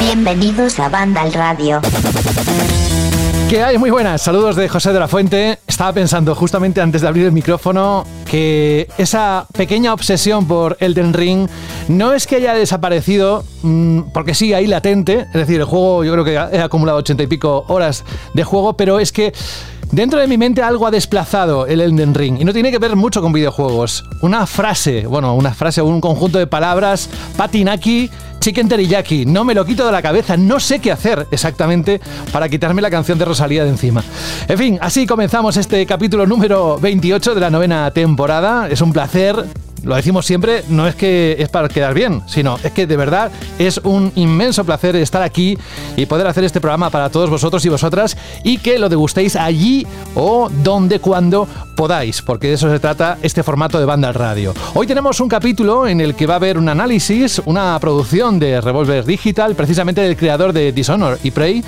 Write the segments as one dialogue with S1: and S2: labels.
S1: Bienvenidos a Banda al Radio.
S2: ¿Qué hay? Muy buenas. Saludos de José de la Fuente. Estaba pensando justamente antes de abrir el micrófono que esa pequeña obsesión por Elden Ring no es que haya desaparecido, mm, porque sigue ahí latente. Es decir, el juego yo creo que he acumulado ochenta y pico horas de juego, pero es que Dentro de mi mente algo ha desplazado el Elden Ring y no tiene que ver mucho con videojuegos. Una frase, bueno, una frase o un conjunto de palabras, patinaki, chicken teriyaki, no me lo quito de la cabeza, no sé qué hacer exactamente para quitarme la canción de Rosalía de encima. En fin, así comenzamos este capítulo número 28 de la novena temporada. Es un placer lo decimos siempre, no es que es para quedar bien, sino es que de verdad es un inmenso placer estar aquí y poder hacer este programa para todos vosotros y vosotras y que lo degustéis allí o donde, cuando podáis, porque de eso se trata este formato de banda al radio. Hoy tenemos un capítulo en el que va a haber un análisis, una producción de Revolver Digital, precisamente del creador de Dishonor y Prey,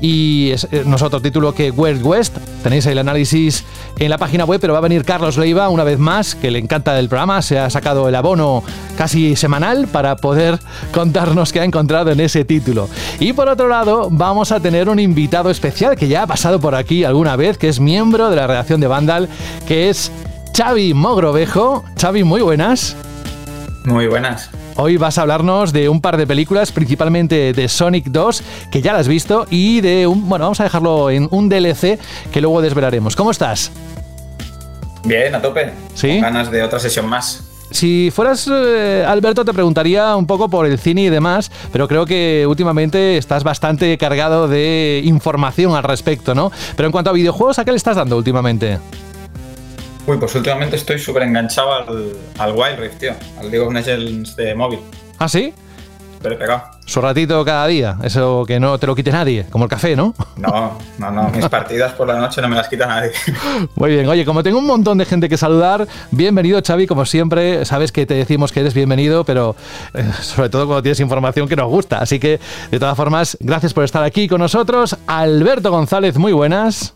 S2: y es, no es otro título que Wild West. Tenéis el análisis en la página web, pero va a venir Carlos Leiva una vez más, que le encanta el programa, ha sacado el abono casi semanal para poder contarnos qué ha encontrado en ese título. Y por otro lado, vamos a tener un invitado especial que ya ha pasado por aquí alguna vez, que es miembro de la redacción de Vandal, que es Xavi Mogrovejo. Xavi, muy buenas.
S3: Muy buenas.
S2: Hoy vas a hablarnos de un par de películas, principalmente de Sonic 2, que ya las has visto, y de un, bueno, vamos a dejarlo en un DLC que luego desvelaremos. ¿Cómo estás?
S3: Bien, a tope.
S2: ¿Sí?
S3: Con ganas de otra sesión más.
S2: Si fueras eh, Alberto, te preguntaría un poco por el cine y demás, pero creo que últimamente estás bastante cargado de información al respecto, ¿no? Pero en cuanto a videojuegos, ¿a qué le estás dando últimamente?
S3: Uy, pues últimamente estoy súper enganchado al, al Wild Rift, tío. Al League of Legends de móvil.
S2: ¿Ah, sí?
S3: Pero he pegado.
S2: Su ratito cada día, eso que no te lo quite nadie, como el café, ¿no?
S3: No, no, no. Mis partidas por la noche no me las quita nadie.
S2: Muy bien, oye, como tengo un montón de gente que saludar, bienvenido Xavi, como siempre, sabes que te decimos que eres bienvenido, pero eh, sobre todo cuando tienes información que nos gusta. Así que, de todas formas, gracias por estar aquí con nosotros. Alberto González, muy buenas.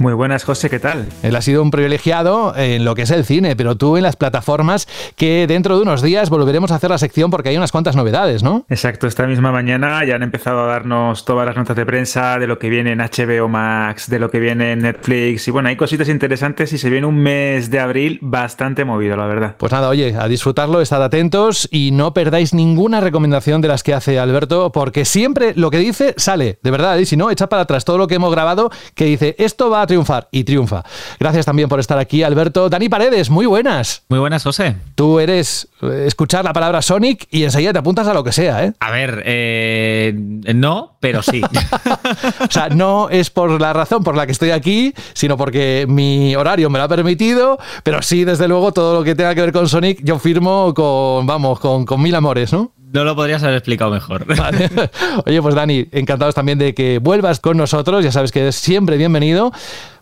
S4: Muy buenas, José, ¿qué tal?
S2: Él ha sido un privilegiado en lo que es el cine, pero tú en las plataformas que dentro de unos días volveremos a hacer la sección porque hay unas cuantas novedades, ¿no?
S4: Exacto, esta misma mañana ya han empezado a darnos todas las notas de prensa de lo que viene en HBO Max, de lo que viene en Netflix y bueno, hay cositas interesantes y se viene un mes de abril bastante movido, la verdad.
S2: Pues nada, oye, a disfrutarlo, estad atentos y no perdáis ninguna recomendación de las que hace Alberto porque siempre lo que dice sale, de verdad, y si no, echa para atrás todo lo que hemos grabado que dice, esto va a triunfar y triunfa. Gracias también por estar aquí, Alberto. Dani Paredes, muy buenas.
S5: Muy buenas, José.
S2: Tú eres eh, escuchar la palabra Sonic y enseguida te apuntas a lo que sea, ¿eh?
S5: A ver, eh, no, pero sí.
S2: o sea, no es por la razón por la que estoy aquí, sino porque mi horario me lo ha permitido, pero sí, desde luego, todo lo que tenga que ver con Sonic, yo firmo con, vamos, con, con mil amores, ¿no?
S5: No lo podrías haber explicado mejor.
S2: Vale. Oye, pues Dani, encantados también de que vuelvas con nosotros. Ya sabes que eres siempre bienvenido.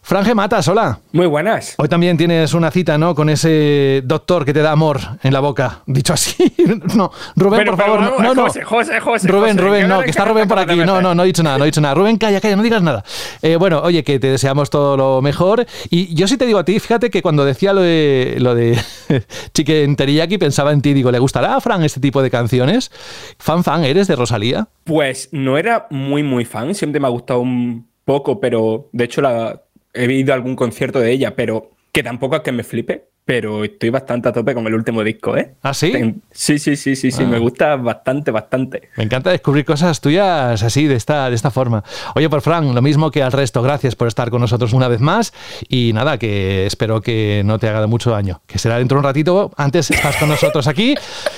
S2: Franje Matas, hola.
S6: Muy buenas.
S2: Hoy también tienes una cita, ¿no? Con ese doctor que te da amor en la boca. Dicho así. No, Rubén,
S6: Pero,
S2: por
S6: pero,
S2: favor. No, no.
S6: José, José, José.
S2: Rubén,
S6: José,
S2: Rubén, no, que está Rubén por aquí. No, no, no he dicho nada, no he dicho nada. Rubén, calla, calla, no digas nada. Eh, bueno, oye, que te deseamos todo lo mejor. Y yo sí te digo a ti, fíjate que cuando decía lo de, lo de Chicken Teriyaki, pensaba en ti. Digo, ¿le gustará a Fran este tipo de canciones? ¿Fan, fan eres de Rosalía?
S6: Pues no era muy, muy fan. Siempre me ha gustado un poco, pero de hecho la, he ido a algún concierto de ella, pero que tampoco es que me flipe. Pero estoy bastante a tope con el último disco, ¿eh?
S2: ¿Ah, sí?
S6: Ten- Sí, sí, sí, sí, sí.
S2: Ah.
S6: Me gusta bastante, bastante.
S2: Me encanta descubrir cosas tuyas así, de esta, de esta forma. Oye, por Fran, lo mismo que al resto, gracias por estar con nosotros una vez más. Y nada, que espero que no te haga mucho daño. Que será dentro de un ratito. Antes estás con nosotros aquí.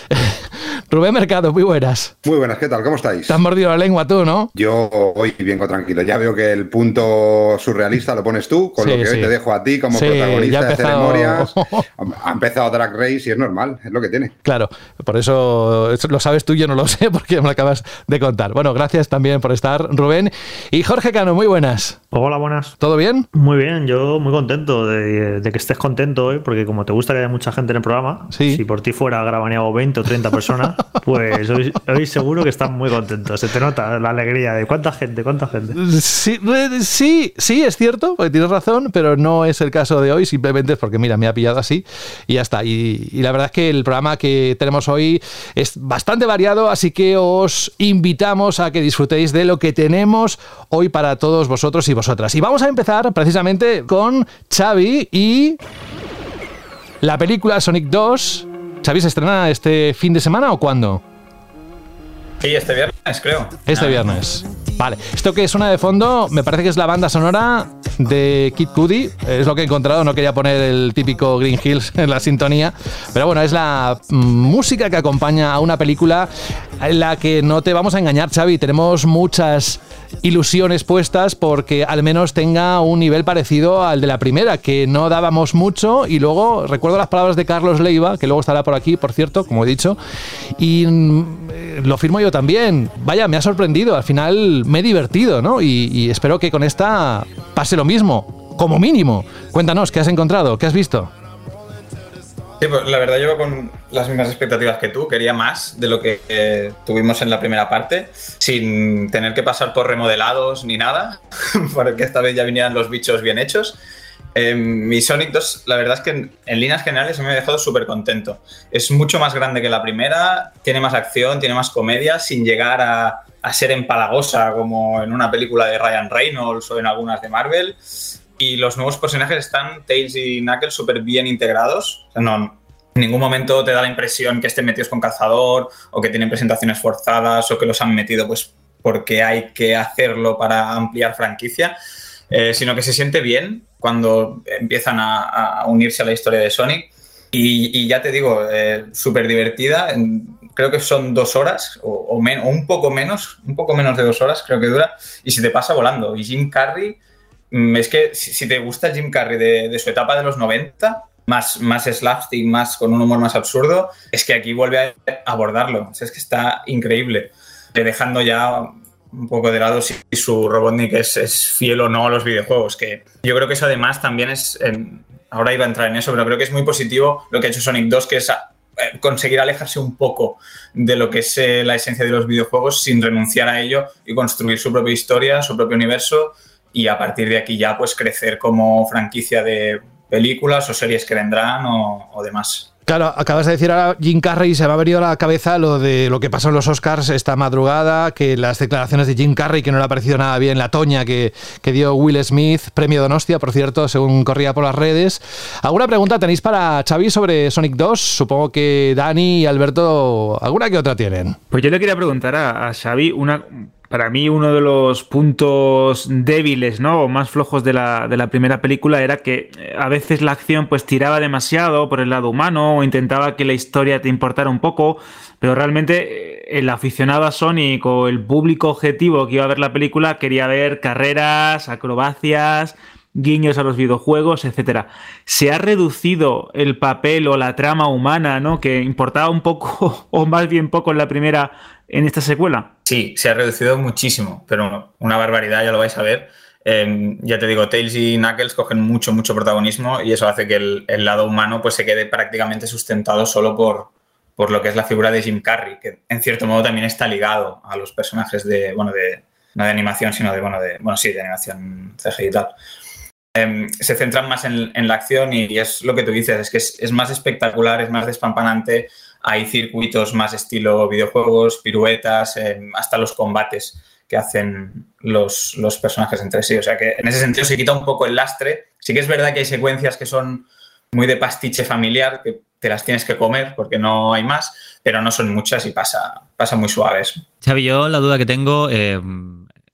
S2: Rubén Mercado, muy buenas.
S7: Muy buenas, ¿qué tal? ¿Cómo estáis?
S2: Te has mordido la lengua tú, ¿no?
S7: Yo hoy vengo tranquilo. Ya veo que el punto surrealista lo pones tú, con
S2: Sí,
S7: lo que
S2: sí.
S7: hoy te dejo a ti como
S2: Sí, ya
S7: protagonista
S2: ha
S7: de
S2: empezado-
S7: ceremonias. Ha empezado Drag Race y es normal, es lo que tiene.
S2: Claro, por eso lo sabes tú, yo no lo sé, porque me lo acabas de contar. Bueno, gracias también por estar, Rubén. Y Jorge Cano, muy buenas.
S8: Hola, buenas.
S2: ¿Todo bien?
S8: Muy bien, yo muy contento de, de que estés contento hoy, porque como te gusta que haya mucha gente en el programa,
S2: Sí.
S8: si por ti fuera graban y hago 20 o 30 personas pues hoy, seguro que están muy contentos. Se te nota la alegría de cuánta gente, cuánta gente.
S2: Sí, eh, sí, sí, es cierto, porque tienes razón, pero no es el caso de hoy, simplemente es porque, mira, me ha pillado así y ya está. Y, y la verdad es que el programa que tenemos hoy es bastante variado, así que os invitamos a que disfrutéis de lo que tenemos hoy para todos vosotros y vosotras. Y vamos a empezar precisamente con Xavi y la película Sonic 2. Xavi se estrena este fin de semana o cuándo?
S3: Sí, este viernes, creo.
S2: Este
S3: Ah,
S2: viernes. Vale, esto que suena de fondo me parece que es la banda sonora de Kid Cudi. Es lo que he encontrado, no quería poner el típico Green Hills en la sintonía. Pero bueno, es la mm, música que acompaña a una película en la que no te vamos a engañar, Xavi. Tenemos muchas ilusiones puestas porque al menos tenga un nivel parecido al de la primera, que no dábamos mucho. Y luego recuerdo las palabras de Carlos Leiva, que luego estará por aquí, por cierto, como he dicho. Y mm, eh, lo firmo yo también. Vaya, me ha sorprendido. Al final me he divertido, ¿no? Y, y espero que con esta pase lo mismo, como mínimo. Cuéntanos, ¿qué has encontrado? ¿Qué has visto?
S3: Sí, pues la verdad yo con las mismas expectativas que tú, quería más de lo que eh, tuvimos en la primera parte, sin tener que pasar por remodelados ni nada, porque esta vez ya vinieran los bichos bien hechos. Eh, mi Sonic 2, la verdad es que en, en líneas generales me ha dejado súper contento. Es mucho más grande que la primera, tiene más acción, tiene más comedia, sin llegar a, a ser empalagosa como en una película de Ryan Reynolds o en algunas de Marvel. Y los nuevos personajes están, Tails y Knuckles, súper bien integrados. No, en ningún momento te da la impresión que estén metidos con calzador o que tienen presentaciones forzadas o que los han metido pues porque hay que hacerlo para ampliar franquicia, eh, sino que se siente bien cuando empiezan a, unirse a la historia de Sonic. Y, ya te digo, eh, súper divertida. Creo que son dos horas o, o o un poco menos, un poco menos de dos horas creo que dura. Y se te pasa volando. Y Jim Carrey, es que si, te gusta Jim Carrey de, su etapa de los 90, más, más slapstick, más con un humor más absurdo, es que aquí vuelve a abordarlo. Es que está increíble. Dejando ya un poco de lado si su Robotnik es, es fiel o no a los videojuegos, que yo creo que eso además también es, ahora iba a entrar en eso, pero creo que es muy positivo lo que ha hecho Sonic 2, que es eh, conseguir alejarse un poco de lo que es eh, la esencia de los videojuegos sin renunciar a ello y construir su propia historia, su propio universo y a partir de aquí ya pues crecer como franquicia de películas o series que vendrán o, o demás.
S2: Claro, acabas de decir ahora Jim Carrey y se me ha venido a la cabeza lo de lo que pasó en los Oscars esta madrugada, que las declaraciones de Jim Carrey, que no le ha parecido nada bien la toña que, que dio Will Smith, premio Donostia, por cierto, según corría por las redes. ¿Alguna pregunta tenéis para Xavi sobre Sonic 2? Supongo que Dani y Alberto, alguna que otra tienen.
S4: Pues yo le quería preguntar a, a Xavi una. Para mí, uno de los puntos débiles, ¿no? O más flojos de la, de la primera película era que eh, a veces la acción pues tiraba demasiado por el lado humano o intentaba que la historia te importara un poco, pero realmente eh, el aficionado a Sonic o el público objetivo que iba a ver la película quería ver carreras, acrobacias, guiños a los videojuegos, etcétera. Se ha reducido el papel o la trama humana, ¿no? Que importaba un poco, o más bien poco en la primera, en esta secuela.
S3: Sí, se ha reducido muchísimo, pero una barbaridad, ya lo vais a ver. Eh, ya te digo, Tails y Knuckles cogen mucho, mucho protagonismo y eso hace que el, el lado humano pues, se quede prácticamente sustentado solo por, por lo que es la figura de Jim Carrey, que en cierto modo también está ligado a los personajes de, bueno, de, no de animación, sino de, bueno, de, bueno, sí, de animación CGI y tal. Eh, se centran más en, la acción y, es lo que tú dices, es que es, más espectacular, es más despampanante, hay circuitos más estilo videojuegos, piruetas, eh, hasta los combates que hacen los, los, personajes entre sí. O sea que en ese sentido se quita un poco el lastre. Sí que es verdad que hay secuencias que son muy de pastiche familiar, que te las tienes que comer porque no hay más, pero no son muchas y pasa, pasa muy suaves.
S5: Xavi, yo la duda que tengo eh,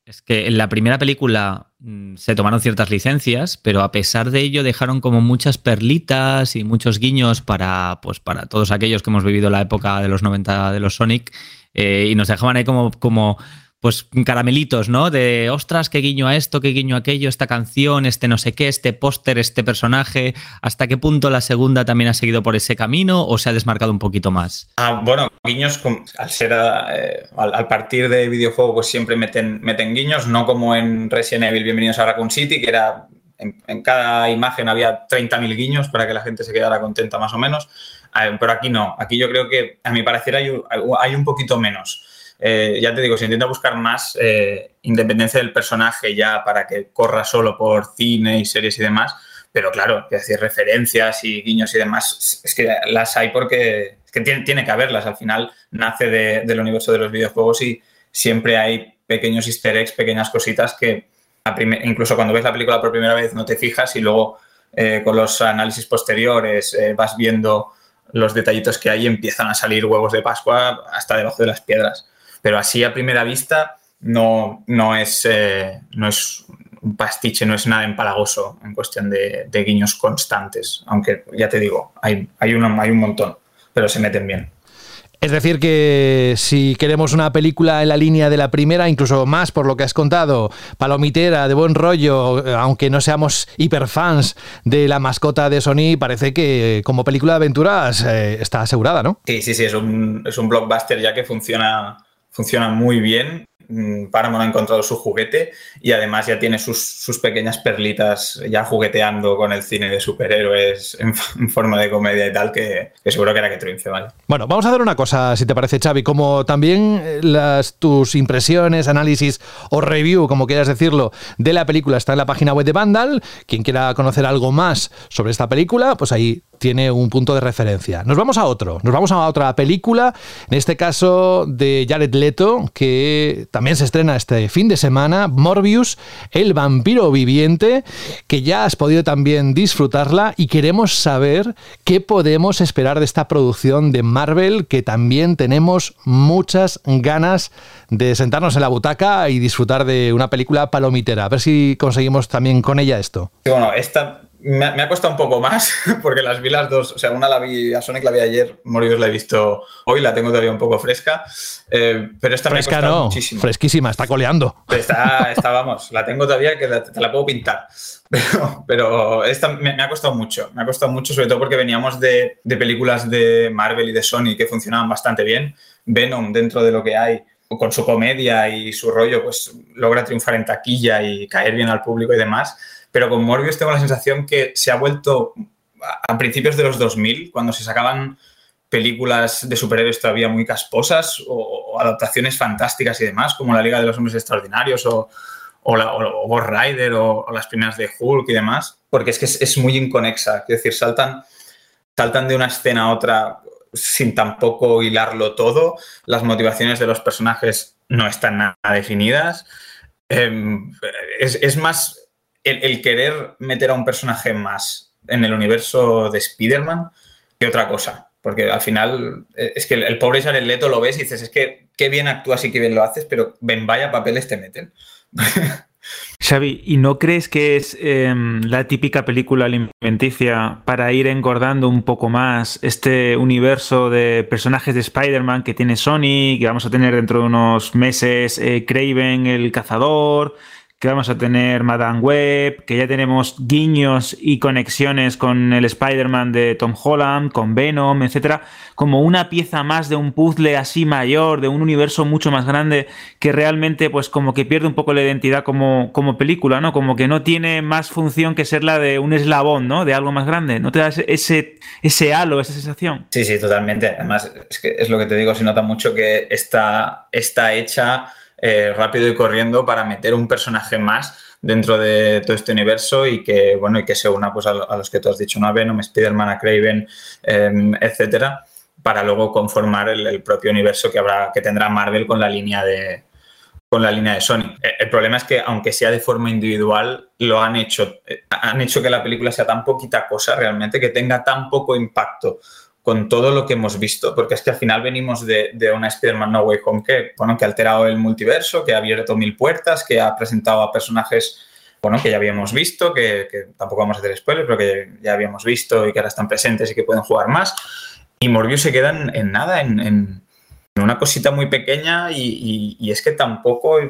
S5: es que en la primera película se tomaron ciertas licencias, pero a pesar de ello dejaron como muchas perlitas y muchos guiños para, pues, para todos aquellos que hemos vivido la época de los 90 de los Sonic eh, y nos dejaban ahí como, como pues caramelitos, ¿no? De ostras, qué guiño a esto, qué guiño a aquello, esta canción, este no sé qué, este póster, este personaje. ¿Hasta qué punto la segunda también ha seguido por ese camino o se ha desmarcado un poquito más?
S3: Ah, bueno, guiños al ser eh, al, partir de videojuego, pues siempre meten, meten guiños, no como en Resident Evil Bienvenidos a Raccoon City, que era en, en cada imagen había 30.000 guiños para que la gente se quedara contenta más o menos, Eh, pero aquí no, aquí yo creo que a mi parecer hay, hay un poquito menos. Eh, ya te digo, se intenta buscar más eh, independencia del personaje ya para que corra solo por cine y series y demás, pero claro, es decir, referencias y guiños y demás, es que las hay porque es que tiene, tiene que haberlas, al final nace de- del universo de los videojuegos y siempre hay pequeños easter eggs, pequeñas cositas que incluso cuando ves la película por primera vez no te fijas y luego eh, con los análisis posteriores vas viendo los detallitos que hay y empiezan a salir huevos de Pascua hasta debajo de las piedras. Pero así a primera vista no, no, es, eh, no es un pastiche, no es nada empalagoso en cuestión de, de guiños constantes. Aunque ya te digo, hay, hay, uno, hay un montón, pero se meten bien.
S2: Es decir, que si queremos una película en la línea de la primera, incluso más por lo que has contado, palomitera, de buen rollo, aunque no seamos hiperfans de la mascota de Sony, parece que como película de aventuras eh, está asegurada, ¿no?
S3: Sí, sí, sí, es un, es un blockbuster ya que funciona, funciona muy bien. Mm, Paramount ha encontrado su juguete y además ya tiene sus, sus pequeñas perlitas ya jugueteando con el cine de superhéroes en, forma de comedia y tal, que, que seguro que era que triunfe, ¿vale?
S2: Bueno, vamos a hacer una cosa, si te parece, Xavi, como también eh, las, tus impresiones, análisis o review, como quieras decirlo, de la película está en la página web de Vandal. Quien quiera conocer algo más sobre esta película, pues ahí tiene un punto de referencia. Nos vamos a otro, nos vamos a otra película, en este caso de Jared Leto, que también se estrena este fin de semana, Morbius, el vampiro viviente, que ya has podido también disfrutarla y queremos saber qué podemos esperar de esta producción de Marvel, que también tenemos muchas ganas de sentarnos en la butaca y disfrutar de una película palomitera. A ver si conseguimos también con ella esto.
S3: Bueno, esta me ha, me ha, costado un poco más porque las vi las dos. O sea, una la vi a Sonic, la vi ayer, Morbius la he visto hoy, la tengo todavía un poco fresca. Eh, pero esta
S2: fresca
S3: me ha
S2: no,
S3: muchísimo.
S2: Fresquísima, está coleando.
S3: Está, está, vamos, la tengo todavía que la, te la puedo pintar. Pero, pero esta me, me, ha costado mucho. Me ha costado mucho, sobre todo porque veníamos de, de películas de Marvel y de Sony que funcionaban bastante bien. Venom, dentro de lo que hay, con su comedia y su rollo, pues logra triunfar en taquilla y caer bien al público y demás. Pero con Morbius tengo la sensación que se ha vuelto a principios de los 2000, cuando se sacaban películas de superhéroes todavía muy casposas o, adaptaciones fantásticas y demás, como La Liga de los Hombres Extraordinarios o, o, o Ghost Rider o, las primeras de Hulk y demás, porque es que es, muy inconexa. Es decir, saltan, saltan de una escena a otra sin tampoco hilarlo todo. Las motivaciones de los personajes no están nada definidas. Eh, es, es, más el, querer meter a un personaje más en el universo de Spider-Man que otra cosa. Porque al final es que el, pobre Jared Leto lo ves y dices, es que qué bien actúas y qué bien lo haces, pero ven vaya papeles te meten.
S4: Xavi, ¿y no crees que es eh, la típica película alimenticia para ir engordando un poco más este universo de personajes de Spider-Man que tiene Sony, que vamos a tener dentro de unos meses eh, Craven el cazador, que vamos a tener Madame Web, que ya tenemos guiños y conexiones con el Spider-Man de Tom Holland, con Venom, etcétera, como una pieza más de un puzzle así mayor, de un universo mucho más grande, que realmente, pues, como que pierde un poco la identidad como, como película, ¿no? Como que no tiene más función que ser la de un eslabón, ¿no? De algo más grande. ¿No te da ese, ese halo, esa sensación?
S3: Sí, sí, totalmente. Además, es que es lo que te digo, se nota mucho que está, está hecha eh, rápido y corriendo para meter un personaje más dentro de todo este universo y que, bueno, y que se una pues, a, los que tú has dicho, ¿no? A Venom, Spider-Man, a Craven, eh, etcétera, para luego conformar el, el, propio universo que, habrá, que tendrá Marvel con la línea de con la línea de Sony. El problema es que, aunque sea de forma individual, lo han hecho, han hecho que la película sea tan poquita cosa realmente, que tenga tan poco impacto con todo lo que hemos visto, porque es que al final venimos de, una Spider-Man No Way Home que, bueno, que ha alterado el multiverso, que ha abierto mil puertas, que ha presentado a personajes bueno, que ya habíamos visto, que, que tampoco vamos a hacer spoilers, pero que ya habíamos visto y que ahora están presentes y que pueden jugar más. Y Morbius se queda en, nada, en, en, una cosita muy pequeña y, es que tampoco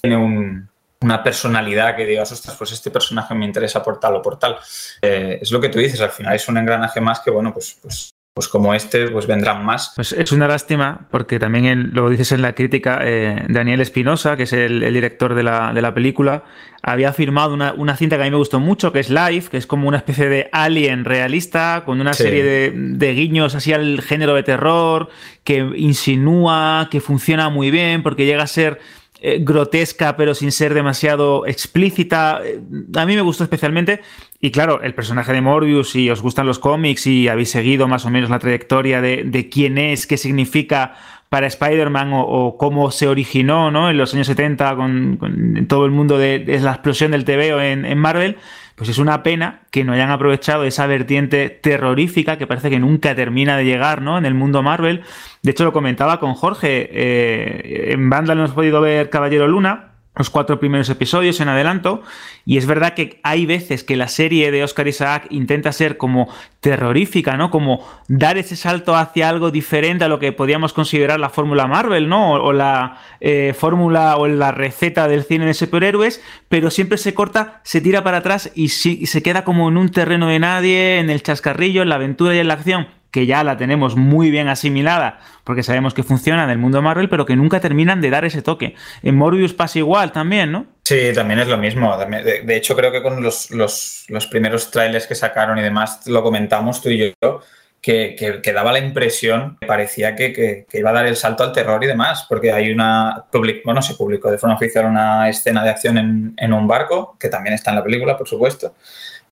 S3: tiene un, una personalidad que digas, ostras, pues este personaje me interesa por tal o por tal. Eh, es lo que tú dices, al final es un engranaje más que, bueno, pues, pues pues como este, pues vendrán más.
S4: Pues es una lástima, porque también lo dices en la crítica, eh, Daniel Espinosa, que es el, director de la, de la, película, había firmado una, una, cinta que a mí me gustó mucho, que es Life, que es como una especie de alien realista, con una serie de, de guiños así al género de terror, que insinúa, que funciona muy bien, porque llega a ser eh, grotesca pero sin ser demasiado explícita. Eh, a mí me gustó especialmente. Y claro, el personaje de Morbius, si os gustan los cómics y habéis seguido más o menos la trayectoria de, quién es, qué significa para Spider-Man o, cómo se originó ¿no? en los años 70 con, todo el mundo de, la explosión del TVO en, en Marvel, pues es una pena que no hayan aprovechado esa vertiente terrorífica que parece que nunca termina de llegar ¿no? en el mundo Marvel. De hecho, lo comentaba con Jorge. Eh, en banda no hemos podido ver Caballero Luna, los cuatro primeros episodios en adelanto. Y es verdad que hay veces que la serie de Oscar Isaac intenta ser como terrorífica, ¿no? Como dar ese salto hacia algo diferente a lo que podíamos considerar la fórmula Marvel, ¿no? O, la eh, fórmula o la receta del cine de superhéroes, pero siempre se corta, se tira para atrás y, y se queda como en un terreno de nadie, en el chascarrillo, en la aventura y en la acción que ya la tenemos muy bien asimilada porque sabemos que funciona en el mundo Marvel, pero que nunca terminan de dar ese toque. En Morbius pasa igual también, ¿no?
S3: Sí, también es lo mismo. De hecho, creo que con los, los, primeros trailers que sacaron y demás lo comentamos tú y yo, que, que, daba la impresión, parecía que, que, iba a dar el salto al terror y demás, porque hay una, bueno, se publicó de forma oficial una escena de acción en, en un barco, que también está en la película, por supuesto,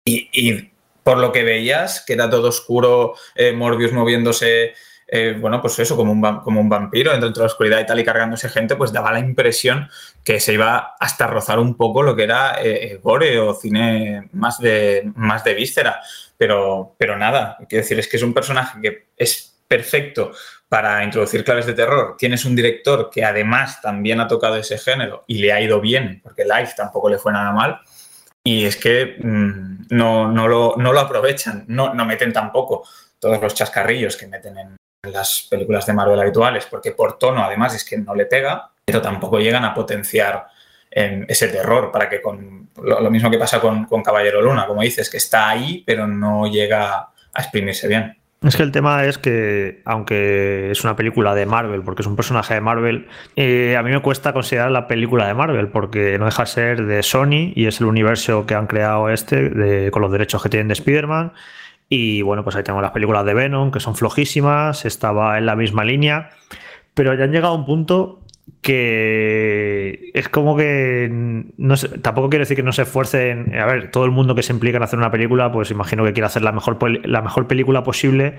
S3: y por lo que veías, que era todo oscuro, eh, Morbius moviéndose, eh, bueno, pues eso, como un, como un vampiro dentro de la oscuridad y tal, y cargándose gente, pues daba la impresión que se iba hasta rozar un poco lo que era eh, gore o cine más de, más de víscera. Pero, pero nada, quiero decir, es que es un personaje que es perfecto para introducir claves de terror. Tienes un director que además también ha tocado ese género y le ha ido bien, porque Life tampoco le fue nada mal. Y es que mm, no, no, lo, no, lo, aprovechan, no, no, meten tampoco todos los chascarrillos que meten en las películas de Marvel habituales, porque por tono además es que no le pega, pero tampoco llegan a potenciar em, ese terror para que con lo, mismo que pasa con, con Caballero Luna, como dices, que está ahí, pero no llega a exprimirse bien.
S8: Es que el tema es que, aunque es una película de Marvel, porque es un personaje de Marvel, eh, a mí me cuesta considerar la película de Marvel, porque no deja de ser de Sony y es el universo que han creado este con los derechos que tienen de Spider-Man. Y bueno, pues ahí tenemos las películas de Venom, que son flojísimas, estaba en la misma línea, pero ya han llegado a un punto que es como que no tampoco quiero decir que no se esfuercen. A ver, todo el mundo que se implica en hacer una película, pues imagino que quiere hacer la mejor, la mejor película posible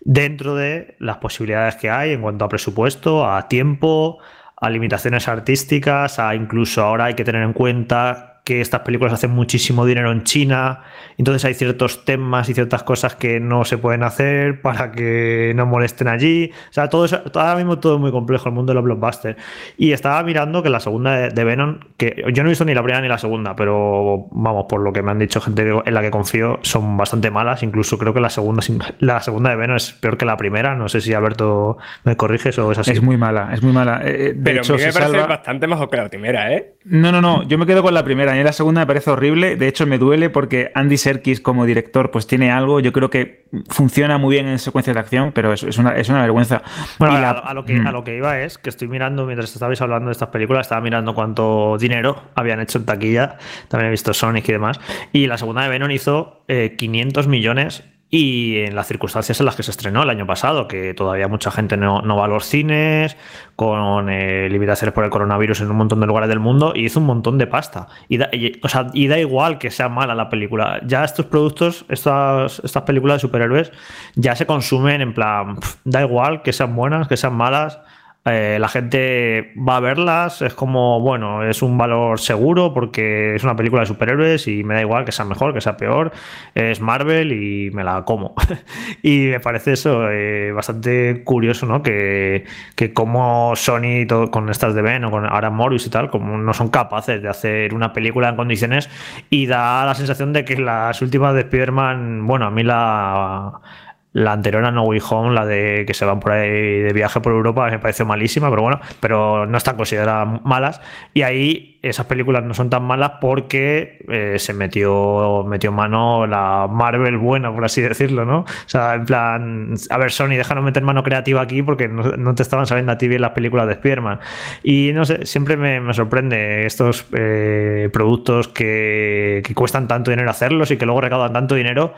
S8: dentro de las posibilidades que hay en cuanto a presupuesto, a tiempo, a limitaciones artísticas, a incluso ahora hay que tener en cuenta que estas películas hacen muchísimo dinero en China, entonces hay ciertos temas y ciertas cosas que no se pueden hacer para que no molesten allí. O sea, todo eso, ahora mismo todo es muy complejo, el mundo de los blockbusters. Y estaba mirando que la segunda de, Venom, que yo no he visto ni la primera ni la segunda, pero vamos, por lo que me han dicho gente en la que confío, son bastante malas. Incluso creo que la segunda, la segunda de Venom es peor que la primera. No sé si Alberto me corriges o es así.
S4: Es muy mala, es muy mala. Eh,
S6: eh, pero a mí me parece bastante mejor que la primera, ¿eh?
S4: No, no, no, yo me quedo con la primera mí la segunda me parece horrible. De hecho, me duele porque Andy Serkis como director pues tiene algo. Yo creo que funciona muy bien en secuencias de acción, pero es, es, una, vergüenza.
S8: Bueno, a, lo que, a lo que iba es que estoy mirando, mientras estabais hablando de estas películas, estaba mirando cuánto dinero habían hecho en taquilla. También he visto Sonic y demás. Y la segunda de Venom hizo 500 eh, millones y en las circunstancias en las que se estrenó el año pasado, que todavía mucha gente no, va a los cines, con eh, limitaciones por el coronavirus en un montón de lugares del mundo, y hizo un montón de pasta. Y da, o sea, y da igual que sea mala la película. Ya estos productos, estas, estas películas de superhéroes, ya se consumen en plan, da igual que sean buenas, que sean malas eh, la gente va a verlas, es como, bueno, es un valor seguro porque es una película de superhéroes y me da igual que sea mejor, que sea peor, es Marvel y me la como. y me parece eso eh, bastante curioso, ¿no? Que, que como Sony todo, con estas de Ben o con ahora Morris y tal, como no son capaces de hacer una película en condiciones y da la sensación de que las últimas de Spider-Man, bueno, a mí la La anterior a No Way Home, la de que se van por ahí de viaje por Europa, me pareció malísima, pero bueno, pero no están consideradas malas. Y ahí esas películas no son tan malas porque eh, se metió, metió mano la Marvel buena, por así decirlo, ¿no? O sea, en plan, a ver, Sony, déjanos meter mano creativa aquí porque no, te estaban saliendo a ti bien las películas de Spider-Man. Y no sé, siempre me, sorprende estos eh, productos que, que cuestan tanto dinero hacerlos y que luego recaudan tanto dinero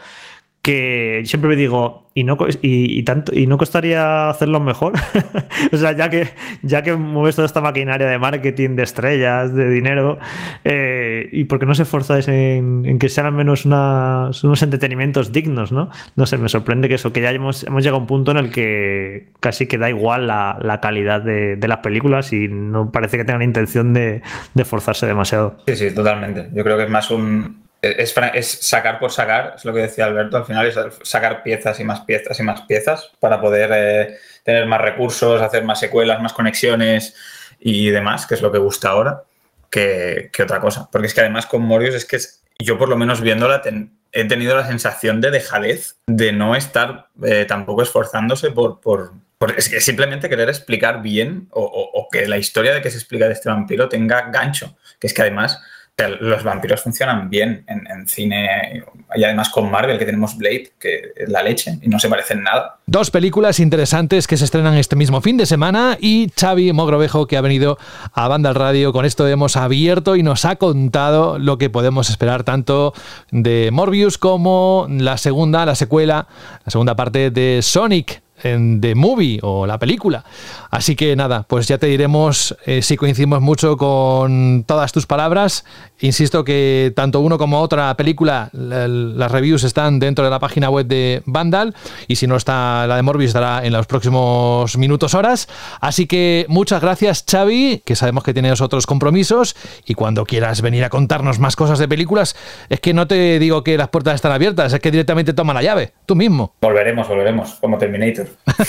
S8: que siempre me digo, ¿y no, y, tanto, ¿y no costaría hacerlo mejor? o sea, ya que, ya que mueves toda esta maquinaria de marketing, de estrellas, de dinero, eh, ¿y por qué no se esforzáis en, que sean al menos unos entretenimientos dignos, no? No sé, me sorprende que eso, que ya hemos, hemos llegado a un punto en el que casi que da igual la, calidad de, las películas y no parece que tengan intención de, de forzarse demasiado.
S3: Sí, sí, totalmente. Yo creo que es más un, es, sacar por sacar, es lo que decía Alberto, al final es sacar piezas y más piezas y más piezas para poder eh, tener más recursos, hacer más secuelas, más conexiones y demás, que es lo que gusta ahora, que, otra cosa. Porque es que además con Morius es que yo por lo menos viéndola he tenido la sensación de dejadez, de no estar eh, tampoco esforzándose por, por, simplemente querer explicar bien o, o que la historia de que se explica de este vampiro tenga gancho, que es que además los vampiros funcionan bien en, cine y además con Marvel que tenemos Blade, que es la leche y no se parecen nada.
S2: Dos películas interesantes que se estrenan este mismo fin de semana y Xavi Mogrovejo que ha venido a Banda al Radio. Con esto hemos abierto y nos ha contado lo que podemos esperar tanto de Morbius como la segunda, la secuela, la segunda parte de Sonic en The Movie o la película. Así que nada, pues ya te diremos eh, si coincidimos mucho con todas tus palabras. Insisto que tanto uno como otra película, las reviews están dentro de la página web de Vandal y si no está la de Morbius estará en los próximos minutos, horas. Así que muchas gracias Xavi, que sabemos que tienes otros compromisos y cuando quieras venir a contarnos más cosas de películas, es que no te digo que las puertas están abiertas, es que directamente toma la llave, tú mismo.
S3: Volveremos, volveremos, como Terminator.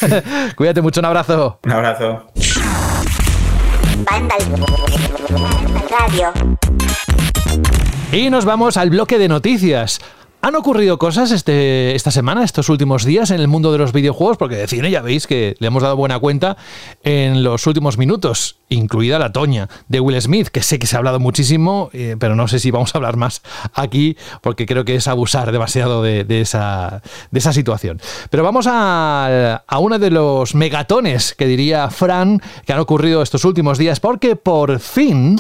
S2: Cuídate mucho, un abrazo.
S3: Un abrazo.
S2: Y nos vamos al bloque de noticias. ¿Han ocurrido cosas este, esta semana, estos últimos días en el mundo de los videojuegos? Porque de cine ya veis que le hemos dado buena cuenta en los últimos minutos, incluida la Toña de Will Smith, que sé que se ha hablado muchísimo, eh, pero no sé si vamos a hablar más aquí, porque creo que es abusar demasiado de, esa, de esa, situación. Pero vamos a, a uno de los megatones que diría Fran que han ocurrido estos últimos días, porque por fin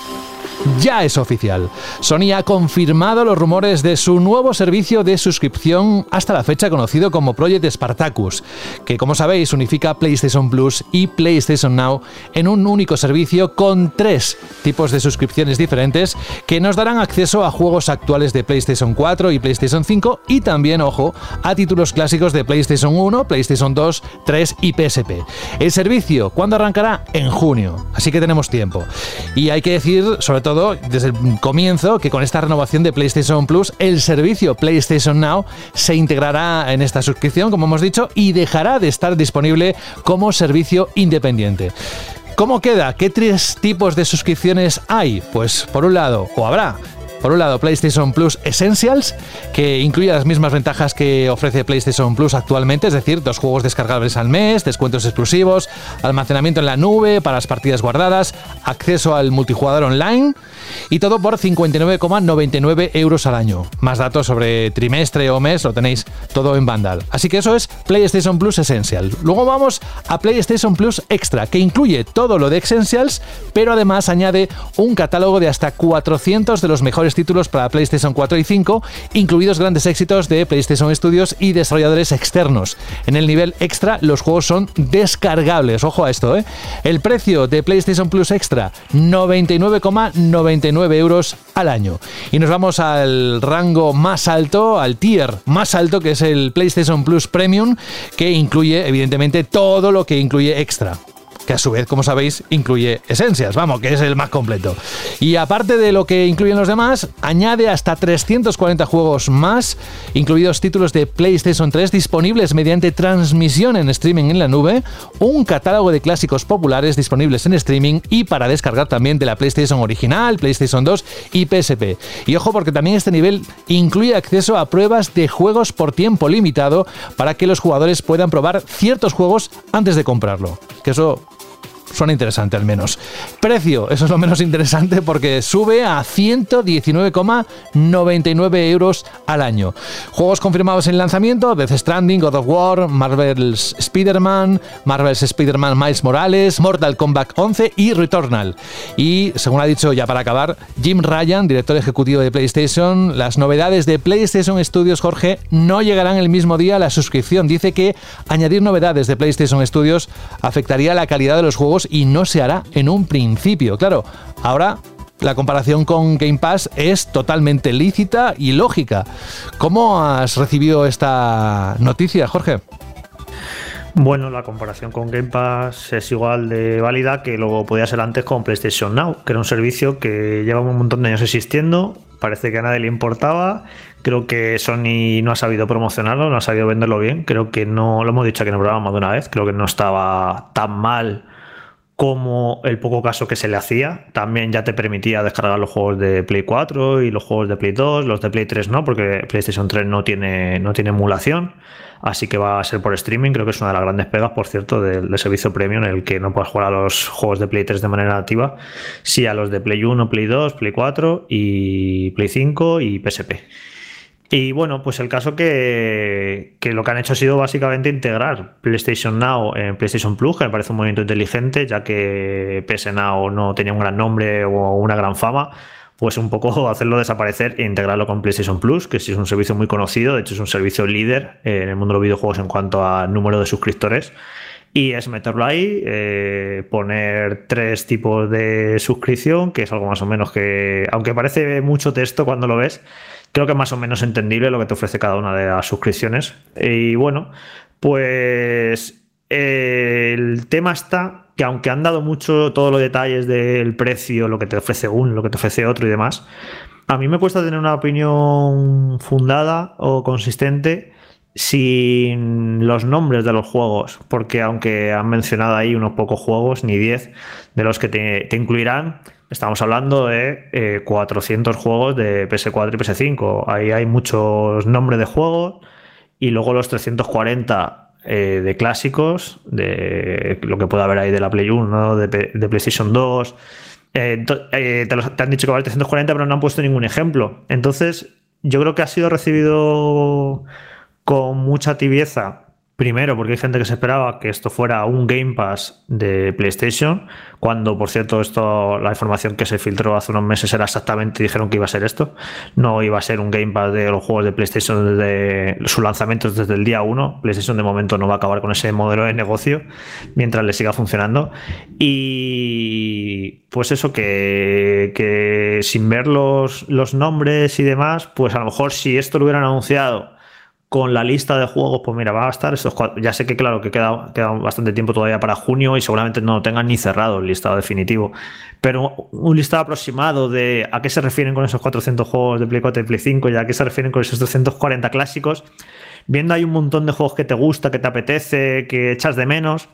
S2: ya es oficial. Sony ha confirmado los rumores de su nuevo servicio de suscripción hasta la fecha conocido como Project Spartacus, que como sabéis unifica PlayStation Plus y PlayStation Now en un único servicio con tres tipos de suscripciones diferentes que nos darán acceso a juegos actuales de PlayStation 4 y PlayStation 5 y también, ojo, a títulos clásicos de PlayStation 1, PlayStation 2, 3 y PSP. El servicio, ¿cuándo arrancará? En junio, así que tenemos tiempo. Y hay que decir, sobre todo, desde el comienzo que con esta renovación de PlayStation Plus, el servicio PlayStation Now se integrará en esta suscripción, como hemos dicho, y dejará de estar disponible como servicio independiente. ¿Cómo queda? ¿Qué tres tipos de suscripciones hay? Pues por un lado, o habrá por un lado, PlayStation Plus Essentials, que incluye las mismas ventajas que ofrece PlayStation Plus actualmente, es decir, dos juegos descargables al mes, descuentos exclusivos, almacenamiento en la nube para las partidas guardadas, acceso al multijugador online y todo por 59,99 euros al año. Más datos sobre trimestre o mes lo tenéis todo en Vandal. Así que eso es PlayStation Plus Essential. Luego vamos a PlayStation Plus Extra, que incluye todo lo de Essentials, pero además añade un catálogo de hasta 400 de los mejores títulos para PlayStation 4 y 5, incluidos grandes éxitos de PlayStation Studios y desarrolladores externos. En el nivel extra, los juegos son descargables. Ojo a esto, ¿eh? El precio de PlayStation Plus Extra, 99,99 euros al año. Y nos vamos al rango más alto, al tier más alto, que es el PlayStation Plus Premium, que incluye, evidentemente, todo lo que incluye extra que a su vez, como sabéis, incluye esencias, vamos, que es el más completo. Y aparte de lo que incluyen los demás, añade hasta 340 juegos más, incluidos títulos de PlayStation 3 disponibles mediante transmisión en streaming en la nube, un catálogo de clásicos populares disponibles en streaming y para descargar también de la PlayStation original, PlayStation 2 y PSP. Y ojo porque también este nivel incluye acceso a pruebas de juegos por tiempo limitado para que los jugadores puedan probar ciertos juegos antes de comprarlo. Que eso suena interesante al menos. Precio, eso es lo menos interesante porque sube a 119,99 euros al año. Juegos confirmados en lanzamiento, Death Stranding, God of War, Marvel's Spider-Man, Marvel's Spider-Man Miles Morales, Mortal Kombat 11 y Returnal. Y, según ha dicho ya para acabar, Jim Ryan, director ejecutivo de PlayStation, las novedades de PlayStation Studios, Jorge, no llegarán el mismo día a la suscripción. Dice que añadir novedades de PlayStation Studios afectaría la calidad de los juegos y no se hará en un principio. Claro, ahora la comparación con Game Pass es totalmente lícita y lógica. ¿Cómo has recibido esta noticia, Jorge?
S8: Bueno, la comparación con Game Pass es igual de válida que lo podía ser antes con PlayStation Now, que era un servicio que lleva un montón de años existiendo, parece que a nadie le importaba. Creo que Sony no ha sabido promocionarlo, no ha sabido venderlo bien. Creo que no, lo hemos dicho aquí en el programa más de una vez, creo que no estaba tan mal como el poco caso que se le hacía. También ya te permitía descargar los juegos de Play 4 y los juegos de Play 2, los de Play 3 no, porque PlayStation 3 no tiene, no tiene emulación, así que va a ser por streaming. Creo que es una de las grandes pegas, por cierto, del, servicio premium, en el que no puedes jugar a los juegos de Play 3 de manera nativa, sí a los de Play 1, Play 2, Play 4 y Play 5 y PSP. Y bueno, pues el caso que, que, lo que han hecho ha sido básicamente integrar PlayStation Now en PlayStation Plus, que me parece un movimiento inteligente, ya que PS Now no tenía un gran nombre o una gran fama, pues un poco hacerlo desaparecer e integrarlo con PlayStation Plus, que sí es un servicio muy conocido, de hecho es un servicio líder en el mundo de los videojuegos en cuanto a número de suscriptores. Y es meterlo ahí, eh, poner tres tipos de suscripción, que es algo más o menos que, aunque parece mucho texto cuando lo ves, Creo que es más o menos entendible lo que te ofrece cada una de las suscripciones. Y bueno, pues el tema está que aunque han dado mucho todos los detalles del precio, lo que te ofrece uno, lo que te ofrece otro y demás, a mí me cuesta tener una opinión fundada o consistente sin los nombres de los juegos, porque aunque han mencionado ahí unos pocos juegos, ni 10 de los que te, te incluirán, Estamos hablando de 400 eh, juegos de PS4 y PS5. Ahí hay muchos nombres de juegos y luego los 340 eh, de clásicos, de lo que pueda haber ahí de la Play 1, de, PlayStation 2. Eh, te, te, han dicho que vale 340, pero no han puesto ningún ejemplo. Entonces, yo creo que ha sido recibido con mucha tibieza Primero, porque hay gente que se esperaba que esto fuera un Game Pass de PlayStation, cuando, por cierto, esto, la información que se filtró hace unos meses era exactamente, dijeron que iba a ser esto. No iba a ser un Game Pass de los juegos de PlayStation desde su lanzamiento desde el día 1. PlayStation de momento no va a acabar con ese modelo de negocio mientras le siga funcionando. Y pues eso, que, sin ver los nombres y demás, pues a lo mejor si esto lo hubieran anunciado con la lista de juegos, pues mira, va a estar estos cuatro. Ya sé que, claro, que queda, bastante tiempo todavía para junio y seguramente no tengan ni cerrado el listado definitivo. Pero un listado aproximado de a qué se refieren con esos 400 juegos de Play 4 y Play 5 y a qué se refieren con esos 240 clásicos, viendo hay un montón de juegos que te gusta, que te apetece, que echas de menos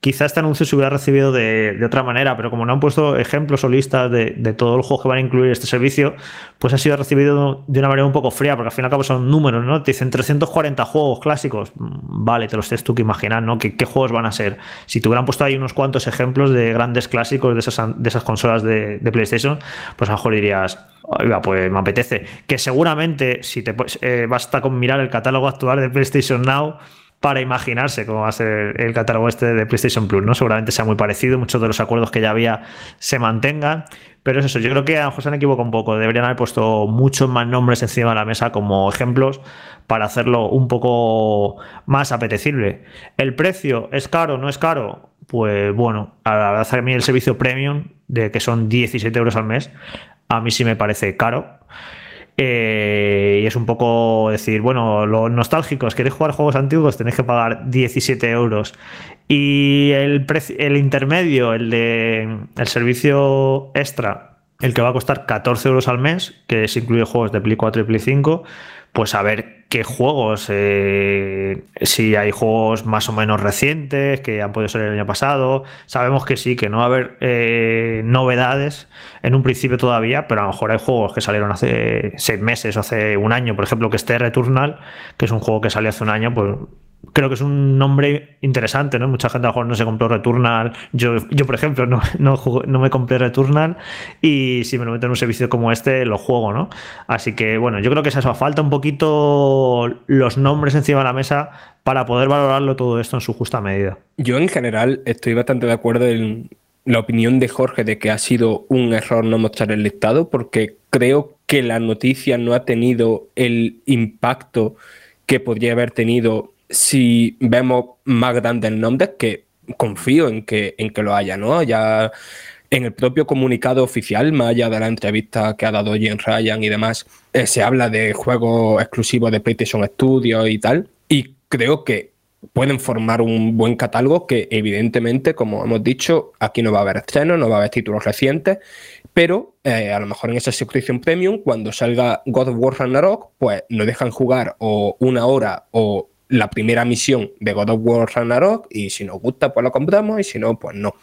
S8: Quizá este anuncio se hubiera recibido de, otra manera, pero como no han puesto ejemplos o listas de, todos los juegos que van a incluir este servicio, pues ha sido recibido de una manera un poco fría, porque al fin y al cabo son números, ¿no? Te dicen 340 juegos clásicos. Vale, te los tienes tú que imaginar, ¿no? ¿Qué, juegos van a ser? Si te hubieran puesto ahí unos cuantos ejemplos de grandes clásicos de esas, de esas consolas de, PlayStation, pues a lo mejor dirías, Oiga, pues me apetece. Que seguramente, si te eh, basta con mirar el catálogo actual de PlayStation Now, para imaginarse cómo va a ser el catálogo este de PlayStation Plus, ¿no? Seguramente sea muy parecido, muchos de los acuerdos que ya había se mantengan, pero es eso, yo creo que a lo mejor se han equivocado un poco, deberían haber puesto muchos más nombres encima de la mesa como ejemplos para hacerlo un poco más apetecible. ¿El precio es caro, no es caro? Pues bueno, a la verdad a mí el servicio premium, de que son 17 euros al mes, a mí sí me parece caro. Eh, y es un poco decir, bueno, los nostálgicos, queréis jugar juegos antiguos, tenéis que pagar 17 euros. Y el, el intermedio, el de el servicio extra, el que va a costar 14 euros al mes, que se incluye juegos de Play 4 y Play 5, pues a ver qué juegos, eh, si hay juegos más o menos recientes, que han podido ser el año pasado. Sabemos que sí, que no va a haber eh, novedades en un principio todavía, pero a lo mejor hay juegos que salieron hace seis meses o hace un año, por ejemplo, que esté Returnal, que es un juego que salió hace un año, pues creo que es un nombre interesante, ¿no? Mucha gente a lo mejor no se compró Returnal. Yo, yo por ejemplo, no, no, no, me compré Returnal y si me lo meto en un servicio como este, lo juego, ¿no? Así que, bueno, yo creo que eso falta un poquito los nombres encima de la mesa para poder valorarlo todo esto en su justa medida.
S6: Yo en general estoy bastante de acuerdo en la opinión de Jorge de que ha sido un error no mostrar el listado porque creo que la noticia no ha tenido el impacto que podría haber tenido si vemos más grandes nombres, que confío en que, en que lo haya, ¿no? Ya en el propio comunicado oficial, más allá de la entrevista que ha dado Jim Ryan y demás, eh, se habla de juegos exclusivos de PlayStation Studios y tal. Y creo que pueden formar un buen catálogo que evidentemente, como hemos dicho, aquí no va a haber estrenos, no va a haber títulos recientes, pero eh, a lo mejor en esa suscripción premium, cuando salga God of War Ragnarok, pues nos dejan jugar o una hora o la primera misión de God of War Ragnarok y si nos gusta pues lo compramos y si no pues no.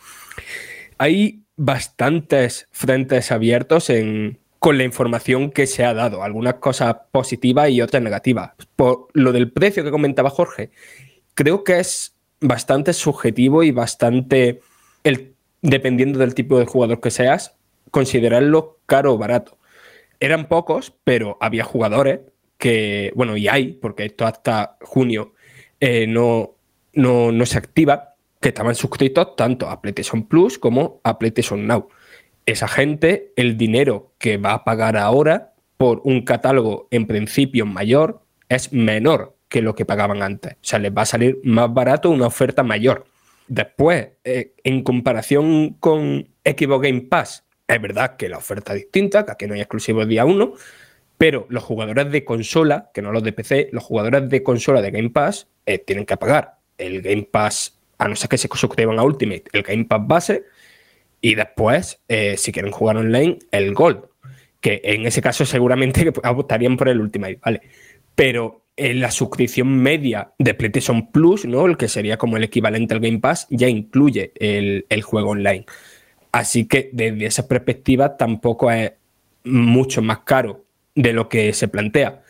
S6: Hay bastantes frentes abiertos con la información que se ha dado, algunas cosas positivas y otras negativas. Por lo del precio que comentaba Jorge, creo que es bastante subjetivo y bastante, dependiendo del tipo de jugador que seas, considerarlo caro o barato. Eran pocos, pero había jugadores que, bueno, y hay, porque esto hasta junio eh, no, no, se activa, que estaban suscritos tanto a PlayStation Plus como a PlayStation Now. Esa gente, el dinero que va a pagar ahora por un catálogo en principio mayor es menor que lo que pagaban antes. O sea, les va a salir más barato una oferta mayor. Después, eh, en comparación con Xbox Game Pass, es verdad que la oferta es distinta, que aquí no hay exclusivo día 1, pero los jugadores de consola, que no los de PC, los jugadores de consola de Game Pass eh, tienen que pagar el Game Pass, a no ser que se suscriban a Ultimate, el Game Pass base, y después, eh, si quieren jugar online, el Gold, que en ese caso seguramente optarían por el Ultimate, ¿vale? Pero en la suscripción media de PlayStation Plus, ¿no? El que sería como el equivalente al Game Pass, ya incluye el juego online. Así que desde esa perspectiva tampoco es mucho más caro de lo que se plantea.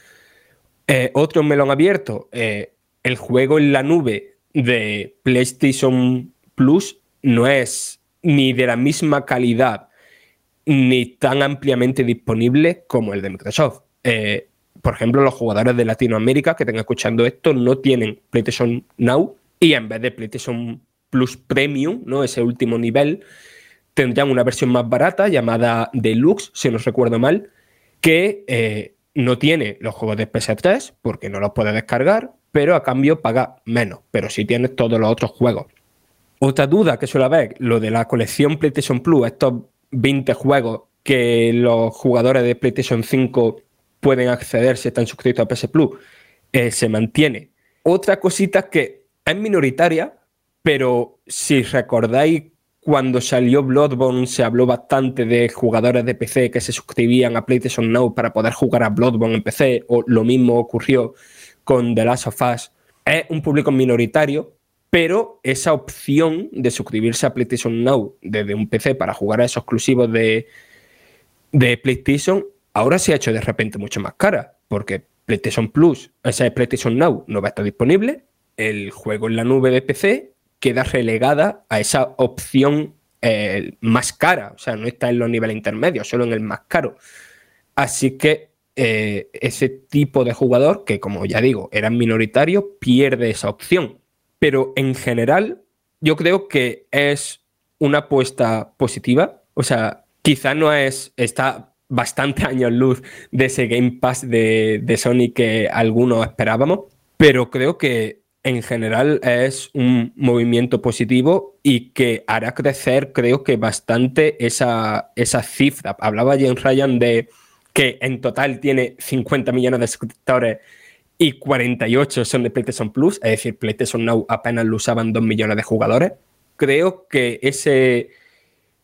S6: Eh, otro melón abierto, eh, el juego en la nube de PlayStation Plus no es ni de la misma calidad ni tan ampliamente disponible como el de Microsoft. Eh, por ejemplo, los jugadores de Latinoamérica que estén escuchando esto no tienen PlayStation Now y en vez de PlayStation Plus Premium, ¿no? ese último nivel, tendrían una versión más barata llamada Deluxe, si no recuerdo mal, que eh, no tiene los juegos de PS3 porque no los puede descargar, pero a cambio paga menos, pero sí tiene todos los otros juegos. Otra duda que suele haber, lo de la colección PlayStation Plus, estos 20 juegos que los jugadores de PlayStation 5 pueden acceder si están suscritos a PS Plus, eh, se mantiene. Otra cosita que es minoritaria, pero si recordáis cuando salió Bloodborne se habló bastante de jugadores de PC que se suscribían a PlayStation Now para poder jugar a Bloodborne en PC, o lo mismo ocurrió con The Last of Us. Es un público minoritario, pero esa opción de suscribirse a PlayStation Now desde un PC para jugar a esos exclusivos de, PlayStation, ahora se ha hecho de repente mucho más cara, porque PlayStation Plus, esa PlayStation Now no va a estar disponible, el juego en la nube de PC queda relegada a esa opción eh, más cara, o sea, no está en los niveles intermedios, solo en el más caro. Así que eh, ese tipo de jugador, que como ya digo, era minoritario, pierde esa opción. Pero en general, yo creo que es una apuesta positiva. O sea, quizá no es, está bastante años luz de ese Game Pass de, de Sony que algunos esperábamos, pero creo que en general es un movimiento positivo y que hará crecer, creo que bastante esa, esa cifra. Hablaba James Ryan de que en total tiene 50 millones de suscriptores y 48 son de PlayStation Plus, es decir, PlayStation Now apenas lo usaban 2 millones de jugadores. Creo que ese,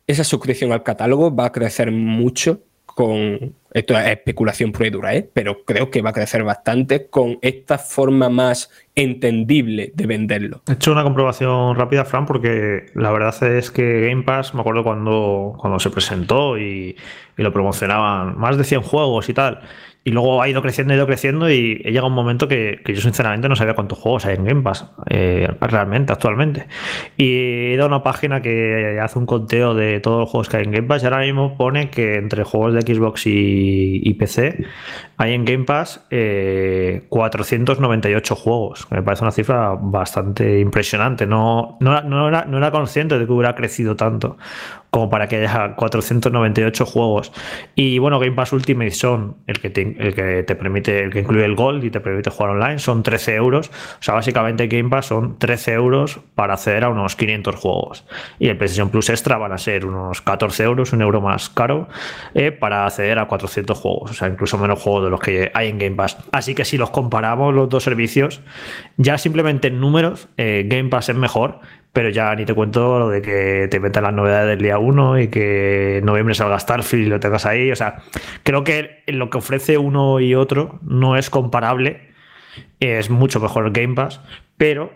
S6: esa suscripción al catálogo va a crecer mucho con, esto es especulación pura y dura, ¿eh? pero creo que va a crecer bastante con esta forma más entendible de venderlo.
S8: He hecho una comprobación rápida, Fran, porque la verdad es que Game Pass, me acuerdo cuando, cuando se presentó y, y lo promocionaban, más de 100 juegos y tal. Y luego ha ido creciendo, ha ido creciendo y he llegado un momento que, yo sinceramente no sabía cuántos juegos hay en Game Pass eh, realmente, actualmente. Y he a una página que hace un conteo de todos los juegos que hay en Game Pass y ahora mismo pone que entre juegos de Xbox y, PC hay en Game Pass 498 eh, juegos. Me parece una cifra bastante impresionante. No, no, no, era, no era consciente de que hubiera crecido tanto como para que haya 498 juegos. Y bueno, Game Pass Ultimate son el que, te, el que te permite, el que incluye el Gold y te permite jugar online, son 13 euros. O sea, básicamente Game Pass son 13 euros para acceder a unos 500 juegos. Y el PlayStation Plus Extra van a ser unos 14 euros, un euro más caro, eh, para acceder a 400 juegos. O sea, incluso menos juegos de los que hay en Game Pass. Así que si los comparamos los dos servicios, ya simplemente en números, eh, Game Pass es mejor pero ya ni te cuento lo de que te metan las novedades del día 1 y que en noviembre salga Starfield y lo tengas ahí. O sea, creo que lo que ofrece uno y otro no es comparable. Es mucho mejor Game Pass, pero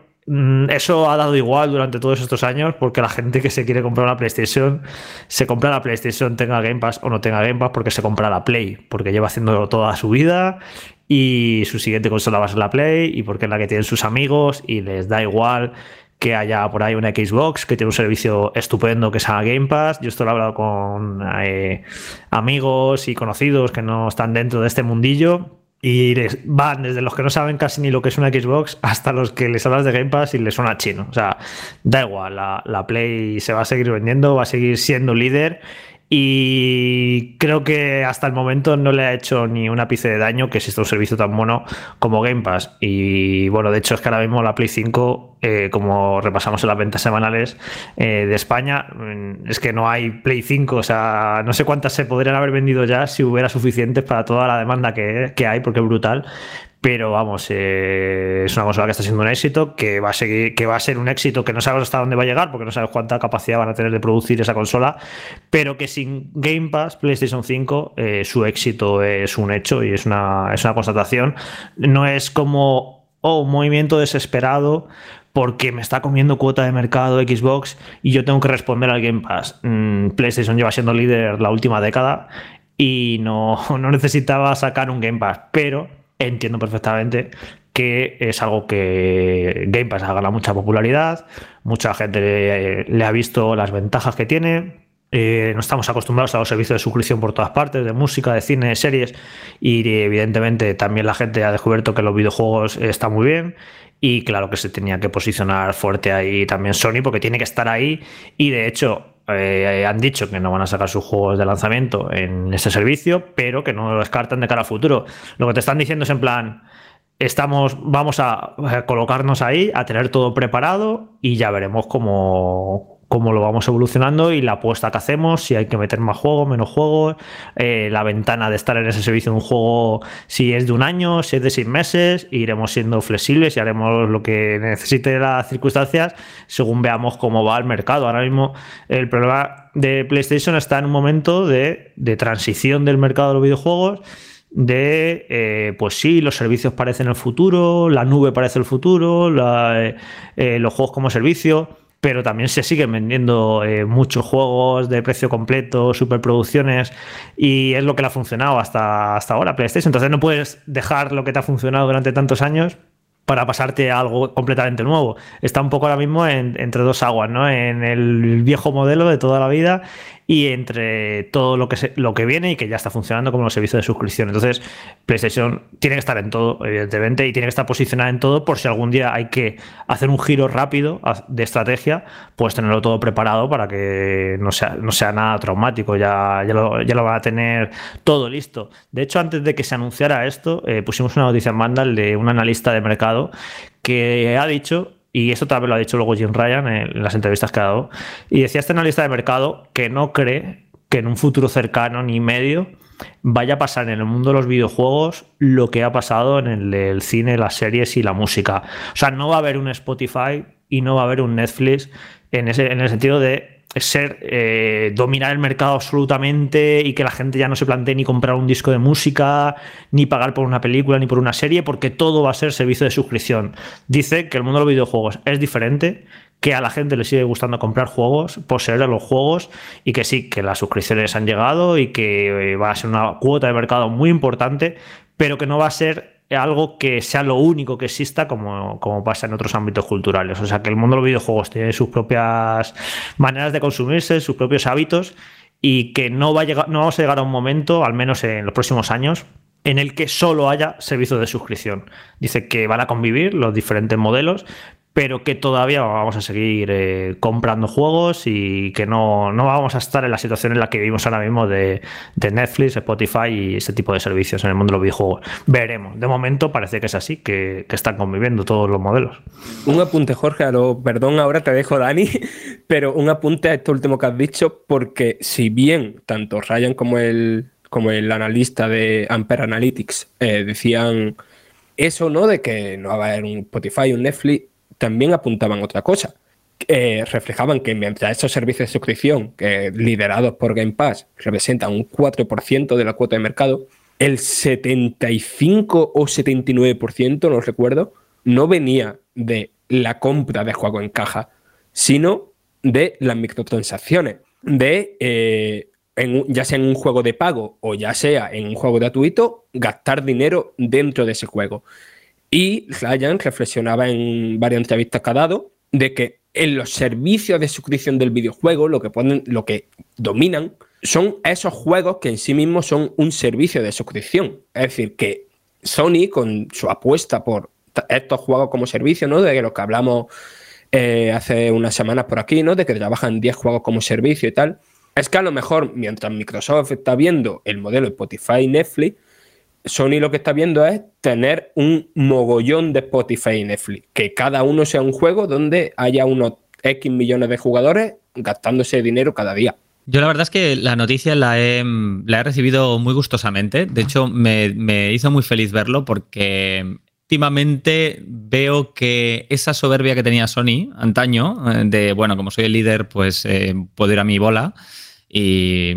S8: eso ha dado igual durante todos estos años porque la gente que se quiere comprar una PlayStation se compra la PlayStation, tenga Game Pass o no tenga Game Pass porque se compra la Play, porque lleva haciéndolo toda su vida y su siguiente consola va a ser la Play y porque es la que tienen sus amigos y les da igual que haya por ahí una Xbox que tiene un servicio estupendo que se llama Game Pass. Yo esto lo he hablado con eh, amigos y conocidos que no están dentro de este mundillo. Y les van desde los que no saben casi ni lo que es una Xbox hasta los que les hablas de Game Pass y les suena chino. O sea, da igual, la, la Play se va a seguir vendiendo, va a seguir siendo líder y creo que hasta el momento no le ha hecho ni un ápice de daño que exista un servicio tan bueno como Game Pass. Y bueno, de hecho es que ahora mismo la Play 5, eh, como repasamos en las ventas semanales eh, de España, mm, es que no hay Play 5, o sea, no sé cuántas se podrían haber vendido ya si hubiera suficientes para toda la demanda que, que hay, porque es brutal pero vamos, eh, es una consola que está siendo un éxito, que va a seguir, que va a ser un éxito que no sabemos hasta dónde va a llegar, porque no sabes cuánta capacidad van a tener de producir esa consola, pero que sin Game Pass, PlayStation 5, eh, su éxito es un hecho y es una, es una constatación. No es como oh, un movimiento desesperado porque me está comiendo cuota de mercado Xbox y yo tengo que responder al Game Pass. Mm, PlayStation lleva siendo líder la última década y no, no necesitaba sacar un Game Pass, pero entiendo perfectamente que es algo que Game Pass ha ganado mucha popularidad, mucha gente le, ha visto las ventajas que tiene. Eh, no estamos acostumbrados a los servicios de suscripción por todas partes, de música, de cine, de series, y evidentemente también la gente ha descubierto que los videojuegos están muy bien. Y claro que se tenía que posicionar fuerte ahí también Sony, porque tiene que estar ahí. Y de hecho, eh, han dicho que no van a sacar sus juegos de lanzamiento en este servicio, pero que no lo descartan de cara al futuro. Lo que te están diciendo es en plan, estamos, vamos a colocarnos ahí, a tener todo preparado y ya veremos cómo, cómo lo vamos evolucionando y la apuesta que hacemos, si hay que meter más juegos, menos juegos, eh, la ventana de estar en ese servicio de un juego, si es de un año, si es de seis meses, iremos siendo flexibles y haremos lo que necesite las circunstancias según veamos cómo va el mercado. Ahora mismo el problema de PlayStation está en un momento de, transición del mercado de los videojuegos de, eh, pues sí, los servicios parecen el futuro, la nube parece el futuro, eh, los juegos como servicio pero también se siguen vendiendo eh, muchos juegos de precio completo, superproducciones, y es lo que le ha funcionado hasta, hasta ahora PlayStation. Entonces no puedes dejar lo que te ha funcionado durante tantos años para pasarte a algo completamente nuevo. Está un poco ahora mismo entre dos aguas, ¿no? En el viejo modelo de toda la vida y entre todo lo que, lo que viene y que ya está funcionando como los servicios de suscripción. Entonces, PlayStation tiene que estar en todo, evidentemente, y tiene que estar posicionada en todo por si algún día hay que hacer un giro rápido de estrategia, pues tenerlo todo preparado para que no sea, no sea nada traumático, ya, ya, lo, ya lo van a tener todo listo. De hecho, antes de que se anunciara esto, eh, pusimos una noticia en Mandal de un analista de mercado que ha dicho y esto también lo ha dicho luego Jim Ryan en las entrevistas que ha dado, y decía este analista de mercado que no cree que en un futuro cercano ni medio vaya a pasar en el mundo de los videojuegos lo que ha pasado en el, el cine, las series y la música. O sea, no va a haber un Spotify y no va a haber un Netflix en, ese, en el sentido de ser eh, dominar el mercado absolutamente y que la gente ya no se plantee ni comprar un disco de música, ni pagar por una película, ni por una serie, porque todo va a ser servicio de suscripción. Dice que el mundo de los videojuegos es diferente, que a la gente le sigue gustando comprar juegos, poseer los juegos y que sí, que las suscripciones han llegado y que eh, va a ser una cuota de mercado muy importante, pero que no va a ser algo que sea lo único que exista como, como, pasa en otros ámbitos culturales. O sea que el mundo de los videojuegos tiene sus propias maneras de consumirse, sus propios hábitos y que no, va a llegar, no vamos a llegar a un momento, al menos en los próximos años, en el que solo haya servicios de suscripción. Dice que van a convivir los diferentes modelos, pero que todavía vamos a seguir eh, comprando juegos y que no, no, vamos a estar en la situación en la que vivimos ahora mismo de, de, Netflix, Spotify y ese tipo de servicios en el mundo de los videojuegos. Veremos. De momento parece que es así, que, que están conviviendo todos los modelos.
S6: Un apunte, Jorge, a lo, perdón, ahora te dejo, Dani, pero un apunte a esto último que has dicho, porque si bien tanto Ryan como el, como el analista de Ampere Analytics eh, decían eso, ¿no? De que no va a haber un Spotify, un Netflix también apuntaban otra cosa. Eh, reflejaban que mientras estos servicios de suscripción, que liderados por Game Pass, representan un 4% de la cuota de mercado, el 75 o 79%, no recuerdo, no venía de la compra de juego en caja, sino de las microtransacciones, de eh, ya sea en un juego de pago o ya sea en un juego gratuito, gastar dinero dentro de ese juego. Y Ryan reflexionaba en varias entrevistas que ha dado de que en los servicios de suscripción del videojuego lo que, ponen, lo que dominan son esos juegos que en sí mismos son un servicio de suscripción. Es decir, que Sony, con su apuesta por estos juegos como servicio, ¿no? De lo que hablamos eh, hace unas semanas por aquí, ¿no? De que trabajan 10 juegos como servicio y tal. Es que a lo mejor, mientras Microsoft está viendo el modelo Spotify y Netflix, Sony lo que está viendo es tener un mogollón de Spotify y Netflix, que cada uno sea un juego donde haya unos X millones de jugadores gastándose dinero cada día.
S5: Yo la verdad es que la noticia la he, recibido muy gustosamente. De hecho, me, me, hizo muy feliz verlo porque últimamente veo que esa soberbia que tenía Sony antaño, eh, de, bueno, como soy el líder, pues eh, puedo ir a mi bola y,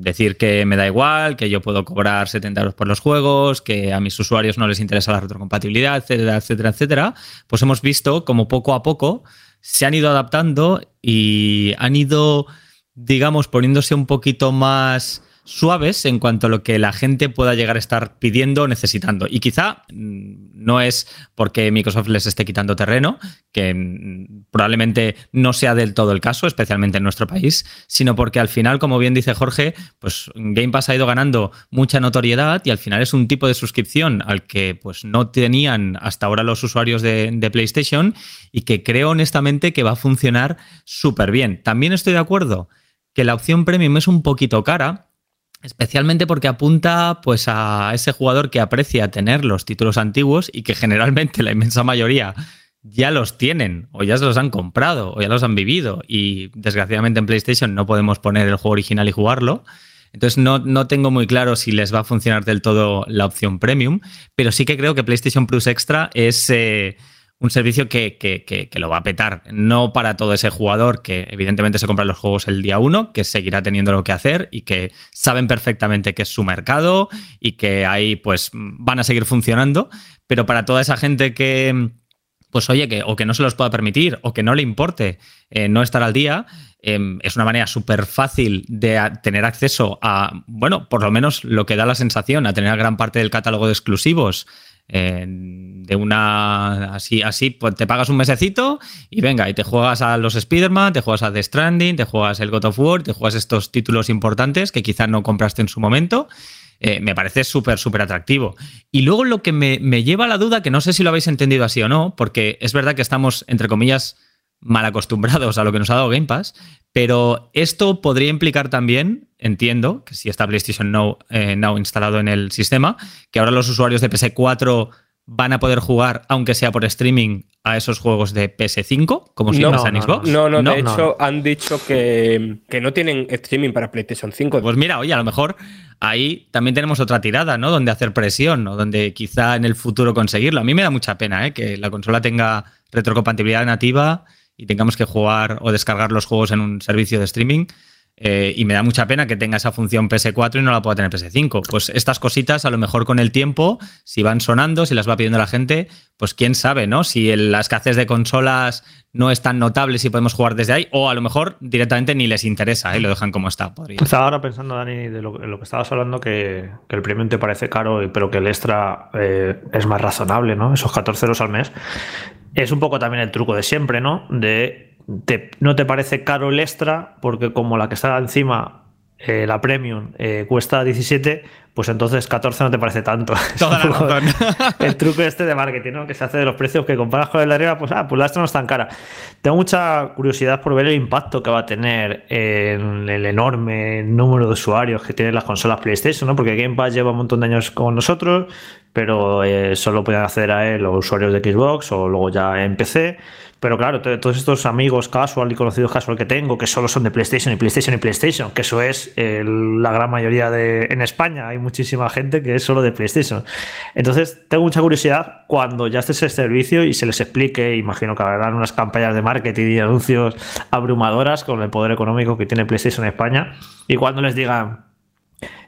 S5: decir que me da igual, que yo puedo cobrar 70 euros por los juegos, que a mis usuarios no les interesa la retrocompatibilidad, etcétera, etcétera, etcétera, pues hemos visto como poco a poco se han ido adaptando y han ido, digamos, poniéndose un poquito más suaves en cuanto a lo que la gente pueda llegar a estar pidiendo o necesitando. Y quizá mm, no es porque Microsoft les esté quitando terreno, que mm, probablemente no sea del todo el caso, especialmente en nuestro país, sino porque al final, como bien dice Jorge, pues Game Pass ha ido ganando mucha notoriedad y al final es un tipo de suscripción al que pues no tenían hasta ahora los usuarios de, de PlayStation y que creo honestamente que va a funcionar súper bien. También estoy de acuerdo que la opción premium es un poquito cara, Especialmente porque apunta pues, a ese jugador que aprecia tener los títulos antiguos y que generalmente la inmensa mayoría ya los tienen o ya se los han comprado o ya los han vivido y desgraciadamente en PlayStation no podemos poner el juego original y jugarlo. Entonces no, no, tengo muy claro si les va a funcionar del todo la opción premium, pero sí que creo que PlayStation Plus Extra es... Eh, un servicio que, que, que, lo va a petar. No para todo ese jugador que evidentemente se compra los juegos el día uno, que seguirá teniendo lo que hacer y que saben perfectamente que es su mercado y que ahí pues van a seguir funcionando. Pero para toda esa gente que, pues oye, que o que no se los pueda permitir o que no le importe eh, no estar al día, eh, es una manera súper fácil de tener acceso a, bueno, por lo menos lo que da la sensación, a tener gran parte del catálogo de exclusivos de una así, así, pues te pagas un mesecito y venga, y te juegas a los Spider-Man, te juegas a The Stranding, te juegas el God of War, te juegas estos títulos importantes que quizás no compraste en su momento. Eh, me parece súper, súper atractivo. Y luego lo que me, me lleva a la duda, que no sé si lo habéis entendido así o no, porque es verdad que estamos, entre comillas, mal acostumbrados a lo que nos ha dado Game Pass, pero esto podría implicar también, entiendo, que si está PlayStation Now, eh, Now instalado en el sistema, que ahora los usuarios de PS4 van a poder jugar, aunque sea por streaming, a esos juegos de PS5, como si
S6: No,
S5: pasa en
S8: no,
S5: Xbox.
S6: No, no, de
S8: No,
S6: hecho han dicho que, que no tienen streaming para PlayStation 5.
S5: Pues mira, oye, a lo mejor ahí también tenemos otra tirada, ¿no? Donde hacer presión, o donde quizá en el futuro conseguirlo. A mí me da mucha pena, ¿eh? Que la consola tenga retrocompatibilidad nativa y tengamos que jugar o descargar los juegos en un servicio de streaming. Eh, y me da mucha pena que tenga esa función PS4 y no la pueda tener PS5. Pues estas cositas, a lo mejor con el tiempo, si van sonando, si las va pidiendo la gente, pues quién sabe, ¿no? Si el- la escasez de consolas no es tan notable si podemos jugar desde ahí, o a lo mejor directamente ni les interesa y lo dejan como está. Podría.
S8: Estaba ahora pensando, Dani, de lo, que estabas hablando, que, que el premium te parece caro, pero que el extra eh, es más razonable, ¿no? Esos 14 euros al mes. Es un poco también el truco de siempre, ¿no? De te- no te parece caro el extra, porque como la que está encima, eh, la premium, eh, cuesta 17, pues entonces 14 no te parece tanto.
S5: Toda la razón.
S8: el truco este de marketing, ¿no? Que se hace de los precios que comparas con el de arriba, pues, ah, pues la extra no es tan cara. Tengo mucha curiosidad por ver el impacto que va a tener en el enorme número de usuarios que tienen las consolas PlayStation, ¿no? Porque Game Pass lleva un montón de años con nosotros, pero eh, solo pueden acceder a él los usuarios de Xbox o luego ya en PC. Pero claro, to- todos estos amigos casual y conocidos casual que tengo, que solo son de PlayStation y PlayStation y PlayStation, que eso es la gran mayoría de en España, hay muchísima gente que es solo de PlayStation. Entonces, tengo mucha curiosidad cuando ya esté ese servicio y se les explique, imagino que habrán unas campañas de marketing y anuncios abrumadoras con el poder económico que tiene PlayStation en España, y cuando les digan,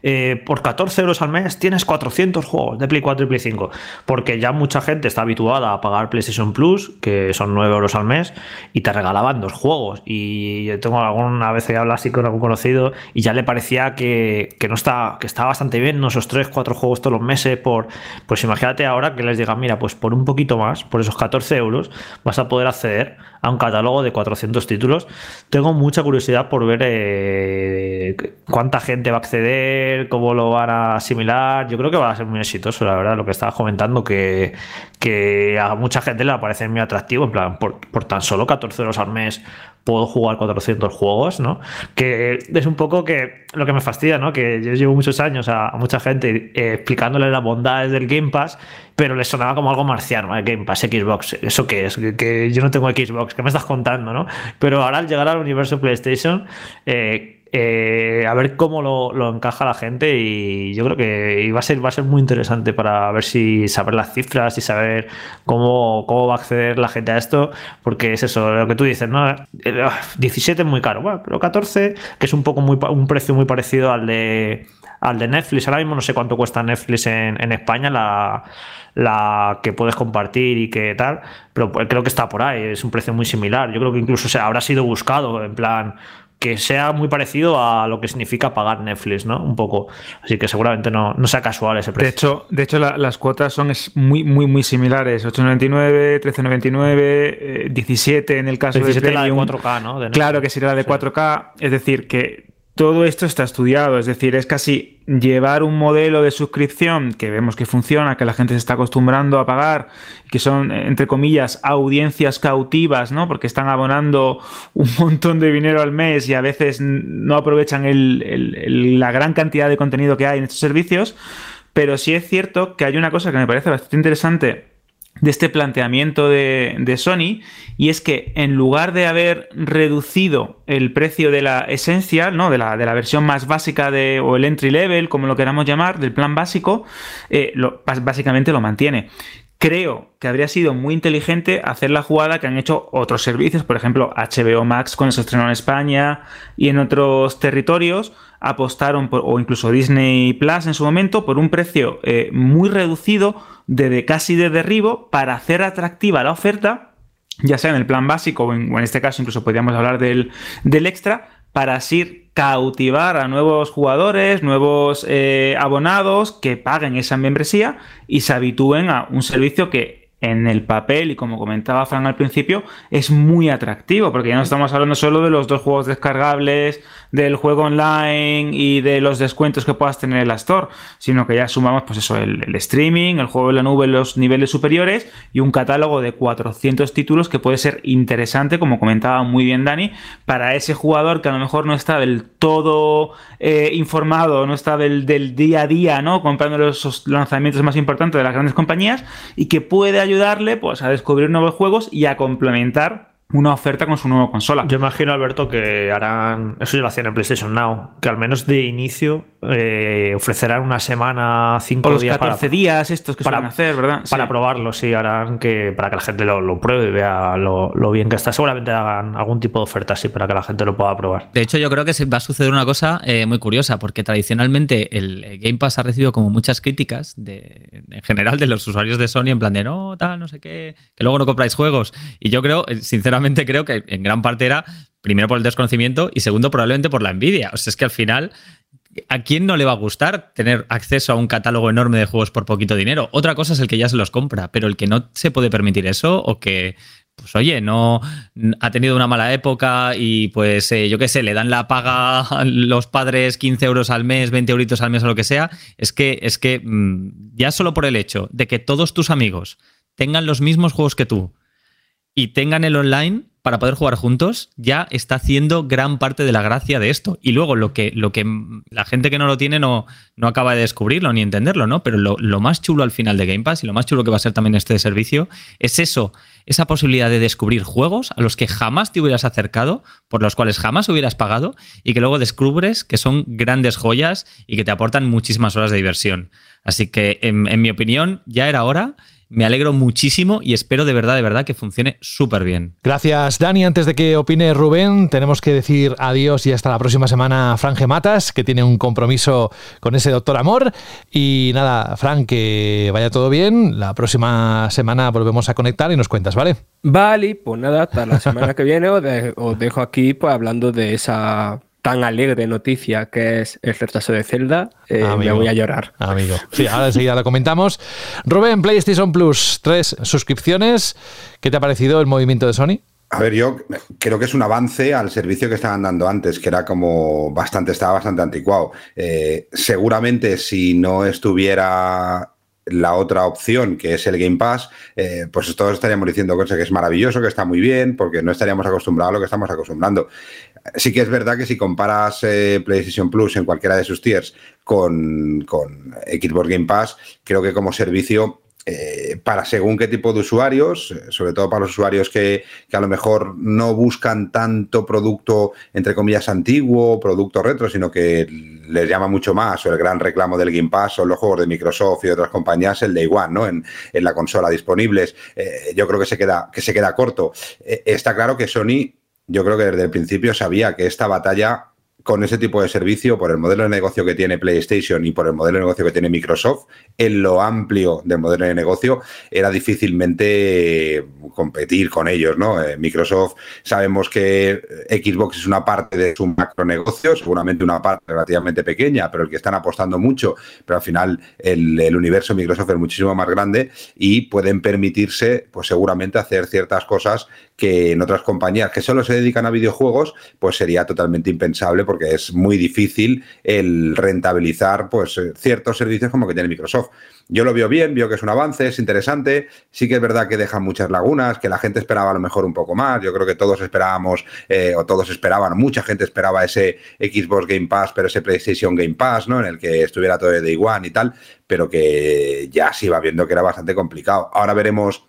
S8: eh, por 14 euros al mes tienes 400 juegos de Play 4 y Play 5. Porque ya mucha gente está habituada a pagar PlayStation Plus, que son 9 euros al mes, y te regalaban dos juegos. Y yo tengo alguna vez que habla así con algún conocido y ya le parecía que, que no está, que está bastante bien esos 3, 4 juegos todos los meses. Por, pues imagínate ahora que les digan, mira, pues por un poquito más, por esos 14 euros, vas a poder acceder a un catálogo de 400 títulos. Tengo mucha curiosidad por ver eh, cuánta gente va a acceder, cómo lo van a asimilar. Yo creo que va a ser muy exitoso, la verdad, lo que estabas comentando, que, que a mucha gente le va a parecer muy atractivo, en plan, por, por tan solo 14 euros al mes puedo jugar 400 juegos, ¿no? Que es un poco que lo que me fastidia, ¿no? Que yo llevo muchos años a, mucha gente eh, explicándole las bondades del Game Pass, pero les sonaba como algo marciano, ¿eh? Game Pass, Xbox, ¿eso qué es? Que, que yo no tengo Xbox, ¿qué me estás contando, no? Pero ahora al llegar al universo PlayStation, eh, eh, a ver cómo lo, lo encaja la gente y yo creo que va a ser, va a ser muy interesante para ver si saber las cifras y saber cómo, cómo va a acceder la gente a esto, porque es eso, lo que tú dices, ¿no? Eh, 17 es muy caro, bueno, pero 14, que es un poco muy, un precio muy parecido al de al de Netflix. Ahora mismo no sé cuánto cuesta Netflix en, en España, la, la que puedes compartir y que tal, pero pues creo que está por ahí, es un precio muy similar. Yo creo que incluso se habrá sido buscado, en plan que sea muy parecido a lo que significa pagar Netflix, ¿no? Un poco. Así que seguramente no, no sea casual ese
S4: De
S8: precio.
S4: hecho, de hecho la- las cuotas son muy, muy, muy similares. 8,99, 13,99, eh, 17 en el caso
S8: 17
S4: de
S8: la de
S4: Premium.
S8: 4K, ¿no? De
S4: Claro que sería la de
S8: Sí.
S4: 4K. Es decir, que todo esto está estudiado. Es decir, es casi llevar un modelo de suscripción que vemos que funciona, que la gente se está acostumbrando a pagar, que son, entre comillas, audiencias cautivas, ¿no? Porque están abonando un montón de dinero al mes y a veces no aprovechan la gran cantidad de contenido que hay en estos servicios. Pero sí es cierto que hay una cosa que me parece bastante interesante de este planteamiento de, Sony y es que en lugar de haber reducido el precio de la esencia, ¿no? de, la, de la versión más básica de, o el entry level, como lo queramos llamar, del plan básico, eh, básicamente lo mantiene. Creo que habría sido muy inteligente hacer la jugada que han hecho otros servicios, por ejemplo HBO Max cuando se estrenó en España y en otros territorios, apostaron, por- o incluso Disney Plus en su momento, por un precio eh, muy reducido, de, de casi de derribo, para hacer atractiva la oferta, ya sea en el plan básico o en, o en este caso incluso podríamos hablar del, del extra, para así cautivar a nuevos jugadores, nuevos eh, abonados que paguen esa membresía y se habitúen a un servicio que en el papel, y como comentaba Fran al principio, es muy atractivo, porque ya no estamos hablando solo de los dos juegos descargables, del juego online y de los descuentos que puedas tener en la Store, sino que ya sumamos, pues eso, el, streaming, el juego en la nube los niveles superiores y un catálogo de 400 títulos que puede ser interesante, como comentaba muy bien Dani, para ese jugador que a lo mejor no está del todo eh, informado, no está del, del día a día, ¿no? Comprando los, lanzamientos más importantes de las grandes compañías y que puede ayudar ayudarle pues, a descubrir nuevos juegos y a complementar una oferta con su nueva consola.
S8: Yo imagino, Alberto, que harán, eso ya lo hacían en PlayStation Now, que al menos de inicio eh, ofrecerán una semana, cinco
S4: o los
S8: días
S4: 14
S8: para,
S4: días estos que
S8: para-
S4: suelen hacer, ¿verdad?
S8: para
S4: Sí.
S8: probarlo, sí, harán que para que la gente lo, lo pruebe y vea lo, lo bien que está. Seguramente hagan algún tipo de oferta así para que la gente lo pueda probar.
S5: De hecho, yo creo que se va a suceder una cosa eh, muy curiosa, porque tradicionalmente el eh, Game Pass ha recibido como muchas críticas de, en general de los usuarios de Sony, en plan de no, tal, no sé qué, que luego no compráis juegos. Y yo creo, eh, creo que en gran parte era, primero por el desconocimiento y segundo probablemente por la envidia. O sea, es que al final ¿A quién no le va a gustar tener acceso a un catálogo enorme de juegos por poquito dinero? Otra cosa es el que ya se los compra, pero el que no se puede permitir eso o que, pues oye, no ha tenido una mala época y pues eh, yo qué sé, le dan la paga los padres 15 euros al mes, 20 euritos al mes o lo que sea, es que, es que mm, ya solo por el hecho de que todos tus amigos tengan los mismos juegos que tú y tengan el online para poder jugar juntos, ya está haciendo gran parte de la gracia de esto. Y luego lo que, lo que la gente que no lo tiene no, no acaba de descubrirlo ni entenderlo, ¿no? Pero lo, lo más chulo al final de Game Pass y lo más chulo que va a ser también este servicio es eso, esa posibilidad de descubrir juegos a los que jamás te hubieras acercado, por los cuales jamás hubieras pagado y que luego descubres que son grandes joyas y que te aportan muchísimas horas de diversión. Así que, en, en mi opinión, ya era hora. Me alegro muchísimo y espero de verdad, de verdad que funcione súper bien.
S2: Gracias, Dani. Antes de que opine Rubén, tenemos que decir adiós y hasta la próxima semana a Fran Gematas, que tiene un compromiso con ese doctor amor. Y nada, Fran, que vaya todo bien. La próxima semana volvemos a conectar y nos cuentas, ¿vale?
S6: Vale, pues nada, hasta la semana que viene os, de- os dejo aquí pues hablando de esa tan alegre noticia que es el retraso de Zelda. Eh, me voy a llorar.
S2: Amigo. Sí, ahora enseguida lo comentamos. Rubén, PlayStation Plus, tres suscripciones. ¿Qué te ha parecido el movimiento de Sony?
S7: A ver, yo creo que es un avance al servicio que estaban dando antes, que era como bastante, estaba bastante anticuado. Eh, seguramente si no estuviera la otra opción, que es el Game Pass, eh, pues todos estaríamos diciendo cosas que es maravilloso, que está muy bien, porque no estaríamos acostumbrados a lo que estamos acostumbrando. Sí que es verdad que si comparas eh, PlayStation Plus en cualquiera de sus tiers con, con Xbox Game Pass, creo que como servicio eh, para según qué tipo de usuarios, eh, sobre todo para los usuarios que, que a lo mejor no buscan tanto producto, entre comillas, antiguo, producto retro, sino que les llama mucho más, o el gran reclamo del Game Pass, son los juegos de Microsoft y otras compañías, el Day One, ¿no? En, en la consola disponibles. Eh, yo creo que se queda, que se queda corto. Está claro que Sony, yo creo que desde el principio sabía que esta batalla con ese tipo de servicio, por el modelo de negocio que tiene PlayStation y por el modelo de negocio que tiene Microsoft, en lo amplio del modelo de negocio, era difícilmente competir con ellos, ¿no? Eh, Microsoft, sabemos que Xbox es una parte de su macro negocio, seguramente una parte relativamente pequeña, pero el que están apostando mucho, pero al final el, universo Microsoft es muchísimo más grande y pueden permitirse, pues seguramente, hacer ciertas cosas que en otras compañías que solo se dedican a videojuegos, pues sería totalmente impensable es muy difícil el rentabilizar pues eh, ciertos servicios como que tiene Microsoft. Yo lo veo bien, veo que es un avance, es interesante, sí que es verdad que deja muchas lagunas, que la gente esperaba a lo mejor un poco más, yo creo que todos esperábamos, eh, o todos esperaban, mucha gente esperaba ese Xbox Game Pass, pero ese PlayStation Game Pass, ¿no? En el que estuviera todo de Day One y tal, pero que ya se iba viendo que era bastante complicado. Ahora veremos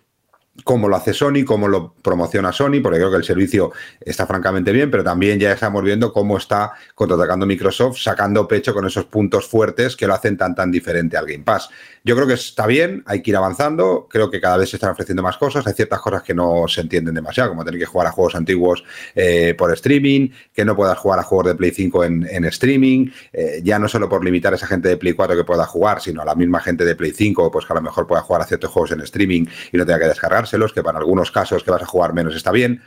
S7: cómo lo hace Sony, cómo lo promociona Sony, porque creo que el servicio está francamente bien, pero también ya estamos viendo cómo está contraatacando Microsoft, sacando pecho con esos puntos fuertes que lo hacen tan tan diferente al Game Pass. Yo creo que está bien, hay que ir avanzando, creo que cada vez se están ofreciendo más cosas, hay ciertas cosas que no se entienden demasiado, como tener que jugar a juegos antiguos eh, por streaming, que no puedas jugar a juegos de Play 5 en, streaming, eh, ya no solo por limitar a esa gente de Play 4 que pueda jugar, sino a la misma gente de Play 5, pues que a lo mejor pueda jugar a ciertos juegos en streaming y no tenga que descargárselos, que para algunos casos que vas a jugar menos está bien.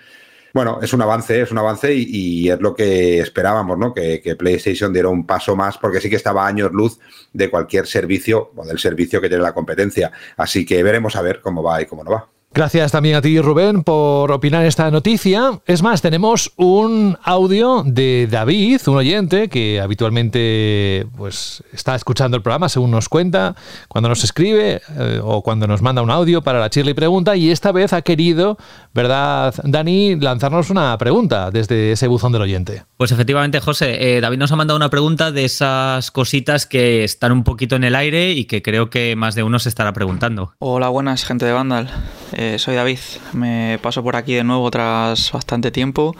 S7: Bueno, es un avance, es un avance y, es lo que esperábamos, ¿no? Que, que, PlayStation diera un paso más, porque sí que estaba años luz de cualquier servicio o del servicio que tiene la competencia. Así que veremos a ver cómo va y cómo no va.
S2: Gracias también a ti, Rubén, por opinar esta noticia. Es más, tenemos un audio de David, un oyente que habitualmente pues, está escuchando el programa, según nos cuenta, cuando nos escribe eh, o cuando nos manda un audio para la Chirly Pregunta. Y esta vez ha querido, ¿verdad, Dani, lanzarnos una pregunta desde ese buzón del oyente?
S5: Pues efectivamente, José, eh, David nos ha mandado una pregunta de esas cositas que están un poquito en el aire y que creo que más de uno se estará preguntando.
S1: Hola, buenas, gente de Vandal. Eh, soy David, me paso por aquí de nuevo tras bastante tiempo,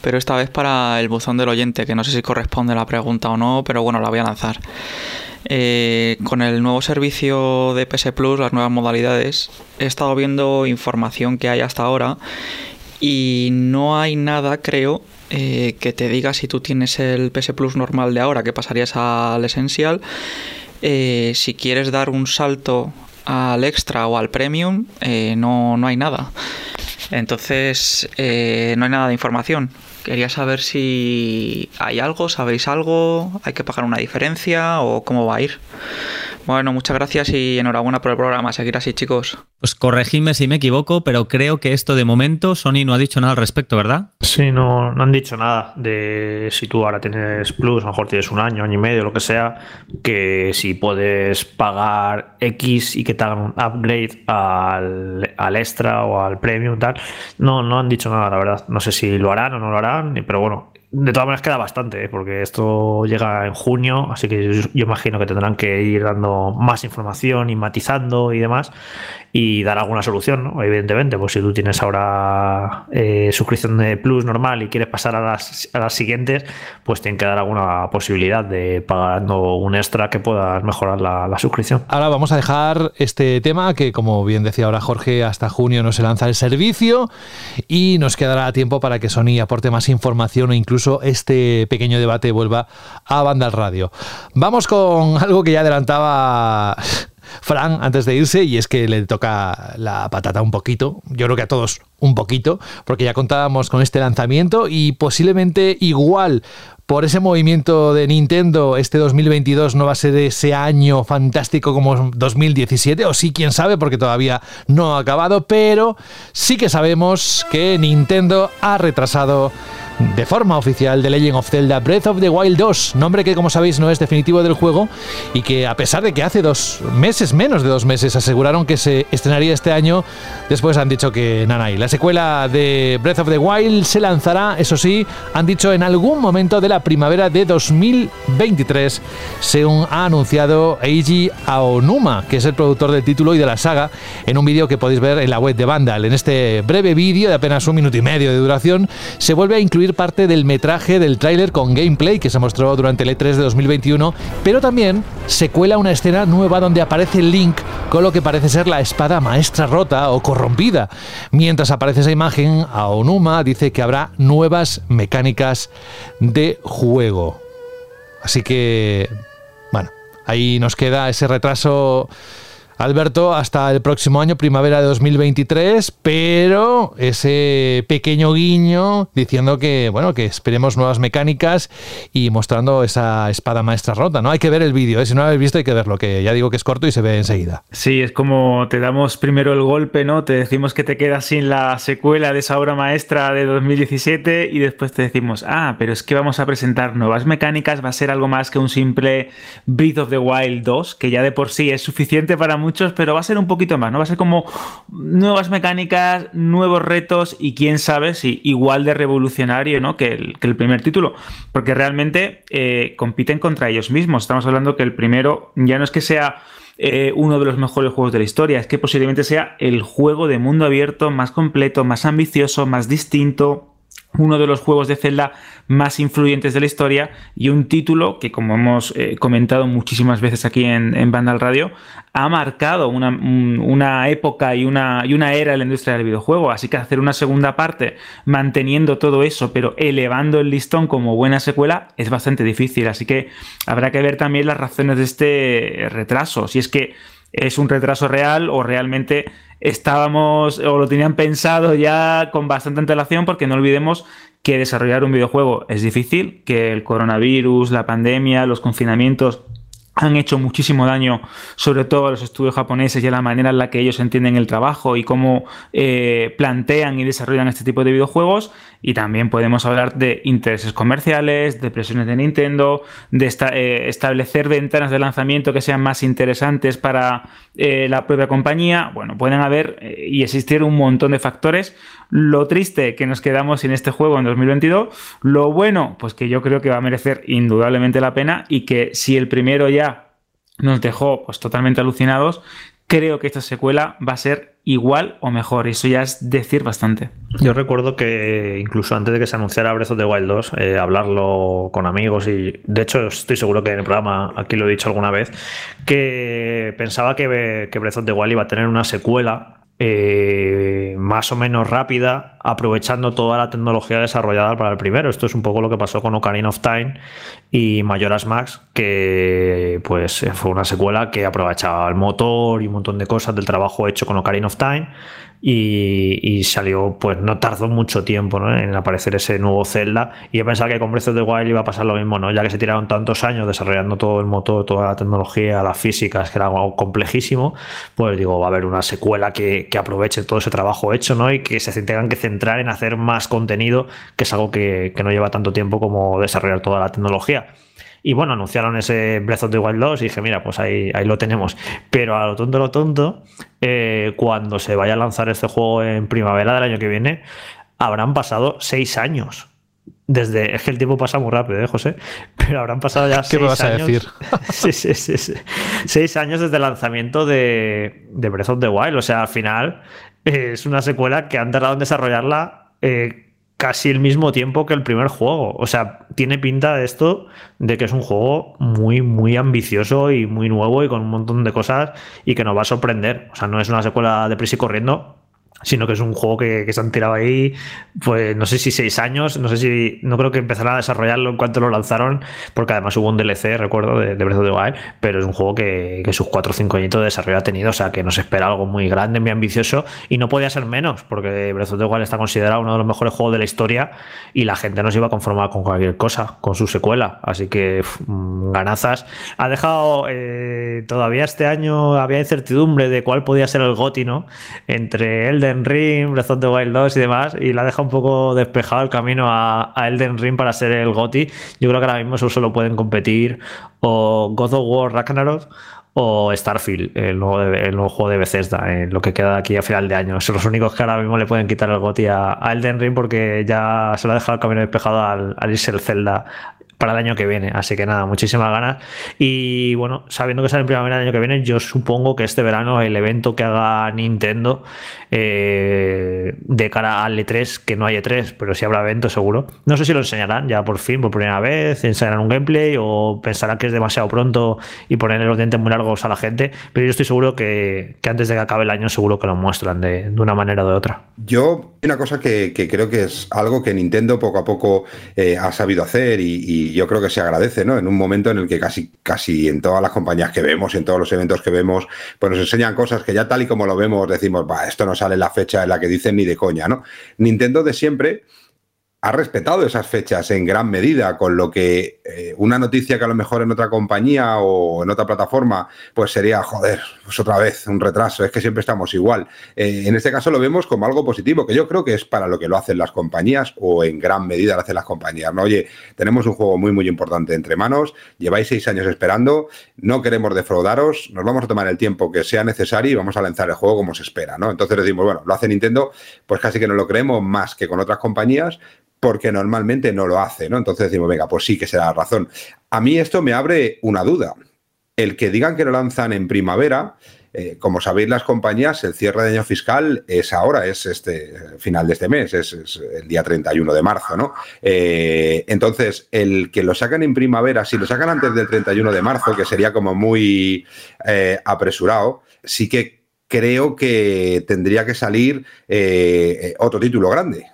S1: pero esta vez para el buzón del oyente, que no sé si corresponde la pregunta o no, pero bueno, la voy a lanzar. Eh, con el nuevo servicio de PS Plus, las nuevas modalidades, he estado viendo información que hay hasta ahora y no hay nada, creo, eh, que te diga si tú tienes el PS Plus normal de ahora, que pasarías al Essential. si quieres dar un salto al extra o al premium eh, no, no, hay nada. Entonces eh, no hay nada de información. Quería saber si hay algo, sabéis algo, hay que pagar una diferencia o cómo va a ir. Bueno, muchas gracias y enhorabuena por el programa. Seguir así, chicos.
S5: Pues corregidme si me equivoco, pero creo que esto de momento Sony no ha dicho nada al respecto, ¿verdad?
S8: Sí, no, no han dicho nada de si tú ahora tienes Plus, a lo mejor tienes un año, año y medio, lo que sea, que si puedes pagar X y que te hagan un upgrade al, al extra o al premium, tal. No, no han dicho nada, la verdad. No sé si lo harán o no lo harán, pero bueno, de todas maneras queda bastante, ¿eh? porque esto llega en junio, así que yo, imagino que tendrán que ir dando más información y matizando y demás y dar alguna solución, ¿no? Evidentemente, pues si tú tienes ahora eh, suscripción de Plus normal y quieres pasar a las, a las siguientes, pues tienen que dar alguna posibilidad de pagando un extra que pueda mejorar la, la, suscripción.
S2: Ahora vamos a dejar este tema que, como bien decía ahora Jorge, hasta junio no se lanza el servicio y nos quedará tiempo para que Sony aporte más información o incluso este pequeño debate vuelva a Banda al Radio. Vamos con algo que ya adelantaba Fran antes de irse y es que le toca la patata un poquito, yo creo que a todos un poquito, porque ya contábamos con este lanzamiento y posiblemente igual por ese movimiento de Nintendo, este 2022 no va a ser ese año fantástico como 2017, o sí, quién sabe, porque todavía no ha acabado, pero sí que sabemos que Nintendo ha retrasado de forma oficial The Legend of Zelda Breath of the Wild 2, nombre que como sabéis no es definitivo del juego y que a pesar de que hace dos meses, menos de dos meses, aseguraron que se estrenaría este año, después han dicho que nanay. La secuela de Breath of the Wild se lanzará, eso sí, han dicho en algún momento de la primavera de 2023, según ha anunciado Eiji Aonuma, que es el productor del título y de la saga, en un vídeo que podéis ver en la web de Vandal. En este breve vídeo de apenas un minuto y medio de duración, se vuelve a incluir parte del metraje del tráiler con gameplay que se mostró durante el E3 de 2021, pero también se cuela una escena nueva donde aparece Link con lo que parece ser la espada maestra rota o corrompida. Mientras aparece esa imagen, Aonuma dice que habrá nuevas mecánicas de juego. Así que, bueno, ahí nos queda ese retraso Alberto, hasta el próximo año, primavera de 2023, pero ese pequeño guiño diciendo que, bueno, que esperemos nuevas mecánicas y mostrando esa espada maestra rota, ¿no? Hay que ver el vídeo, ¿eh? si no lo habéis visto hay que verlo, que ya digo que es corto y se ve enseguida.
S4: Sí, es como te damos primero el golpe, ¿no? Te decimos que te quedas sin la secuela de esa obra maestra de 2017 y después te decimos, ah, pero es que vamos a presentar nuevas mecánicas, va a ser algo más que un simple Breath of the Wild 2, que ya de por sí es suficiente para muchos, pero va a ser un poquito más, ¿no? Va a ser como nuevas mecánicas, nuevos retos y quién sabe si igual de revolucionario, ¿no? Que el, que el primer título, porque realmente eh, compiten contra ellos mismos. Estamos hablando que el primero ya no es que sea eh, uno de los mejores juegos de la historia, es que posiblemente sea el juego de mundo abierto más completo, más ambicioso, más distinto uno de los juegos de Zelda más influyentes de la historia y un título que, como hemos eh, comentado muchísimas veces aquí en, en Vandal Radio, ha marcado una, una época y una, y una, era en la industria del videojuego. Así que hacer una segunda parte manteniendo todo eso, pero elevando el listón como buena secuela, es bastante difícil. Así que habrá que ver también las razones de este retraso. Si es que es un retraso real o realmente estábamos o lo tenían pensado ya con bastante antelación porque no olvidemos que desarrollar un videojuego es difícil, que el coronavirus, la pandemia, los confinamientos han hecho muchísimo daño, sobre todo a los estudios japoneses y a la manera en la que ellos entienden el trabajo y cómo eh, plantean y desarrollan este tipo de videojuegos. Y también podemos hablar de intereses comerciales, de presiones de Nintendo, de eh, establecer ventanas de lanzamiento que sean más interesantes para eh, la propia compañía. Bueno, pueden haber y existir un montón de factores. Lo triste que nos quedamos sin este juego en 2022. Lo bueno, pues que yo creo que va a merecer indudablemente la pena y que si el primero ya nos dejó pues totalmente alucinados. Creo que esta secuela va a ser igual o mejor. Eso ya es decir bastante.
S8: Yo recuerdo que incluso antes de que se anunciara Breath of the Wild 2, eh, hablarlo con amigos y de hecho estoy seguro que en el programa, aquí lo he dicho alguna vez, que pensaba que, que Breath of the Wild iba a tener una secuela eh, más o menos rápida, aprovechando toda la tecnología desarrollada para el primero. Esto es un poco lo que pasó con Ocarina of Time y Majora's Max, que pues fue una secuela que aprovechaba el motor y un montón de cosas del trabajo hecho con Ocarina of Time y, salió, pues no tardó mucho tiempo en aparecer ese nuevo Zelda. Y yo pensaba que con Breath of the Wild iba a pasar lo mismo, ¿no? ya que se tiraron tantos años desarrollando todo el motor, toda la tecnología, las físicas, que era algo complejísimo, pues digo, va a haber una secuela que, aproveche todo ese trabajo hecho ¿no? y que se tengan que centrar en hacer más contenido, que es algo que, que no lleva tanto tiempo como desarrollar toda la tecnología. Y bueno, anunciaron ese Breath of the Wild 2 y dije, mira, pues ahí, ahí lo tenemos. Pero a lo tonto, lo tonto, eh, cuando se vaya a lanzar este juego en primavera del año que viene, habrán pasado seis años. Desde, es que el tiempo pasa muy rápido, ¿eh, José? Pero habrán pasado ya
S2: ¿Qué me vas a decir?
S8: sí, sí, sí, Seis años desde el lanzamiento de, de Breath of the Wild. O sea, al final es una secuela que han tardado en desarrollarla eh, casi el mismo tiempo que el primer juego. O sea, tiene pinta de esto de que es un juego muy, muy ambicioso y muy nuevo y con un montón de cosas y que nos va a sorprender. O sea, no es una secuela de prisa y corriendo, sino que es un juego que, se han tirado ahí, pues no sé si seis años, no sé si, no creo que empezarán a desarrollarlo en cuanto lo lanzaron, porque además hubo un DLC, recuerdo, de, Breath of the Wild, pero es un juego que, sus cuatro o cinco añitos de desarrollo ha tenido, o sea que nos espera algo muy grande, muy ambicioso, y no podía ser menos, porque Breath of the Wild está considerado uno de los mejores juegos de la historia, y la gente no se iba a conformar con cualquier cosa, con su secuela, así que ganazas. Ha dejado, eh, todavía este año había incertidumbre de cuál podía ser el GOTI, ¿no? Entre el Elden Ring, Breath of the Wild 2 y demás, y la deja un poco despejado el camino a, Elden Ring para ser el GOTI. Yo creo que ahora mismo solo pueden competir o God of War Ragnarok o Starfield, el nuevo, juego de Bethesda, en lo que queda aquí a final de año. Son los únicos que ahora mismo le pueden quitar el GOTI a, Elden Ring porque ya se lo ha dejado el camino despejado al, al irse el Zelda para el año que viene. Así que nada, muchísimas ganas. Y bueno, sabiendo que sale en primavera del año que viene, yo supongo que este verano el evento que haga Nintendo eh, de cara al E3, que no hay E3, pero sí habrá evento seguro. No sé si lo enseñarán ya por fin, por primera vez, enseñarán un gameplay o pensarán que es demasiado pronto y poner los dientes muy largos a la gente. Pero yo estoy seguro que, antes de que acabe el año, seguro que lo muestran de, una manera o de otra.
S7: Yo, una cosa que, creo que es algo que Nintendo poco a poco eh, ha sabido hacer y yo creo que se agradece, ¿no? En un momento en el que casi, casi en todas las compañías que vemos, en todos los eventos que vemos, pues nos enseñan cosas que ya tal y como lo vemos decimos, va, esto no sale en la fecha en la que dicen ni de coña, ¿no? Nintendo de siempre ha respetado esas fechas en gran medida, con lo que eh, una noticia que a lo mejor en otra compañía o en otra plataforma, pues sería, joder, pues otra vez un retraso, es que siempre estamos igual. Eh, en este caso lo vemos como algo positivo, que yo creo que es para lo que lo hacen las compañías o en gran medida lo hacen las compañías. ¿no? Oye, tenemos un juego muy, muy importante entre manos, lleváis seis años esperando, no queremos defraudaros, nos vamos a tomar el tiempo que sea necesario y vamos a lanzar el juego como se espera. ¿no? Entonces decimos, bueno, lo hace Nintendo, pues casi que no lo creemos más que con otras compañías, porque normalmente no lo hace, ¿no? Entonces decimos, venga, pues sí que será la razón. A mí esto me abre una duda. El que digan que lo lanzan en primavera, eh, como sabéis las compañías, el cierre de año fiscal es ahora, es este final de este mes, es, el día 31 de marzo, ¿no? Eh, entonces, el que lo sacan en primavera, si lo sacan antes del 31 de marzo, que sería como muy eh, apresurado, sí que creo que tendría que salir otro título grande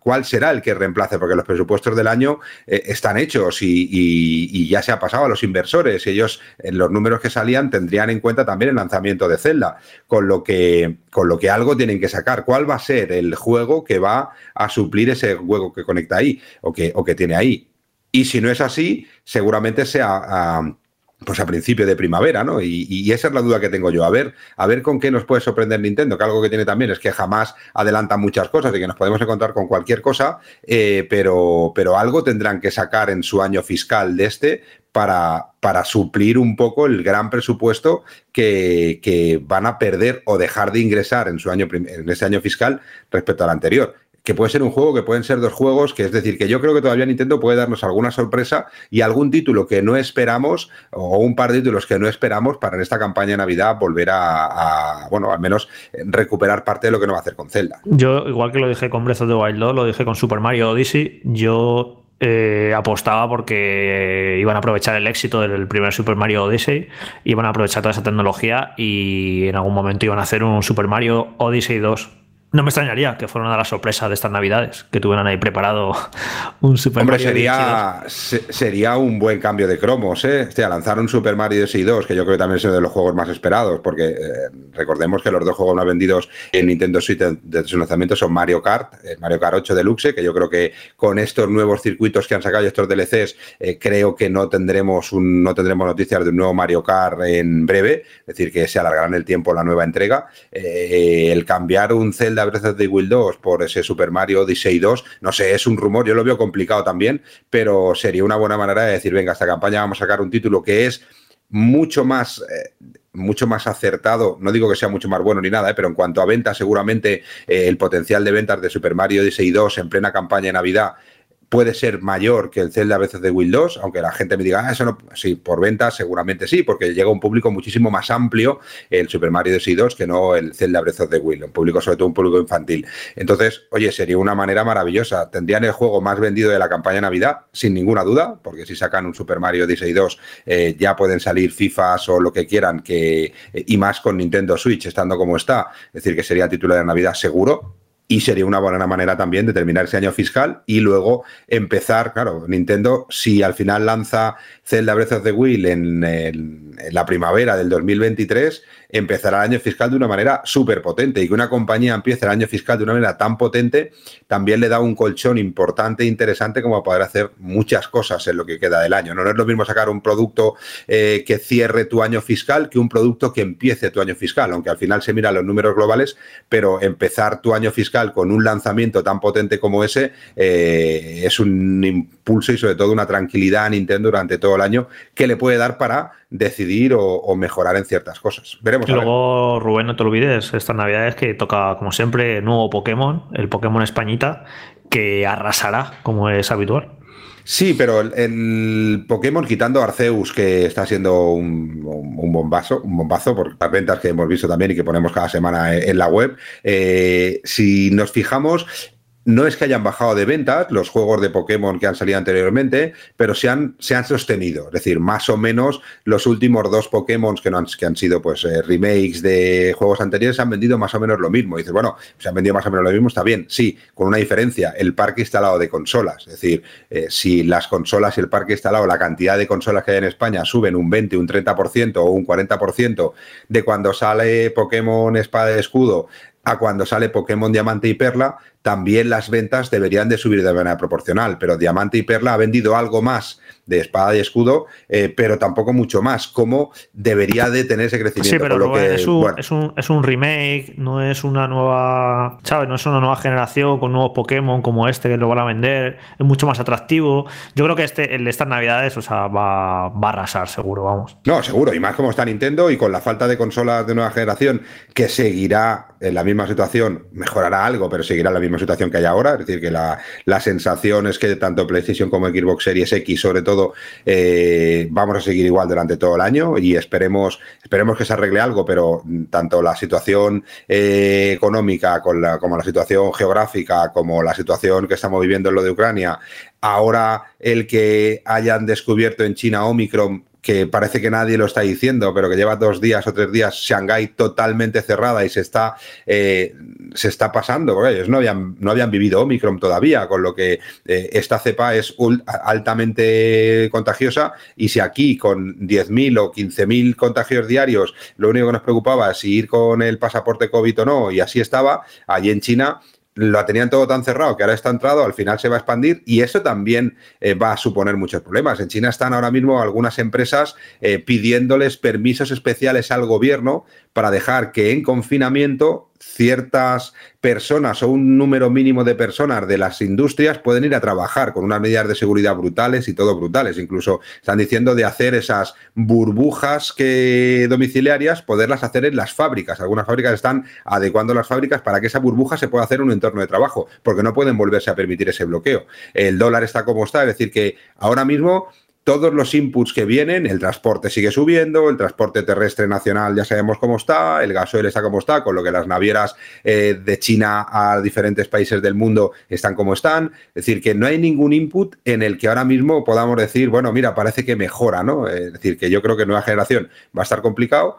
S7: cuál será el que reemplace, porque los presupuestos del año eh, están hechos y, ya se ha pasado a los inversores. Ellos, en los números que salían, tendrían en cuenta también el lanzamiento de Zelda, con lo que, con lo que algo tienen que sacar. ¿Cuál va a ser el juego que va a suplir ese juego que conecta ahí o que, o que tiene ahí? Y si no es así, seguramente sea pues a principio de primavera, ¿no? Y, esa es la duda que tengo yo. A ver, a ver con qué nos puede sorprender Nintendo, que algo que tiene también es que jamás adelanta muchas cosas y que nos podemos encontrar con cualquier cosa, eh, pero, pero algo tendrán que sacar en su año fiscal de este para, para suplir un poco el gran presupuesto que, que, van a perder o dejar de ingresar en su año en este año fiscal respecto al anterior que puede ser un juego, que pueden ser dos juegos, que es decir, que yo creo que todavía Nintendo puede darnos alguna sorpresa y algún título que no esperamos o un par de títulos que no esperamos para en esta campaña de Navidad volver a, bueno, al menos recuperar parte de lo que no va a hacer con Zelda.
S8: Yo, igual que lo dije con Breath of the Wild 2, lo dije con Super Mario Odyssey, yo eh, apostaba porque iban a aprovechar el éxito del primer Super Mario Odyssey, iban a aprovechar toda esa tecnología y en algún momento iban a hacer un Super Mario Odyssey 2 no me extrañaría que fuera una de las sorpresas de estas navidades, que tuvieran ahí preparado un Super
S7: Hombre, sería, sería un buen cambio de cromos, ¿eh? Este, lanzar un Super Mario Odyssey 2, que yo creo que también es uno de los juegos más esperados, porque eh, recordemos que los dos juegos más vendidos en Nintendo Switch desde su lanzamiento son Mario Kart, eh, Mario Kart 8 Deluxe, que yo creo que con estos nuevos circuitos que han sacado y estos DLCs, eh, creo que no tendremos, un, no tendremos noticias de un nuevo Mario Kart en breve, es decir, que se alargarán el tiempo la nueva entrega. el cambiar un Zelda Breath of the Wild 2 por ese Super Mario Odyssey 2, no sé, es un rumor, yo lo veo complicado también, pero sería una buena manera de decir, venga, esta campaña vamos a sacar un título que es mucho más... Eh, mucho más acertado, no digo que sea mucho más bueno ni nada, eh, pero en cuanto a ventas, seguramente eh, el potencial de ventas de Super Mario Odyssey 2 en plena campaña de Navidad puede ser mayor que el Zelda veces de 2, aunque la gente me diga, ah, eso no, sí, por ventas seguramente sí, porque llega a un público muchísimo más amplio el Super Mario Odyssey 2 que no el Zelda Breath of the Wild, un público sobre todo un público infantil. Entonces, oye, sería una manera maravillosa. Tendrían el juego más vendido de la campaña Navidad, sin ninguna duda, porque si sacan un Super Mario Odyssey 2 eh, ya pueden salir FIFAs o lo que quieran, que, eh, y más con Nintendo Switch estando como está, es decir, que sería título de Navidad seguro, y sería una buena manera también de terminar ese año fiscal y luego empezar, claro, Nintendo, si al final lanza Zelda Breath of the Wild en, la primavera del 2023, empezará el año fiscal de una manera súper potente y que una compañía empiece el año fiscal de una manera tan potente también le da un colchón importante e interesante como poder hacer muchas cosas en lo que queda del año. No, es lo mismo sacar un producto eh, que cierre tu año fiscal que un producto que empiece tu año fiscal, aunque al final se miran los números globales, pero empezar tu año fiscal con un lanzamiento tan potente como ese eh, es un impulso y sobre todo una tranquilidad a Nintendo durante todo el año que le puede dar para decidir o, mejorar en ciertas cosas. Veremos.
S8: Y luego, Rubén, no te olvides, estas navidades que toca, como siempre, nuevo Pokémon, el Pokémon Españita, que arrasará, como es habitual.
S7: Sí, pero el, Pokémon, quitando Arceus, que está siendo un, bombazo, un bombazo por las ventas que hemos visto también y que ponemos cada semana en la web, eh, si nos fijamos, no es que hayan bajado de ventas los juegos de Pokémon que han salido anteriormente, pero se han, se han sostenido. Es decir, más o menos los últimos dos Pokémon que, no han, sido pues eh, remakes de juegos anteriores han vendido más o menos lo mismo. Dices, bueno, se han vendido más o menos lo mismo, está bien, sí, con una diferencia, el parque instalado de consolas. Es decir, eh, si las consolas y el parque instalado, la cantidad de consolas que hay en España suben un 20, un 30% o un 40% de cuando sale Pokémon Espada y Escudo a cuando sale Pokémon Diamante y Perla, también las ventas deberían de subir de manera proporcional, pero Diamante y Perla ha vendido algo más de espada y escudo, eh, pero tampoco mucho más, como debería de tener ese crecimiento.
S8: Sí, pero es, un, es, un, remake, no es una nueva, ¿sabes? No es una nueva generación con nuevos Pokémon como este que lo van a vender, es mucho más atractivo. Yo creo que este, el de estas navidades, o sea, va, va a arrasar seguro, vamos.
S7: No, seguro, y más como está Nintendo y con la falta de consolas de nueva generación que seguirá en la misma situación, mejorará algo, pero seguirá en la misma situación que hay ahora. Es decir, que la, la sensación es que tanto PlayStation como Xbox Series X, sobre todo, eh, vamos a seguir igual durante todo el año y esperemos, esperemos que se arregle algo, pero tanto la situación eh, económica con la, como la situación geográfica, como la situación que estamos viviendo en lo de Ucrania, ahora el que hayan descubierto en China Omicron que parece que nadie lo está diciendo, pero que lleva dos días o tres días Shanghái totalmente cerrada y se está, eh, se está pasando, porque ellos no habían, no habían vivido Omicron todavía, con lo que eh, esta cepa es altamente contagiosa y si aquí con 10.000 o 15.000 contagios diarios lo único que nos preocupaba es si ir con el pasaporte COVID o no, y así estaba, allí en China lo tenían todo tan cerrado que ahora está entrado, al final se va a expandir y eso también eh, va a suponer muchos problemas. En China están ahora mismo algunas empresas eh, pidiéndoles permisos especiales al gobierno para dejar que en confinamiento ciertas personas o un número mínimo de personas de las industrias pueden ir a trabajar con unas medidas de seguridad brutales y todo brutales. Incluso están diciendo de hacer esas burbujas que domiciliarias, poderlas hacer en las fábricas. Algunas fábricas están adecuando las fábricas para que esa burbuja se pueda hacer en un entorno de trabajo, porque no pueden volverse a permitir ese bloqueo. El dólar está como está, es decir, que ahora mismo todos los inputs que vienen, el transporte sigue subiendo, el transporte terrestre nacional ya sabemos cómo está, el gasoil está como está, con lo que las navieras eh, de China a diferentes países del mundo están como están. Es decir, que no hay ningún input en el que ahora mismo podamos decir, bueno, mira, parece que mejora, ¿no? Es decir, que yo creo que nueva generación va a estar complicado,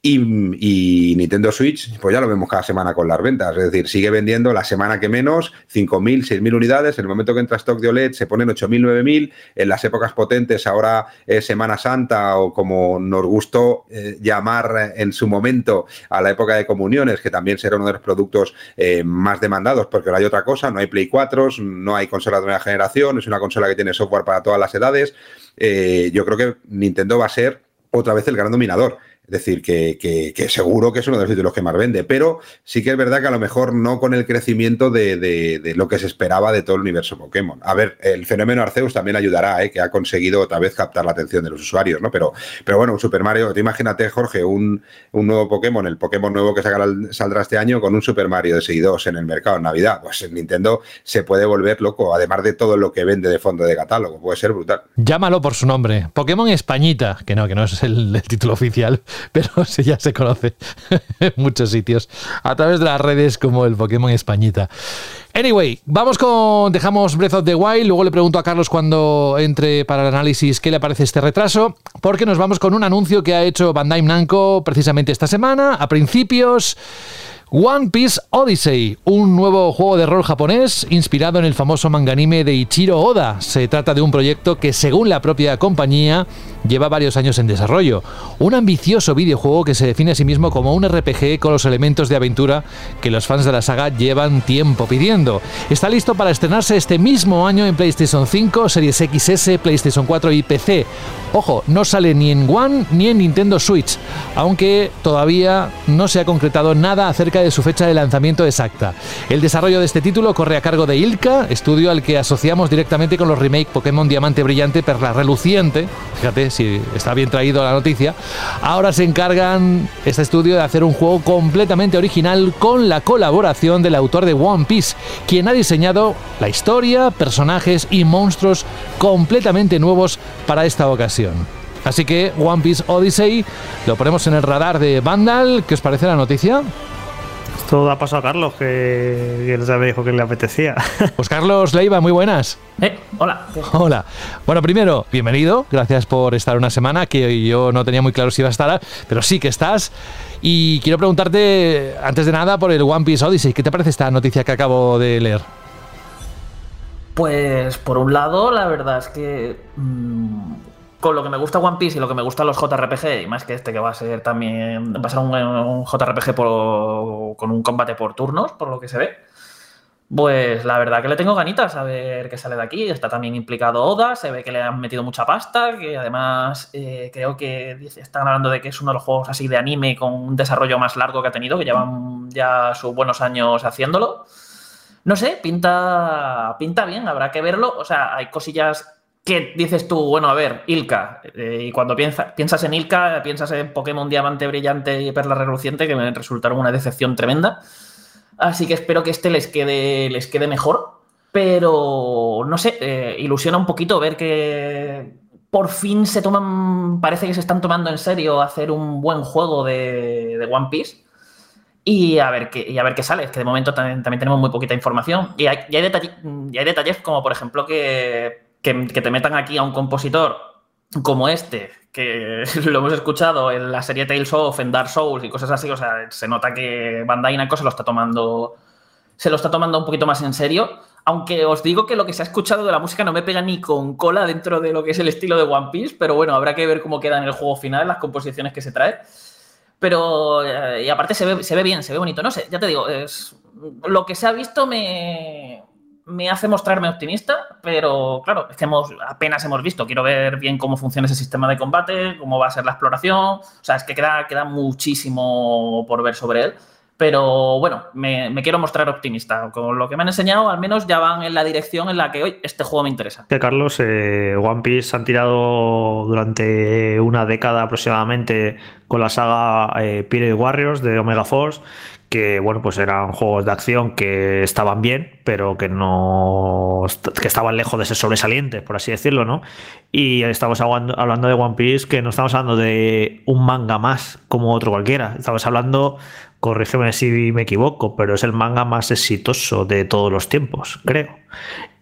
S7: y, Nintendo Switch, pues ya lo vemos cada semana con las ventas. Es decir, sigue vendiendo la semana que menos 5.000, 6.000 unidades. En el momento que entra stock de OLED se ponen 8.000, 9.000. En las épocas potentes, ahora es Semana Santa o como nos gustó eh, llamar en su momento a la época de comuniones, que también será uno de los productos eh, más demandados, porque ahora hay otra cosa, no hay Play 4, no hay consola de nueva generación, es una consola que tiene software para todas las edades. Eh, yo creo que Nintendo va a ser otra vez el gran dominador. Es decir, que, seguro que es uno de los títulos que más vende, pero sí que es verdad que a lo mejor no con el crecimiento de, lo que se esperaba de todo el universo Pokémon. A ver, el fenómeno Arceus también ayudará, ¿eh? que ha conseguido otra vez captar la atención de los usuarios, ¿no? Pero, pero bueno, Super Mario, te imagínate, Jorge, un, nuevo Pokémon, el Pokémon nuevo que saldrá este año con un Super Mario de 6 en el mercado en Navidad. Pues en Nintendo se puede volver loco, además de todo lo que vende de fondo de catálogo, puede ser brutal.
S2: Llámalo por su nombre, Pokémon Españita, que no, que no es el título oficial pero sí ya se conoce en muchos sitios a través de las redes como el Pokémon Españita. Anyway, vamos con. Dejamos Breath of the Wild. Luego le pregunto a Carlos cuando entre para el análisis qué le parece este retraso. Porque nos vamos con un anuncio que ha hecho Bandai Namco precisamente esta semana, a principios. One Piece Odyssey, un nuevo juego de rol japonés inspirado en el famoso manga anime de Ichiro Oda. Se trata de un proyecto que, según la propia compañía, lleva varios años en desarrollo. Un ambicioso videojuego que se define a sí mismo como un RPG con los elementos de aventura que los fans de la saga llevan tiempo pidiendo. Está listo para estrenarse este mismo año en PlayStation 5, Series XS, PlayStation 4 y PC. Ojo, no sale ni en One ni en Nintendo Switch, aunque todavía no se ha concretado nada acerca de su fecha de lanzamiento exacta. El desarrollo de este título corre a cargo de Ilka, estudio al que asociamos directamente con los remake Pokémon Diamante Brillante, Perla Reluciente. Fíjate, si está bien traído la noticia, ahora se encargan este estudio de hacer un juego completamente original con la colaboración del autor de One Piece, quien ha diseñado la historia, personajes y monstruos completamente nuevos para esta ocasión. Así que One Piece Odyssey lo ponemos en el radar de Vandal. ¿Qué os parece la noticia?
S8: Todo ha pasado a Carlos, que, él ya me dijo que le apetecía.
S2: Pues Carlos Leiva, muy buenas.
S9: Eh, hola.
S2: Hola. Bueno, primero, bienvenido. Gracias por estar una semana, que yo no tenía muy claro si iba a estar, pero sí que estás. Y quiero preguntarte, antes de nada, por el One Piece Odyssey. ¿Qué te parece esta noticia que acabo de leer?
S9: Pues, por un lado, la verdad es que mm, con lo que me gusta One Piece y lo que me gustan los JRPG, y más que este que va a ser también, va a ser un, JRPG con un combate por turnos, por lo que se ve, pues la verdad que le tengo ganitas a ver qué sale de aquí. Está también implicado Oda, se ve que le han metido mucha pasta, que además eh, creo que están hablando de que es uno de los juegos así de anime con un desarrollo más largo que ha tenido, que llevan ya sus buenos años haciéndolo. No sé, pinta, pinta bien, habrá que verlo. O sea, hay cosillas ¿Qué dices tú? Bueno, a ver, Ilka. Eh, y cuando piensas en Ilka, piensas en Pokémon Diamante Brillante y Perla Reluciente, que me resultaron una decepción tremenda. Así que espero que este les quede, les quede mejor. Pero, no sé, eh, ilusiona un poquito ver que por fin se toman, parece que se están tomando en serio hacer un buen juego de, One Piece. Y a, ver qué, a ver qué sale, es que de momento también, tenemos muy poquita información. Y hay, hay, y hay detalles como, por ejemplo, que que, te metan aquí a un compositor como este, que lo hemos escuchado en la serie Tales of, en Dark Souls y cosas así, o sea, se nota que Bandai Namco se lo está tomando se lo está tomando un poquito más en serio, aunque os digo que lo que se ha escuchado de la música no me pega ni con cola dentro de lo que es el estilo de One Piece, pero bueno, habrá que ver cómo queda en el juego final, las composiciones que se trae. Pero, eh, y aparte se ve, se ve bien, se ve bonito. No sé, ya te digo, es, lo que se ha visto me, me hace mostrarme optimista, pero claro, es que hemos, apenas hemos visto. Quiero ver bien cómo funciona ese sistema de combate, cómo va a ser la exploración. O sea, es que queda, queda muchísimo por ver sobre él. Pero bueno, me, me, quiero mostrar optimista. Con lo que me han enseñado, al menos ya van en la dirección en la que hoy este juego me interesa.
S8: Carlos, eh, One Piece han tirado durante una década aproximadamente con la saga eh, Pirate Warriors de Omega Force, que bueno, pues eran juegos de acción que estaban bien, pero que no que estaban lejos de ser sobresalientes, por así decirlo, ¿no? Y estamos hablando de One Piece, que no estamos hablando de un manga más como otro cualquiera. Estamos hablando corrígeme si me equivoco, pero es el manga más exitoso de todos los tiempos, creo.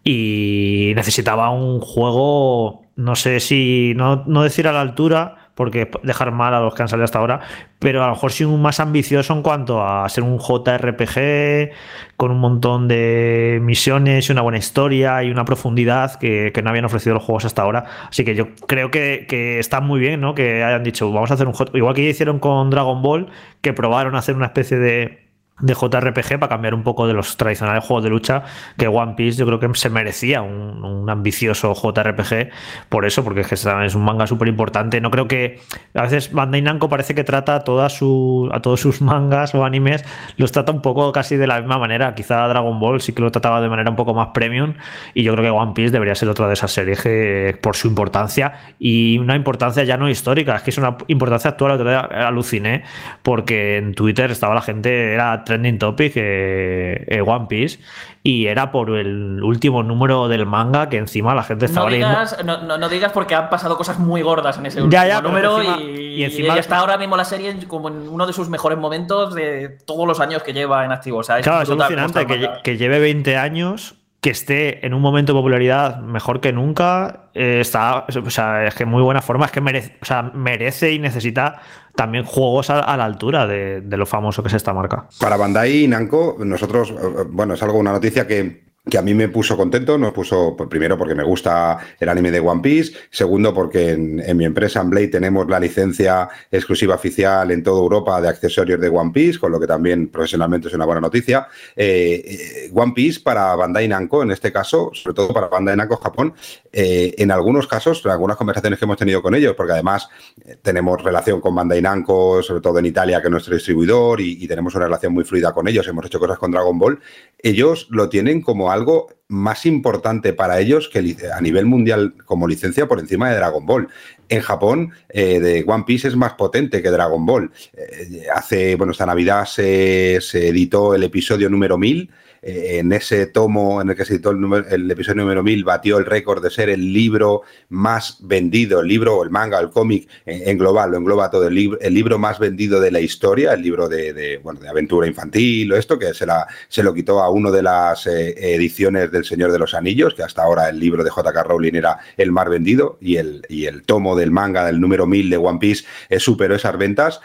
S8: Y necesitaba un juego, no sé si, no, no decir a la altura, porque dejar mal a los que han salido hasta ahora, pero a lo mejor sí un más ambicioso en cuanto a ser un JRPG con un montón de misiones y una buena historia y una profundidad que, no habían ofrecido los juegos hasta ahora. Así que yo creo que, está muy bien, ¿no? Que hayan dicho, vamos a hacer un igual que hicieron con Dragon Ball, que probaron hacer una especie de de JRPG para cambiar un poco de los tradicionales juegos de lucha que One Piece yo creo que se merecía un, ambicioso JRPG por eso porque es que es un manga súper importante no creo que a veces Bandai Namco parece que trata a, todas su, a todos sus mangas o animes los trata un poco casi de la misma manera. Quizá Dragon Ball sí que lo trataba de manera un poco más premium y yo creo que One Piece debería ser otra de esas series que, por su importancia y una importancia ya no histórica es que es una importancia actual aluciné porque en Twitter estaba la gente era trending topic eh, eh, One Piece y era por el último número del manga que encima la gente estaba
S9: no digas, No, no, digas porque han pasado cosas muy gordas en ese último número y, encima, está ahora mismo la serie como en uno de sus mejores momentos de todos los años que lleva en activo. es
S8: claro, es alucinante que, que lleve 20 años que esté en un momento de popularidad mejor que nunca, eh, está, o sea, es que muy buena forma, es que merece, o sea, merece y necesita también juegos a, la altura de, lo famoso que es esta marca.
S7: Para Bandai y Namco, nosotros, eh, bueno, es algo, una noticia que que a mí me puso contento, nos puso pues, primero porque me gusta el anime de One Piece, segundo porque en, mi empresa en Blade tenemos la licencia exclusiva oficial en toda Europa de accesorios de One Piece, con lo que también profesionalmente es una buena noticia. Eh, eh, One Piece para Bandai Namco, en este caso, sobre todo para Bandai Namco Japón, eh, en algunos casos, en algunas conversaciones que hemos tenido con ellos, porque además tenemos relación con Bandai Namco, sobre todo en Italia, que es nuestro distribuidor, y, tenemos una relación muy fluida con ellos, hemos hecho cosas con Dragon Ball, ellos lo tienen como más importante para ellos que a nivel mundial como licencia por encima de Dragon Ball. En Japón, eh, de One Piece es más potente que Dragon Ball. Eh, hace, bueno, esta Navidad se, se editó el episodio número 1000 eh, en ese tomo en el que se editó el, episodio número 1000, batió el récord de ser el libro más vendido, el libro o el manga, el cómic en, global, lo engloba todo, el libro, el libro más vendido de la historia, el libro de, bueno, de aventura infantil o esto, que se, la, se lo quitó a uno de las eh, ediciones del Señor de los Anillos, que hasta ahora el libro de J.K. Rowling era el más vendido y el, y el tomo del manga del número 1000 de One Piece eh, superó esas ventas.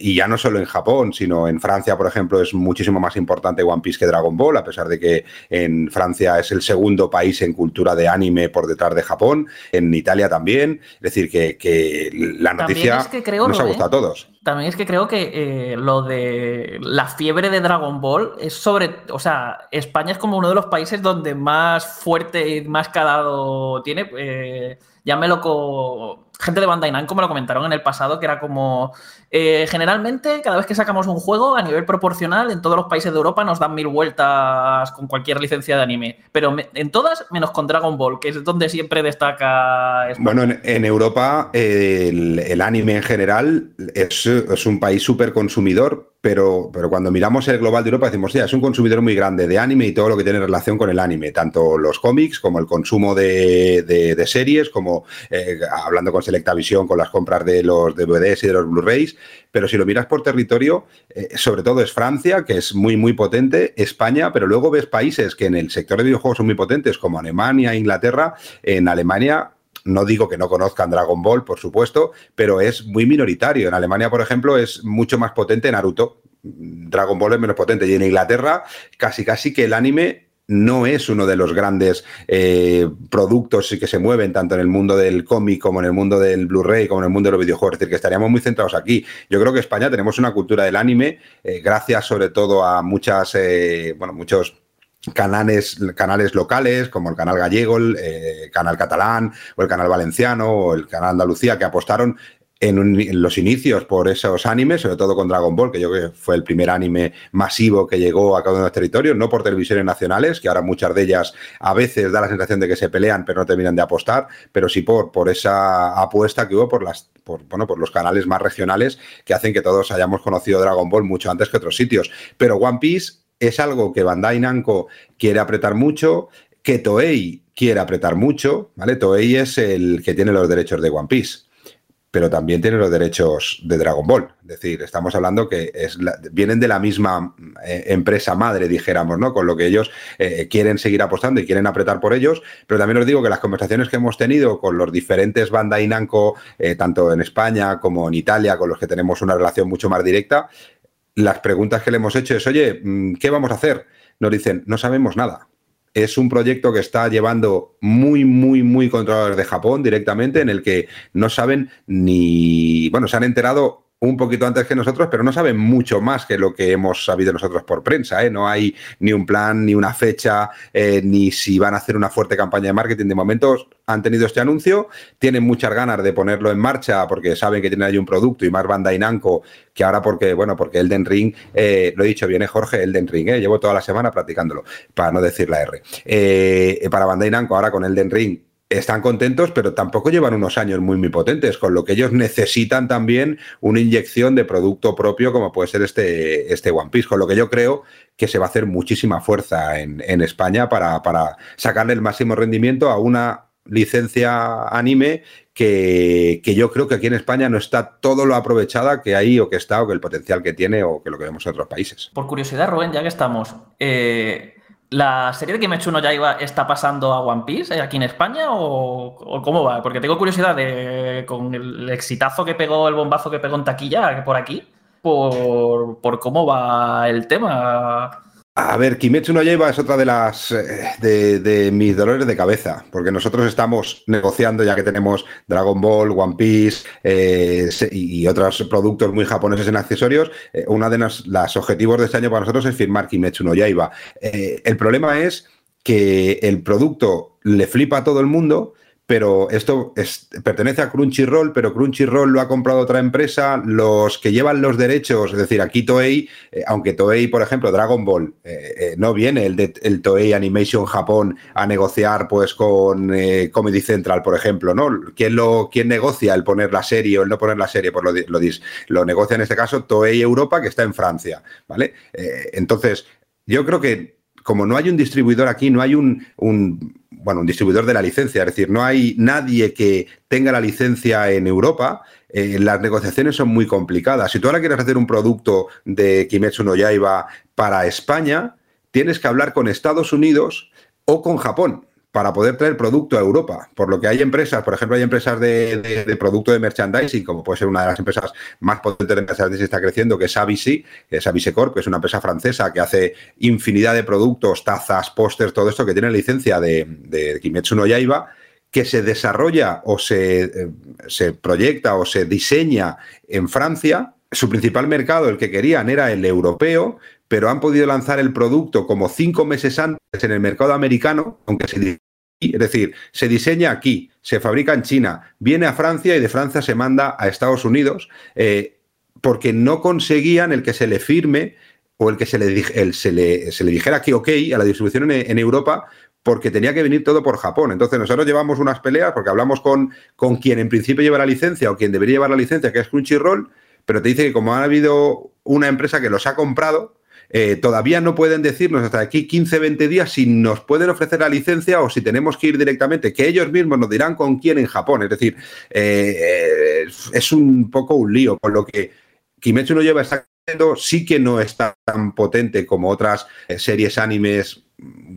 S7: y ya no solo en Japón, sino en Francia, por ejemplo, es muchísimo más importante One Piece que Dragon Ball a pesar de que en Francia es el segundo país en cultura de anime por detrás de Japón, en Italia también. Es decir, que, la noticia nos ha gustado a todos.
S9: También es que creo que eh, lo de la fiebre de Dragon Ball es sobre. O sea, España es como uno de los países donde más fuerte y más calado tiene. Eh, ya me lo. Gente de Bandai Namco me lo comentaron en el pasado, que era como. Eh, generalmente, cada vez que sacamos un juego, a nivel proporcional, en todos los países de Europa nos dan mil vueltas con cualquier licencia de anime. Pero en todas, menos con Dragon Ball, que es donde siempre destaca.
S7: Bueno, en, Europa, el, anime en general es, un país súper consumidor, pero, pero cuando miramos el global de Europa decimos, sí, es un consumidor muy grande de anime y todo lo que tiene relación con el anime, tanto los cómics como el consumo de, series, como eh, hablando con Con las compras de los DVDs y de los Blu-rays, pero si lo miras por territorio, eh, sobre todo es Francia, que es muy, muy potente, España, pero luego ves países que en el sector de videojuegos son muy potentes, como Alemania, Inglaterra, en Alemania no digo que no conozcan Dragon Ball, por supuesto, pero es muy minoritario. En Alemania, por ejemplo, es mucho más potente Naruto. Dragon Ball es menos potente. Y en Inglaterra, casi casi que el anime no es uno de los grandes eh, productos que se mueven tanto en el mundo del cómic como en el mundo del Blu-ray, como en el mundo de los videojuegos. Es decir, que estaríamos muy centrados aquí. Yo creo que España tenemos una cultura del anime, eh, gracias sobre todo a muchas, eh, bueno, muchos canales, canales locales como el canal gallego, el canal catalán o el canal valenciano o el canal Andalucía que apostaron en, los inicios por esos animes, sobre todo con Dragon Ball, que yo creo que fue el primer anime masivo que llegó a cada uno de los territorios, no por televisiones nacionales, que ahora muchas de ellas a veces da la sensación de que se pelean pero no terminan de apostar, pero sí por, por esa apuesta que hubo por las por, bueno, por los canales más regionales que hacen que todos hayamos conocido Dragon Ball mucho antes que otros sitios. Pero One Piece es algo que Bandai Namco quiere apretar mucho, que Toei quiere apretar mucho, ¿vale? Toei es el que tiene los derechos de One Piece pero también tiene los derechos de Dragon Ball. Es decir, estamos hablando que es vienen de la misma eh, empresa madre, dijéramos, ¿no? Con lo que ellos eh, quieren seguir apostando y quieren apretar por ellos. Pero también os digo que las conversaciones que hemos tenido con los diferentes Bandai Namco, eh, tanto en España como en Italia, con los que tenemos una relación mucho más directa, las preguntas que le hemos hecho es, oye, mm, ¿qué vamos a hacer? Nos dicen, no sabemos nada es un proyecto que está llevando muy, muy, muy controladores de Japón directamente, en el que no saben ni, bueno, se han enterado un poquito antes que nosotros, pero no saben mucho más que lo que hemos sabido nosotros por prensa. ¿eh? No hay ni un plan, ni una fecha, eh, ni si van a hacer una fuerte campaña de marketing. De momento han tenido este anuncio, tienen muchas ganas de ponerlo en marcha porque saben que tienen ahí un producto y más banda Namco, que ahora porque, bueno, porque Elden Ring, eh, lo he dicho, viene Jorge Elden Ring, llevo toda la semana practicándolo, para no decir la R. para Bandai Namco ahora con Elden Ring están contentos, pero tampoco llevan unos años muy, muy potentes, con lo que ellos necesitan también una inyección de producto propio como puede ser este, este One Piece, con lo que yo creo que se va a hacer muchísima fuerza en, España para, para, sacarle el máximo rendimiento a una licencia anime que, que, yo creo que aquí en España no está todo lo aprovechada que hay o que está o que el potencial que tiene o que lo que vemos en otros países.
S9: Por curiosidad, Rubén, ya que estamos, eh, ¿La serie de Kimetsu no Yaiba está pasando a One Piece eh, aquí en España o, cómo va? Porque tengo curiosidad de, con el exitazo que pegó, el bombazo que pegó en taquilla por aquí, por, por cómo va el tema.
S7: A ver, Kimetsu no Yaiba es otra de las eh, de, mis dolores de cabeza, porque nosotros estamos negociando ya que tenemos Dragon Ball, One Piece eh, y otros productos muy japoneses en accesorios. Eh, una de los objetivos de este año para nosotros es firmar Kimetsu no Yaiba. el problema es que el producto le flipa a todo el mundo, pero esto pertenece a Crunchyroll, pero Crunchyroll lo ha comprado otra empresa, los que llevan los derechos, es decir, aquí Toei, eh, aunque Toei, por ejemplo, Dragon Ball, eh, eh, no viene el, Toei Animation Japón a negociar pues con Comedy Central, por ejemplo, ¿no? ¿Quién, lo, ¿Quién negocia el poner la serie o el no poner la serie? Pues lo, lo, lo negocia en este caso Toei Europa, que está en Francia, ¿vale? entonces, yo creo que como no hay un distribuidor aquí, no hay un bueno, un distribuidor de la licencia, es decir, no hay nadie que tenga la licencia en Europa, eh, las negociaciones son muy complicadas. Si tú ahora quieres hacer un producto de Kimetsu no Yaiba para España, tienes que hablar con Estados Unidos o con Japón para poder traer producto a Europa. Por lo que hay empresas, por ejemplo, hay empresas de, producto de merchandising, como puede ser una de las empresas más potentes de merchandising que está creciendo, que es Avisi, que es Avisecorp, que es una empresa francesa que hace infinidad de productos, tazas, pósters, todo esto que tiene licencia de, de Kimetsu no Yaiba, que se desarrolla o se, eh, se proyecta o se diseña en Francia. Su principal mercado, el que querían, era el europeo, pero han podido lanzar el producto como cinco meses antes en el mercado americano, aunque se es decir, se diseña aquí, se fabrica en China, viene a Francia y de Francia se manda a Estados Unidos, eh, porque no conseguían el que se le firme o el que se le, se le, dijera que ok a la distribución en, Europa, porque tenía que venir todo por Japón. Entonces nosotros llevamos unas peleas porque hablamos con, con quien en principio lleva la licencia o quien debería llevar la licencia, que es Crunchyroll, pero te dice que como ha habido una empresa que los ha comprado, eh, todavía no pueden decirnos hasta aquí 15, 20 días si nos pueden ofrecer la licencia o si tenemos que ir directamente, que ellos mismos nos dirán con quién en Japón. Es decir, eh, es un poco un lío, con lo que Kimetsu no lleva esta sí que no está tan potente como otras eh, series animes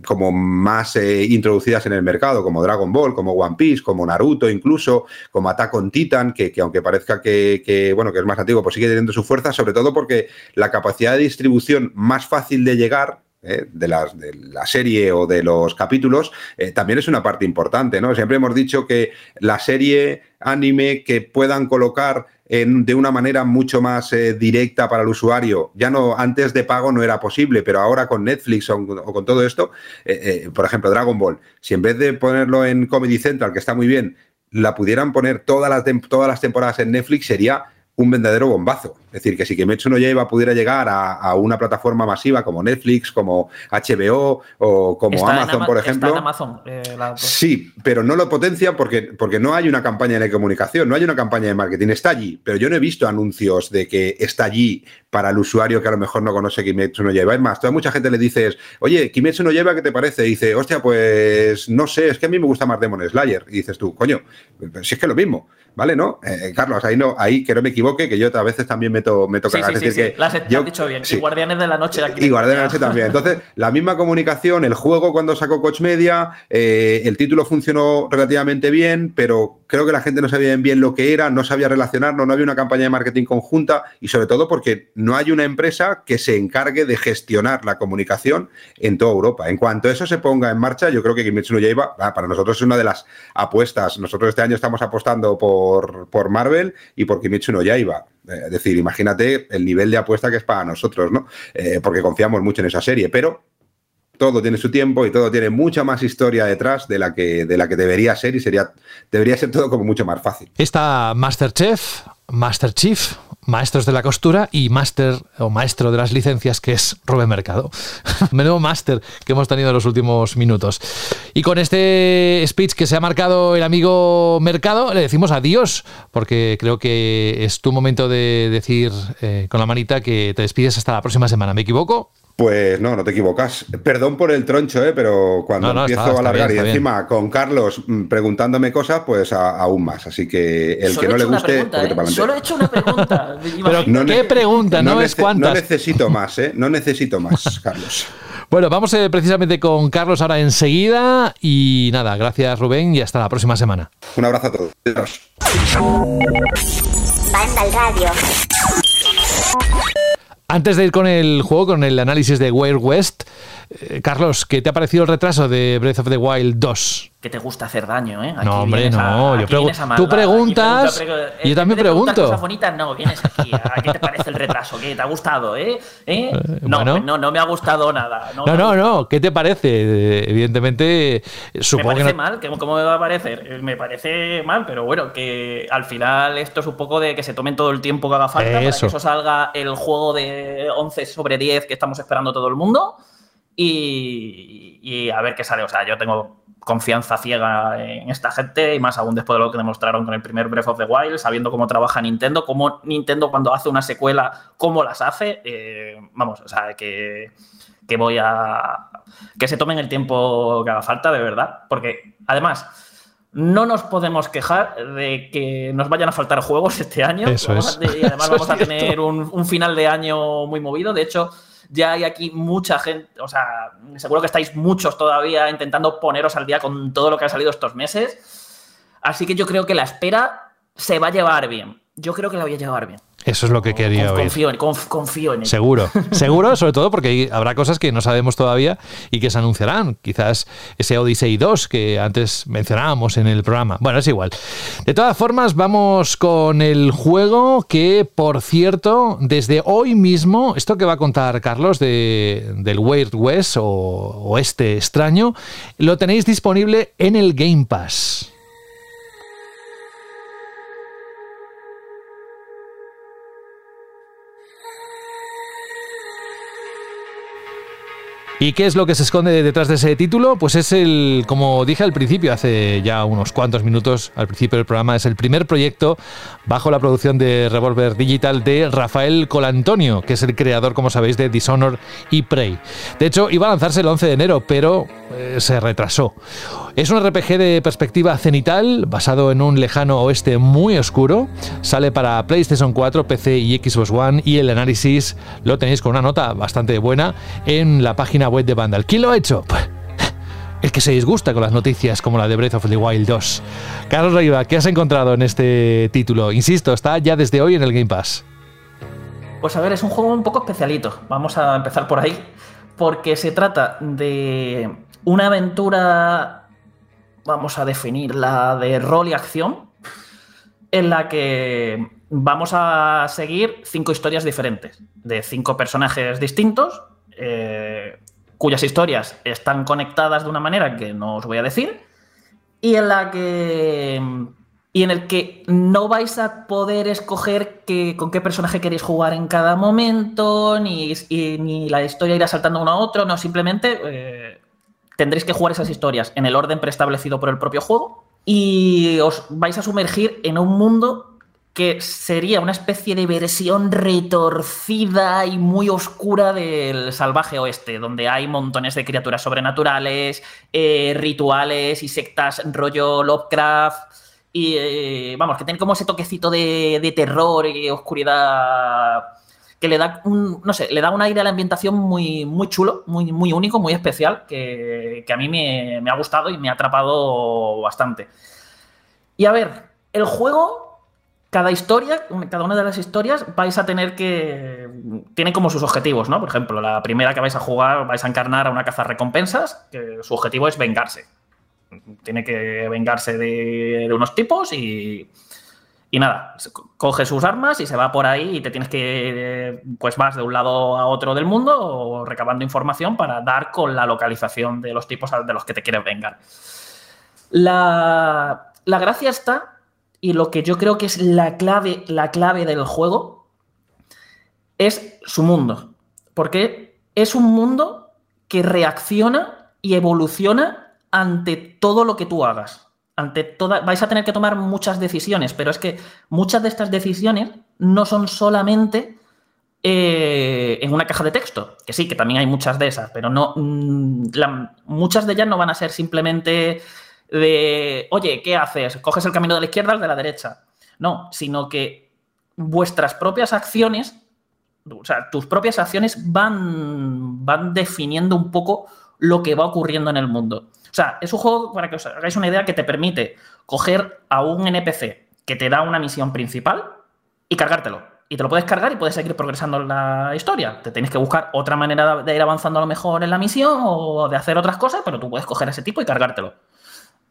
S7: como más eh, introducidas en el mercado, como Dragon Ball, como One Piece, como Naruto incluso, como Attack on Titan, que, aunque parezca que, bueno, que es más antiguo, pues sigue teniendo su fuerza, sobre todo porque la capacidad de distribución más fácil de llegar ¿eh? de, las, de la serie o de los capítulos, eh, también es una parte importante, ¿no? Siempre hemos dicho que la serie anime que puedan colocar en, de una manera mucho más eh, directa para el usuario. Ya no, antes de pago no era posible, pero ahora con Netflix o, con todo esto, eh, eh, por ejemplo, Dragon Ball, si en vez de ponerlo en Comedy Central, que está muy bien, la pudieran poner todas las, todas las temporadas en Netflix, sería un verdadero bombazo. Es decir, que si Kimetsu no Yaiba pudiera llegar a, a, una plataforma masiva como Netflix, como HBO o como
S9: está
S7: Amazon,
S9: Ama
S7: por ejemplo.
S9: Está en Amazon, eh, la...
S7: Sí, pero no lo potencia porque, porque no hay una campaña de comunicación, no hay una campaña de marketing. Está allí, pero yo no he visto anuncios de que está allí para el usuario que a lo mejor no conoce Kimetsu no Yaiba. Es más, toda mucha gente le dices, oye, Kimetsu no Yaiba, ¿qué te parece? Y dice, hostia, pues no sé, es que a mí me gusta más Demon Slayer. Y dices tú, coño, si es que es lo mismo. ¿Vale? ¿No? Eh, Carlos, ahí no, ahí que no me equivoque, que yo a veces también me, to, me toca.
S9: Sí, sí,
S7: es decir,
S9: sí,
S7: que
S9: Las
S7: yo,
S9: dicho bien. Y Guardianes de la Noche.
S7: Y Guardianes de la Noche también. Entonces, la misma comunicación, el juego cuando sacó Coach Media, eh, el título funcionó relativamente bien, pero creo que la gente no sabía bien lo que era, no sabía relacionarlo, no había una campaña de marketing conjunta y sobre todo porque no hay una empresa que se encargue de gestionar la comunicación en toda Europa. En cuanto eso se ponga en marcha, yo creo que Kimetsu no Yaiba, para nosotros es una de las apuestas. Nosotros este año estamos apostando por, por Marvel y por Kimetsu no Yaiba. Es decir, imagínate el nivel de apuesta que es para nosotros, ¿no? Eh, porque confiamos mucho en esa serie, pero todo tiene su tiempo y todo tiene mucha más historia detrás de la que, de la que debería ser y sería, debería ser todo como mucho más fácil.
S2: Está Masterchef, Master Chief, Maestros de la Costura y Master o Maestro de las Licencias, que es Rubén Mercado. Menudo máster que hemos tenido en los últimos minutos. Y con este speech que se ha marcado el amigo Mercado, le decimos adiós, porque creo que es tu momento de decir eh, con la manita que te despides hasta la próxima semana. ¿Me equivoco?
S7: Pues no, no te equivocas. Perdón por el troncho, ¿eh? pero cuando no, no, empiezo está, a alargar bien, y encima bien. con Carlos mm, preguntándome cosas, pues a, aún más. Así que el
S9: Solo
S7: que no le guste,
S9: pregunta, ¿eh? Solo he hecho una pregunta.
S2: pero no ¿qué pregunta? No, es cuántas.
S7: No necesito más, ¿eh? No necesito más, Carlos.
S2: Bueno, vamos eh, precisamente con Carlos ahora enseguida. Y nada, gracias Rubén y hasta la próxima semana.
S7: Un abrazo a todos. Adiós.
S10: Banda al radio.
S2: Antes de ir con el juego, con el análisis de Wild West, eh, Carlos, ¿qué te ha parecido el retraso de Breath of the Wild 2?
S9: Que te gusta hacer daño, ¿eh?
S2: Aquí no, hombre, no.
S9: A,
S2: yo pregu tú preguntas pregunta, y yo también pregunto.
S9: Cosas bonitas, no, vienes aquí. ¿A qué te parece el retraso? ¿Qué te ha gustado, eh? ¿Eh? No, bueno. no, no me ha gustado nada.
S2: No, no, no, no. ¿Qué te parece? Evidentemente, supongo
S9: me parece
S2: que no...
S9: mal. ¿Cómo me va a parecer? Me parece mal, pero bueno, que al final esto es un poco de que se tomen todo el tiempo que haga falta eso. para que eso salga el juego de 11 sobre 10 que estamos esperando todo el mundo. Y, y, a ver qué sale. O sea, yo tengo confianza ciega en esta gente y más aún después de lo que demostraron con el primer Breath of the Wild, sabiendo cómo trabaja Nintendo, cómo Nintendo cuando hace una secuela, cómo las hace. Eh, vamos, o sea, que, que voy a... que se tomen el tiempo que haga falta, de verdad. Porque además no nos podemos quejar de que nos vayan a faltar juegos este año.
S2: Eso
S9: vamos
S2: es.
S9: A, y además
S2: Eso
S9: vamos a tener un, un, final de año muy movido. De hecho, ya hay aquí mucha gente, o sea, seguro que estáis muchos todavía intentando poneros al día con todo lo que ha salido estos meses. Así que yo creo que la espera se va a llevar bien. Yo creo que la voy a llevar bien.
S2: Eso es lo que quería oír.
S9: Confío en, conf, confío en ello.
S2: Seguro, seguro, sobre todo porque habrá cosas que no sabemos todavía y que se anunciarán. Quizás ese Odyssey 2 que antes mencionábamos en el programa. Bueno, es igual. De todas formas, vamos con el juego que, por cierto, desde hoy mismo, esto que va a contar Carlos de, del Weird West o, o este extraño, lo tenéis disponible en el Game Pass. ¿Y qué es lo que se esconde detrás de ese título? Pues es el, como dije al principio, hace ya unos cuantos minutos al principio del programa, es el primer proyecto bajo la producción de Revolver Digital de Rafael Colantonio, que es el creador, como sabéis, de Dishonor y Prey. De hecho, iba a lanzarse el 11 de enero, pero eh, se retrasó. Es un RPG de perspectiva cenital, basado en un lejano oeste muy oscuro. Sale para PlayStation 4, PC y Xbox One y el análisis lo tenéis con una nota bastante buena en la página web de Vandal. ¿Quién lo ha hecho? Pues, el que se disgusta con las noticias como la de Breath of the Wild 2. Carlos Reiva, ¿qué has encontrado en este título? Insisto, está ya desde hoy en el Game Pass.
S9: Pues a ver, es un juego un poco especialito. Vamos a empezar por ahí porque se trata de una aventura, vamos a definirla, de rol y acción, en la que vamos a seguir cinco historias diferentes, de cinco personajes distintos, eh, cuyas historias están conectadas de una manera que no os voy a decir, y en la que y en el que no vais a poder escoger con qué personaje queréis jugar en cada momento, ni, ni la historia irá saltando uno a otro, no, simplemente eh, tendréis que jugar esas historias en el orden preestablecido por el propio juego y os vais a sumergir en un mundo que sería una especie de versión retorcida y muy oscura del salvaje oeste, donde hay montones de criaturas sobrenaturales, eh, rituales y sectas rollo Lovecraft y eh, vamos, que tiene como ese toquecito de, terror y oscuridad que le da un, no sé, le da un aire a la ambientación muy, muy chulo, muy, muy único, muy especial, que, a mí me, ha gustado y me ha atrapado bastante. Y a ver, el juego, cada historia, cada una de las historias, vais a tener que. Tiene como sus objetivos, ¿no? Por ejemplo, la primera que vais a jugar, vais a encarnar a una caza recompensas, que su objetivo es vengarse tiene que vengarse de, unos tipos y, y nada, coge sus armas y se va por ahí y te tienes que, pues vas de un lado a otro del mundo recabando información para dar con la localización de los tipos de los que te quieres vengar. La, la gracia está, y lo que yo creo que es la clave, la clave del juego, es su mundo. Porque es un mundo que reacciona y evoluciona ante todo lo que tú hagas. Ante toda, vais a tener que tomar muchas decisiones, pero es que muchas de estas decisiones no son solamente eh, en una caja de texto, que sí, que también hay muchas de esas, pero no, mm, muchas de ellas no van a ser simplemente de, oye, ¿qué haces? ¿Coges el camino de la izquierda o de la derecha? No, sino que vuestras propias acciones, o sea, tus propias acciones van, van definiendo un poco lo que va ocurriendo en el mundo. O sea, es un juego, para que os hagáis una idea, que te permite coger a un NPC que te da una misión principal y cargártelo. Y te lo puedes cargar y puedes seguir progresando en la historia. Te tienes que buscar otra manera de ir avanzando a lo mejor en la misión o de hacer otras cosas, pero tú puedes coger a ese tipo y cargártelo.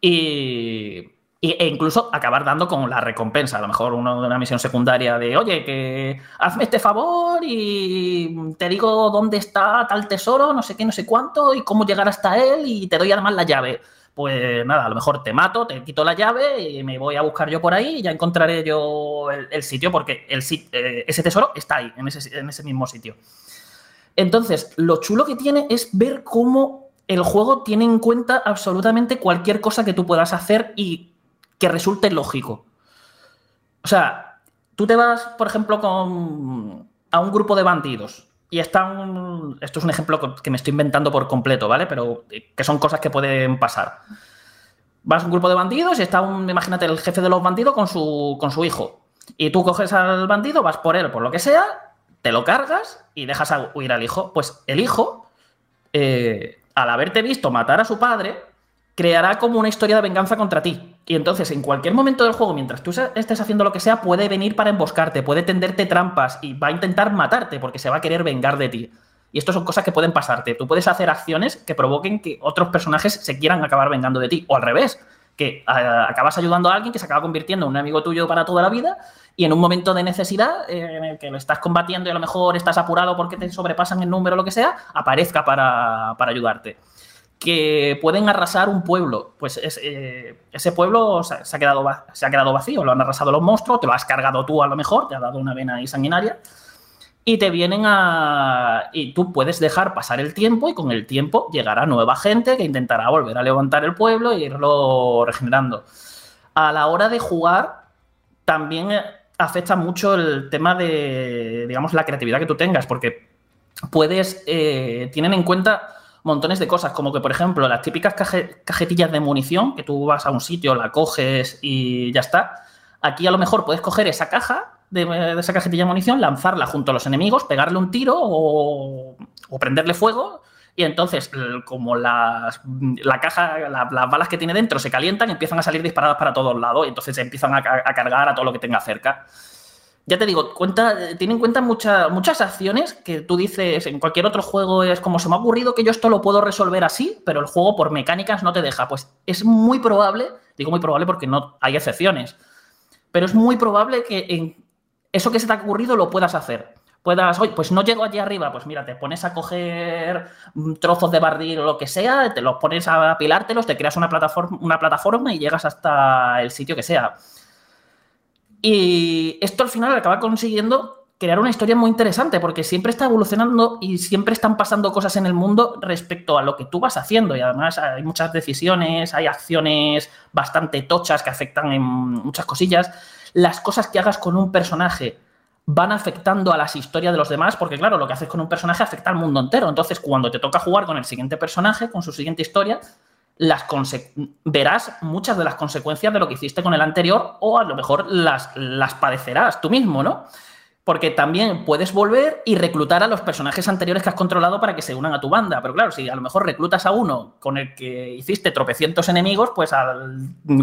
S9: Y, e incluso acabar dando con la recompensa. A lo mejor uno de una misión secundaria de, oye, que hazme este favor y te digo dónde está tal tesoro, no sé qué, no sé cuánto, y cómo llegar hasta él, y te doy además la llave. Pues nada, a lo mejor te mato, te quito la llave y me voy a buscar yo por ahí y ya encontraré yo el, sitio, porque el, eh, ese tesoro está ahí, en ese, en ese mismo sitio. Entonces, lo chulo que tiene es ver cómo el juego tiene en cuenta absolutamente cualquier cosa que tú puedas hacer y que resulte lógico. O sea, tú te vas, por ejemplo, con, a un grupo de bandidos y están. Esto es un ejemplo que me estoy inventando por completo, ¿vale? Pero eh, que son cosas que pueden pasar. Vas a un grupo de bandidos y está un, imagínate, el jefe de los bandidos con su, con su hijo. Y tú coges al bandido, vas por él, por lo que sea, te lo cargas y dejas huir al hijo. Pues el hijo, eh, al haberte visto matar a su padre, creará como una historia de venganza contra ti. Y entonces, en cualquier momento del juego, mientras tú estés haciendo lo que sea, puede venir para emboscarte, puede tenderte trampas y va a intentar matarte porque se va a querer vengar de ti. Y esto son cosas que pueden pasarte. Tú puedes hacer acciones que provoquen que otros personajes se quieran acabar vengando de ti. O al revés, que acabas ayudando a alguien que se acaba convirtiendo en un amigo tuyo para toda la vida y en un momento de necesidad eh, en el que lo estás combatiendo y a lo mejor estás apurado porque te sobrepasan el número o lo que sea, aparezca para, para ayudarte que pueden arrasar un pueblo. Pues eh, ese pueblo se, ha quedado, se ha quedado vacío, lo han arrasado los monstruos, te lo has cargado tú a lo mejor, te ha dado una vena ahí sanguinaria, y te vienen a... y tú puedes dejar pasar el tiempo y con el tiempo llegará nueva gente que intentará volver a levantar el pueblo e irlo regenerando. A la hora de jugar, también afecta mucho el tema de, digamos, la creatividad que tú tengas, porque puedes, eh, tienen en cuenta montones de cosas, como que, por ejemplo, las típicas cajetillas de munición, que tú vas a un sitio, la coges y ya está. Aquí a lo mejor puedes coger esa caja de, esa cajetilla de munición, lanzarla junto a los enemigos, pegarle un tiro o, prenderle fuego. Y entonces, como las, la caja, las balas que tiene dentro se calientan, empiezan a salir disparadas para todos lados y entonces empiezan a, a cargar a todo lo que tenga cerca. Ya te digo, cuenta, tiene en cuenta muchas acciones que tú dices en cualquier otro juego es como se me ha ocurrido que yo esto lo puedo resolver así, pero el juego por mecánicas no te deja. Pues es muy probable, digo muy probable porque no hay excepciones, pero es muy probable que en eso que se te ha ocurrido lo puedas hacer. Puedas, oye, pues no llego allí arriba, pues mira, te pones a coger trozos de barril o lo que sea, te los pones a apilártelos, te creas una plataforma, una plataforma y llegas hasta el sitio que sea. Y esto al final acaba consiguiendo crear una historia muy interesante porque siempre está evolucionando y siempre están pasando cosas en el mundo respecto a lo que tú vas haciendo y además hay muchas decisiones, hay acciones bastante tochas que afectan en muchas cosillas. Las cosas que hagas con un personaje van afectando a las historias de los demás porque claro, lo que haces con un personaje afecta al mundo entero. Entonces, cuando te toca jugar con el siguiente personaje, con su siguiente historia, las verás muchas de las consecuencias de lo que hiciste con el anterior o a lo mejor las, las padecerás tú mismo, ¿no? Porque también puedes volver y reclutar a los personajes anteriores que has controlado para que se unan a tu banda. Pero claro, si a lo mejor reclutas a uno con el que hiciste tropecientos enemigos, pues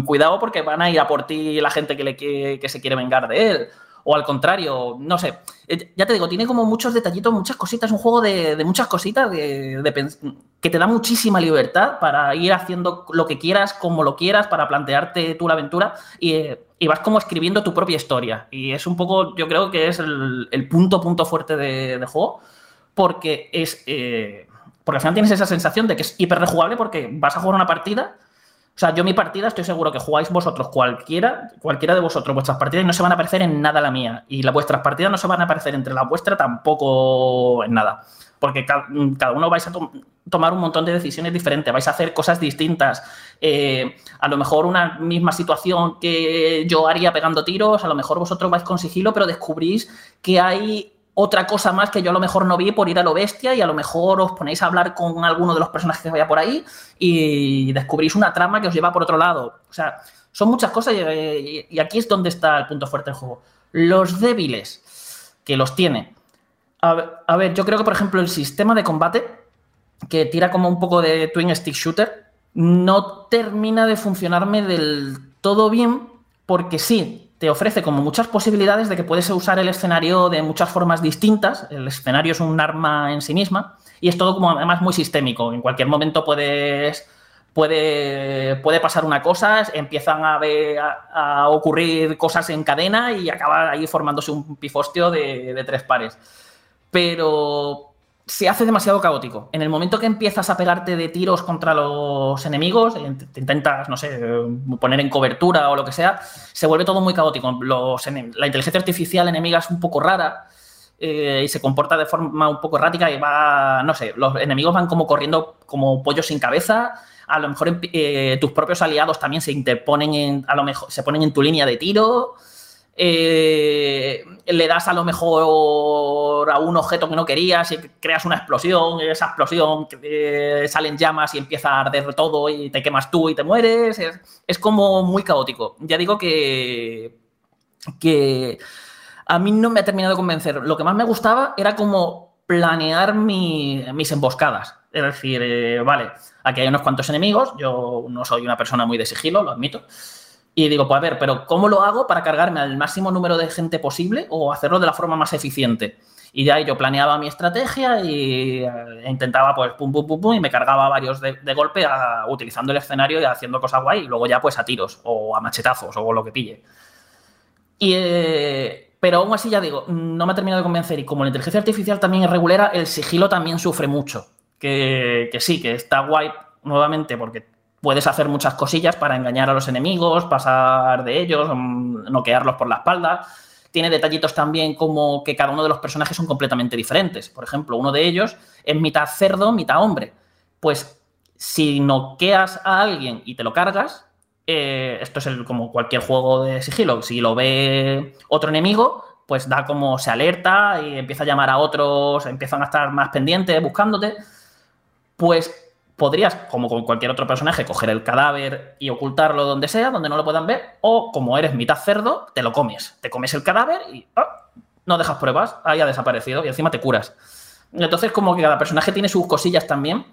S9: cuidado porque van a ir a por ti la gente que, le, que se quiere vengar de él o al contrario, no sé. Eh, ya te digo, tiene como muchos detallitos, muchas cositas, un juego de, muchas cositas que te da muchísima libertad para ir haciendo lo que quieras, como lo quieras, para plantearte tú la aventura y, vas como escribiendo tu propia historia. Y es un poco, yo creo que es el, punto, punto fuerte de, juego, porque es... Eh, porque al final tienes esa sensación de que es hiper rejugable porque vas a jugar una partida o sea, yo mi partida estoy seguro que jugáis vosotros cualquiera, cualquiera de vosotros, vuestras partidas no se van a parecer en nada la mía. Y las vuestras partidas no se van a parecer entre la vuestra tampoco en nada. Porque cada, uno vais a tomar un montón de decisiones diferentes, vais a hacer cosas distintas. Eh, a lo mejor una misma situación que yo haría pegando tiros, a lo mejor vosotros vais con sigilo, pero descubrís que hay otra cosa más que yo a lo mejor no vi por ir a lo bestia y a lo mejor os ponéis a hablar con alguno de los personajes que vaya por ahí y descubrís una trama que os lleva por otro lado. O sea, son muchas cosas y, aquí es donde está el punto fuerte del juego. Los débiles, que los tiene. A ver, yo creo que por ejemplo el sistema de combate, que tira como un poco de twin stick shooter, no termina de funcionarme del todo bien porque sí, te ofrece como muchas posibilidades de que puedes usar el escenario de muchas formas distintas. El escenario es un arma en sí misma y es todo como además muy sistémico. En cualquier momento puedes puede, puede pasar una cosa, empiezan a, a, ocurrir cosas en cadena y acaba ahí formándose un pifostio de, de, tres pares. Pero se hace demasiado caótico. En el momento que empiezas a pegarte de tiros contra los enemigos, te intentas, no sé, poner en cobertura o lo que sea, se vuelve todo muy caótico. la inteligencia artificial enemiga es un poco rara eh, y se comporta de forma un poco errática y va, no sé, los enemigos van como corriendo como pollos sin cabeza. A lo mejor eh, tus propios aliados también se interponen en, a lo mejor se ponen en tu línea de tiro. Eh, le das a lo mejor a un objeto que no querías y creas una explosión, esa explosión eh, salen llamas y empieza a arder todo y te quemas tú y te mueres. Es, como muy caótico. Ya digo que, que a mí no me ha terminado de convencer. Lo que más me gustaba era como planear mis emboscadas. Es decir, eh, vale, aquí hay unos cuantos enemigos, yo no soy una persona muy de sigilo, lo admito. Y digo, pues a ver, pero ¿cómo lo hago para cargarme al máximo número de gente posible o hacerlo de la forma más eficiente? Y ya yo planeaba mi estrategia y eh, intentaba, pues, pum, pum, pum, pum, y me cargaba varios de, golpe utilizando el escenario y haciendo cosas guay, y luego ya, pues, a tiros o a machetazos o lo que pille. Y, eh, pero aún así, ya digo, no me ha terminado de convencer. Y como la inteligencia artificial también es regulera, el sigilo también sufre mucho. Que, que sí, que está guay nuevamente porque puedes hacer muchas cosillas para engañar a los enemigos, pasar de ellos, mm, noquearlos por la espalda. Tiene detallitos también como que cada uno de los personajes son completamente diferentes. Por ejemplo, uno de ellos es mitad cerdo, mitad hombre. Pues si noqueas a alguien y te lo cargas, eh, esto es como cualquier juego de sigilo. Si lo ve otro enemigo, pues da como se alerta y empieza a llamar a otros, empiezan a estar más pendientes buscándote. Pues podrías, como con cualquier otro personaje, coger el cadáver y ocultarlo donde sea, donde no lo puedan ver, o como eres mitad cerdo, te lo comes. Te comes el cadáver y ah, no dejas pruebas, haya desaparecido y encima te curas. Entonces, como que cada personaje tiene sus cosillas también.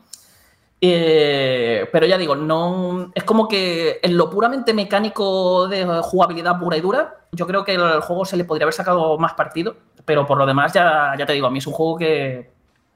S9: Eh, pero ya digo, no es como que en lo puramente mecánico de jugabilidad pura y dura, yo creo que el juego se le podría haber sacado más partido, pero por lo demás ya, ya te digo, a mí es un juego que,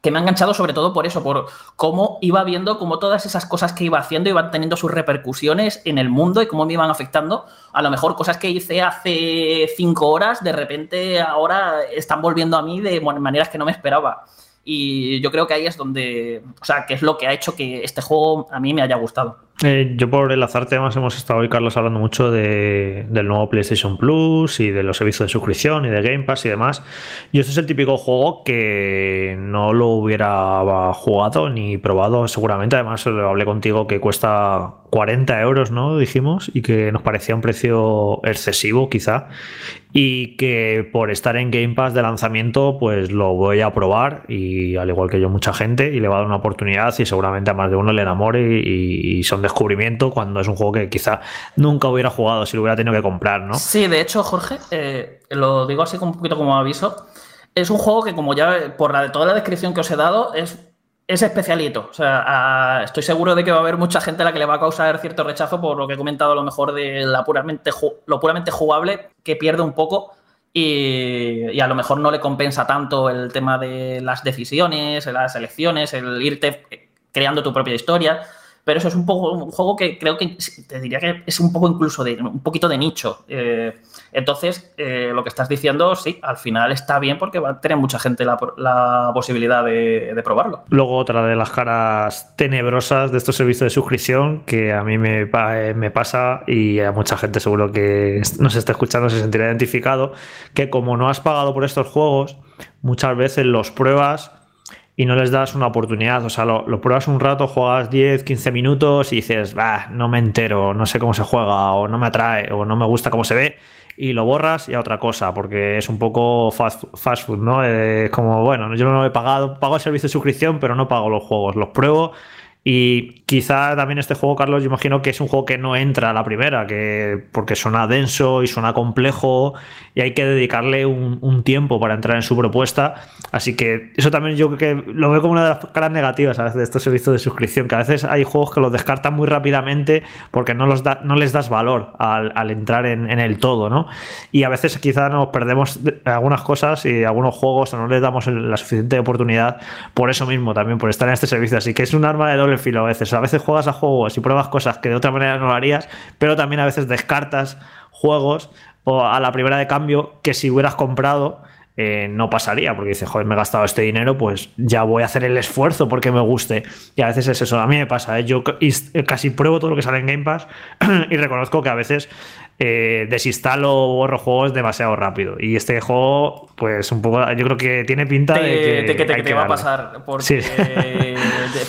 S9: que me ha enganchado sobre todo por eso, por cómo iba viendo cómo todas esas cosas que iba haciendo iban teniendo sus repercusiones en el mundo y cómo me iban afectando. A lo mejor cosas que hice hace cinco horas, de repente ahora están volviendo a mí de maneras que no me esperaba. Y yo creo que ahí es donde, o sea, que es lo que ha hecho que este juego a mí me haya gustado.
S8: Eh, yo por enlazar temas hemos estado hoy, Carlos, hablando mucho de, del nuevo PlayStation Plus y de los servicios de suscripción y de Game Pass y demás. Y este es el típico juego que no lo hubiera jugado ni probado seguramente. Además, lo hablé contigo que cuesta 40 euros, ¿no? Dijimos, y que nos parecía un precio excesivo quizá. Y que por estar en Game Pass de lanzamiento, pues lo voy a probar y al igual que yo mucha gente y le va a dar una oportunidad y seguramente a más de uno le enamore y, y son descubrimiento cuando es un juego que quizá nunca hubiera jugado si lo hubiera tenido que comprar, ¿no?
S9: Sí, de hecho, Jorge, eh, lo digo así un poquito como aviso, es un juego que como ya por la, toda la descripción que os he dado es, es especialito. O sea, a, estoy seguro de que va a haber mucha gente a la que le va a causar cierto rechazo por lo que he comentado a lo mejor de la puramente, lo puramente jugable que pierde un poco. Y, y, a lo mejor no le compensa tanto el tema de las decisiones, las elecciones, el irte creando tu propia historia. Pero eso es un poco un juego que creo que te diría que es un poco incluso de un poquito de nicho. Eh, entonces, eh, lo que estás diciendo, sí, al final está bien porque va a tener mucha gente la, posibilidad de, probarlo.
S8: Luego, otra de las caras tenebrosas de estos servicios de suscripción que a mí me, me pasa y a mucha gente seguro que nos está escuchando se sentirá identificado, que como no has pagado por estos juegos, muchas veces los pruebas y no les das una oportunidad. O sea, lo, lo, pruebas un rato, juegas 10, 15 minutos y dices, bah, no me entero, no sé cómo se juega, o no me atrae, o no me gusta cómo se ve, y lo borras y a otra cosa, porque es un poco fast, fast food, ¿no? Es como, bueno, yo no he pagado, pago el servicio de suscripción, pero no pago los juegos, los pruebo y quizá también este juego, Carlos, yo imagino que es un juego que no entra a la primera, que porque suena denso y suena complejo y hay que dedicarle un, un, tiempo para entrar en su propuesta. Así que eso también yo creo que lo veo como una de las caras negativas a veces de estos servicios de suscripción, que a veces hay juegos que los descartan muy rápidamente porque no, los da, no les das valor al, al entrar en, en, el todo, ¿no? Y a veces quizá nos perdemos algunas cosas y algunos juegos o no les damos la suficiente oportunidad por eso mismo, también por estar en este servicio. Así que es un arma de doble filo a veces. A veces juegas a juegos y pruebas cosas que de otra manera no lo harías, pero también a veces descartas juegos o a la primera de cambio que si hubieras comprado eh, no pasaría, porque dices, joder, me he gastado este dinero, pues ya voy a hacer el esfuerzo porque me guste. Y a veces es eso, a mí me pasa, ¿eh? yo casi pruebo todo lo que sale en Game Pass y reconozco que a veces eh, desinstalo o borro juegos demasiado rápido. Y este juego, pues un poco, yo creo que tiene pinta
S9: te,
S8: de que,
S9: te, que te va a pasar. Porque sí.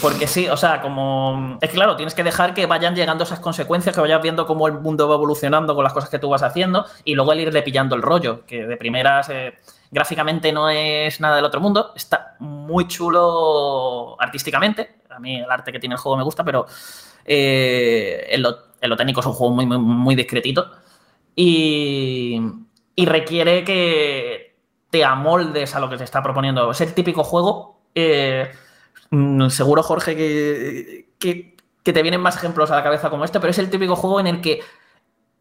S9: porque sí, o sea, como. Es claro, tienes que dejar que vayan llegando esas consecuencias, que vayas viendo cómo el mundo va evolucionando con las cosas que tú vas haciendo y luego el irle pillando el rollo, que de primeras. Eh, gráficamente no es nada del otro mundo, está muy chulo artísticamente. A mí el arte que tiene el juego me gusta, pero eh, en, lo, en, lo, técnico es un juego muy, muy, muy discretito. Y, y, requiere que te amoldes a lo que te está proponiendo. Es el típico juego. Eh, seguro, Jorge, que, que te vienen más ejemplos a la cabeza como este, pero es el típico juego en el que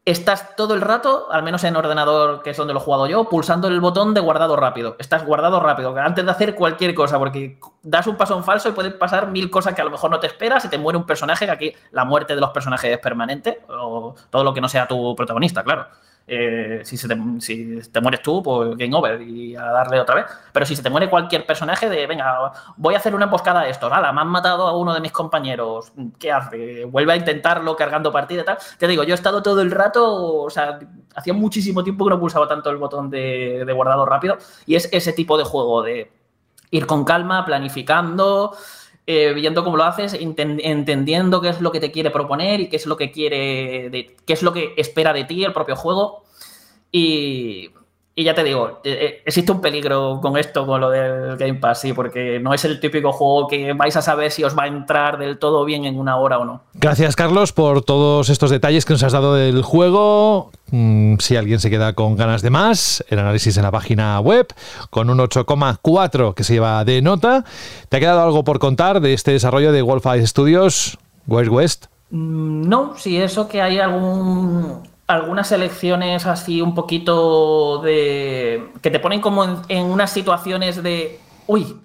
S9: estás todo el rato, al menos en ordenador, que es donde lo he jugado yo, pulsando el botón de guardado rápido. Estás guardado rápido, antes de hacer cualquier cosa, porque das un paso en falso y pueden pasar mil cosas que a lo mejor no te esperas y te muere un personaje, que aquí la muerte de los personajes es permanente, o todo lo que no sea tu protagonista, claro. Eh, si, se te, si te mueres tú, pues game over y a darle otra vez. Pero si se te muere cualquier personaje de, venga, voy a hacer una emboscada a esto, nada, me han matado a uno de mis compañeros, ¿qué hace? Vuelve a intentarlo cargando partida y tal. Te digo, yo he estado todo el rato, o sea, hacía muchísimo tiempo que no pulsaba tanto el botón de, de guardado rápido y es ese tipo de juego de ir con calma, planificando eh, viendo cómo lo haces, entendiendo qué es lo que te quiere proponer y qué es lo que quiere, de, qué es lo que espera de ti el propio juego. Y, Y ya te digo, eh, eh, existe un peligro con esto, con lo del Game Pass, sí, porque no es el típico juego que vais a saber si os va a entrar del todo bien en una hora o no.
S2: Gracias, Carlos, por todos estos detalles que nos has dado del juego. Mm, si alguien se queda con ganas de más, el análisis en la página web, con un 8,4 que se lleva de nota. ¿Te ha quedado algo por contar de este desarrollo de Wolfeye Studios, Wild West?
S9: Mm, No, si eso que hay algún algunas elecciones así un poquito de que te ponen como en, unas situaciones de uy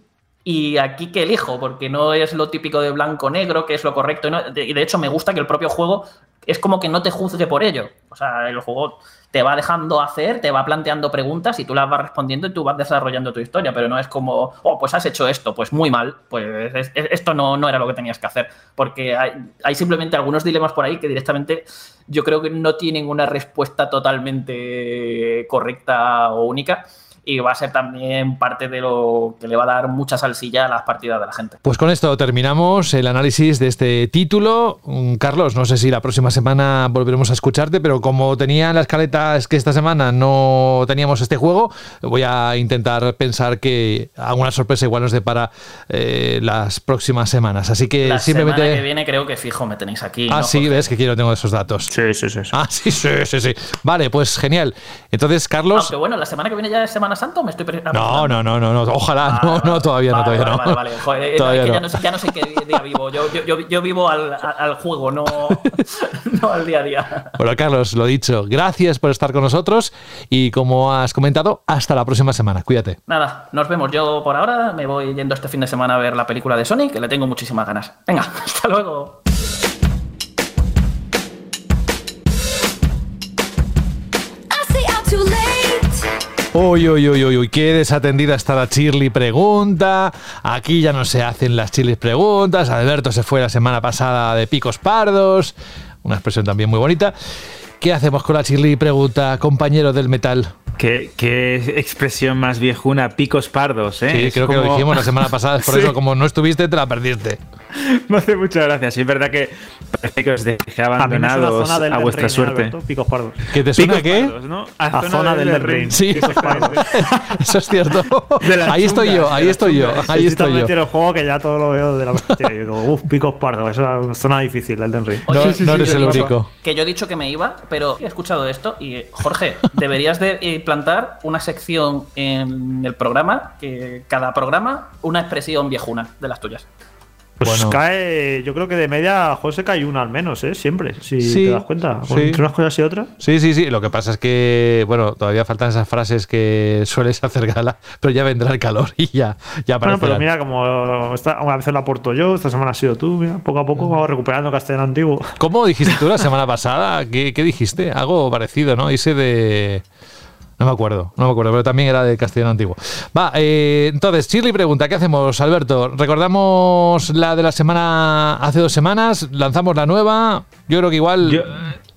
S9: y aquí que elijo porque no es lo típico de blanco negro que es lo correcto y, no- de, y de hecho me gusta que el propio juego es como que no te juzgue por ello. O sea el juego te va dejando hacer te va planteando preguntas y tú las vas respondiendo y tú vas desarrollando tu historia pero no es como oh pues has hecho esto pues muy mal pues es- es- esto no, no era lo que tenías que hacer porque hay, hay simplemente algunos dilemas por ahí que directamente yo creo que no tienen una respuesta totalmente correcta o única y va a ser también parte de lo que le va a dar mucha salsilla a las partidas de la gente.
S2: Pues con esto terminamos el análisis de este título. Mm, Carlos, no sé si la próxima semana volveremos a escucharte, pero como tenía en la escaleta es que esta semana no teníamos este juego, voy a intentar pensar que alguna sorpresa igual nos depara eh, las próximas semanas. Así que
S9: La
S2: simplemente...
S9: semana que viene creo que fijo me tenéis aquí.
S2: Ah,
S9: ¿no?
S2: sí, ves que quiero tengo esos datos.
S8: Sí, sí, sí. sí.
S2: Ah, sí, sí, sí, sí. Vale, pues genial. Entonces, Carlos...
S9: Aunque bueno, la semana que viene ya es Semana Santa, ¿o me estoy
S2: No, no, no, no, no. Ojalá,
S9: Vale,
S2: no, no,
S9: vale.
S2: todavía no, todavía
S9: vale,
S2: no.
S9: Vale, vale, Joder, eh,
S2: Todavía
S9: es que
S2: no.
S9: ya, no sé, ya no sé qué día vivo. Yo, yo, yo, yo vivo al, al- al juego, no, no al día a día.
S2: Bueno, Carlos, lo dicho, gracias por estar con nosotros y como has comentado, hasta la próxima semana. Cuídate.
S9: Nada, nos vemos. Yo por ahora me voy yendo este fin de semana a ver la película de Sonic, que le tengo muchísimas ganas. Venga, hasta luego.
S2: Uy, uy, uy, uy, uy, qué desatendida está la Shirley pregunta. Aquí ya no se hacen las Shirley preguntas. Alberto se fue la semana pasada de picos pardos. Una expresión también muy bonita. ¿Qué hacemos con la Shirley pregunta, compañero del metal?
S4: ¿Qué, qué expresión más viejuna, picos pardos, ¿eh?
S2: Sí,
S4: Es
S2: creo que lo dijimos la semana pasada. Por
S4: Sí.
S2: eso, como no estuviste, te la perdiste.
S4: Me hace muchas gracias. Sí, es verdad que parece que os dejé
S8: A
S4: abandonados
S8: zona del
S4: a
S8: Elden
S4: vuestra
S8: Ring, ¿eh,
S4: suerte.
S8: Alberto? Picos pardos.
S2: ¿Que te suena qué?
S4: pardos, ¿no?
S8: A zona del Elden Ring.
S2: Sí,
S4: Exactamente.
S2: eso es cierto. Ahí estoy yo, ahí estoy yo, ahí
S8: Estoy
S2: yo.
S8: el juego que ya todo lo veo de la hostia. Y digo, uff, picos pardos. Es una zona difícil, el Den Ring.
S2: No,
S9: Oye,
S2: no eres
S9: yo
S2: el único.
S9: Que yo he dicho que me iba, pero he escuchado esto y Jorge, deberías de eh, plantar una sección en el programa, que cada programa una expresión viejuna de las tuyas.
S8: Pues
S2: Bueno.
S8: cae, yo creo que de media, José cae una al menos, ¿eh? Siempre, si
S2: Sí,
S8: te das cuenta.
S2: sí.
S8: Entre unas cosas y otras.
S2: Sí, sí, sí. Lo que pasa es que, bueno, todavía faltan esas frases que sueles hacer gala, pero ya vendrá el calor y ya, ya
S8: Bueno, pero mira, como esta, una vez la aporto yo, esta semana has sido tú, mira, poco a poco vamos recuperando castellano antiguo.
S2: ¿Cómo dijiste tú la semana pasada? ¿Qué, qué dijiste? Algo parecido, ¿no? Ese de... No me acuerdo, no me acuerdo, pero también era de castellano antiguo. Va, eh, entonces, Shirley pregunta, ¿qué hacemos, Alberto? ¿Recordamos la de la semana hace dos semanas? ¿Lanzamos la nueva? Yo creo que igual...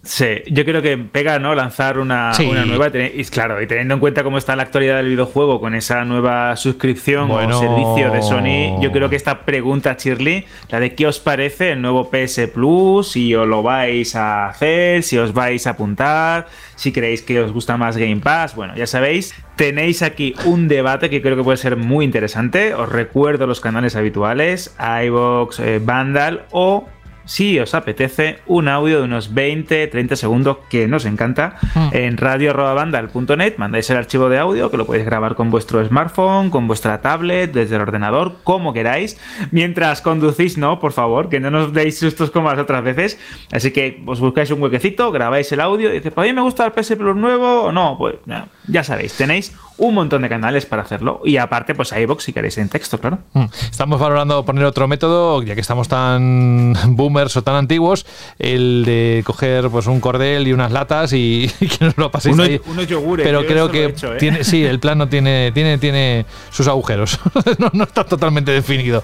S4: sí, yo creo que pega, ¿no? Lanzar una,
S2: Sí.
S4: una nueva. Y claro, y teniendo en cuenta cómo está la actualidad del videojuego con esa nueva suscripción
S2: Bueno.
S4: o servicio de Sony, yo creo que esta pregunta, Shirley, la de qué os parece el nuevo PS Plus, si os lo vais a hacer, si os vais a apuntar, si creéis que os gusta más Game Pass, bueno, ya sabéis, tenéis aquí un debate que creo que puede ser muy interesante. Os recuerdo los canales habituales, iVox, eh, Vandal o si os apetece, un audio de unos 20-30 segundos que nos encanta en radio.bandal.net. Mandáis el archivo de audio que lo podéis grabar con vuestro smartphone, con vuestra tablet, desde el ordenador, como queráis. Mientras conducís, no, por favor, que no nos deis sustos como las otras veces. Así que os buscáis un huequecito, grabáis el audio y dices, ¿para mí me gusta el PS Plus nuevo o no? Pues ya, ya sabéis, tenéis un montón de canales para hacerlo. Y aparte, pues iVox si queréis en texto, claro.
S2: Mm. Estamos valorando poner otro método, ya que estamos tan boomers tan antiguos, el de coger pues un cordel y unas latas y, y que nos lo paséis
S4: Unos-
S2: ahí.
S4: unos yogures,
S2: Pero creo que
S4: he hecho, ¿eh?
S2: tiene, sí, el plano tiene, tiene, tiene sus agujeros. no, no está totalmente definido.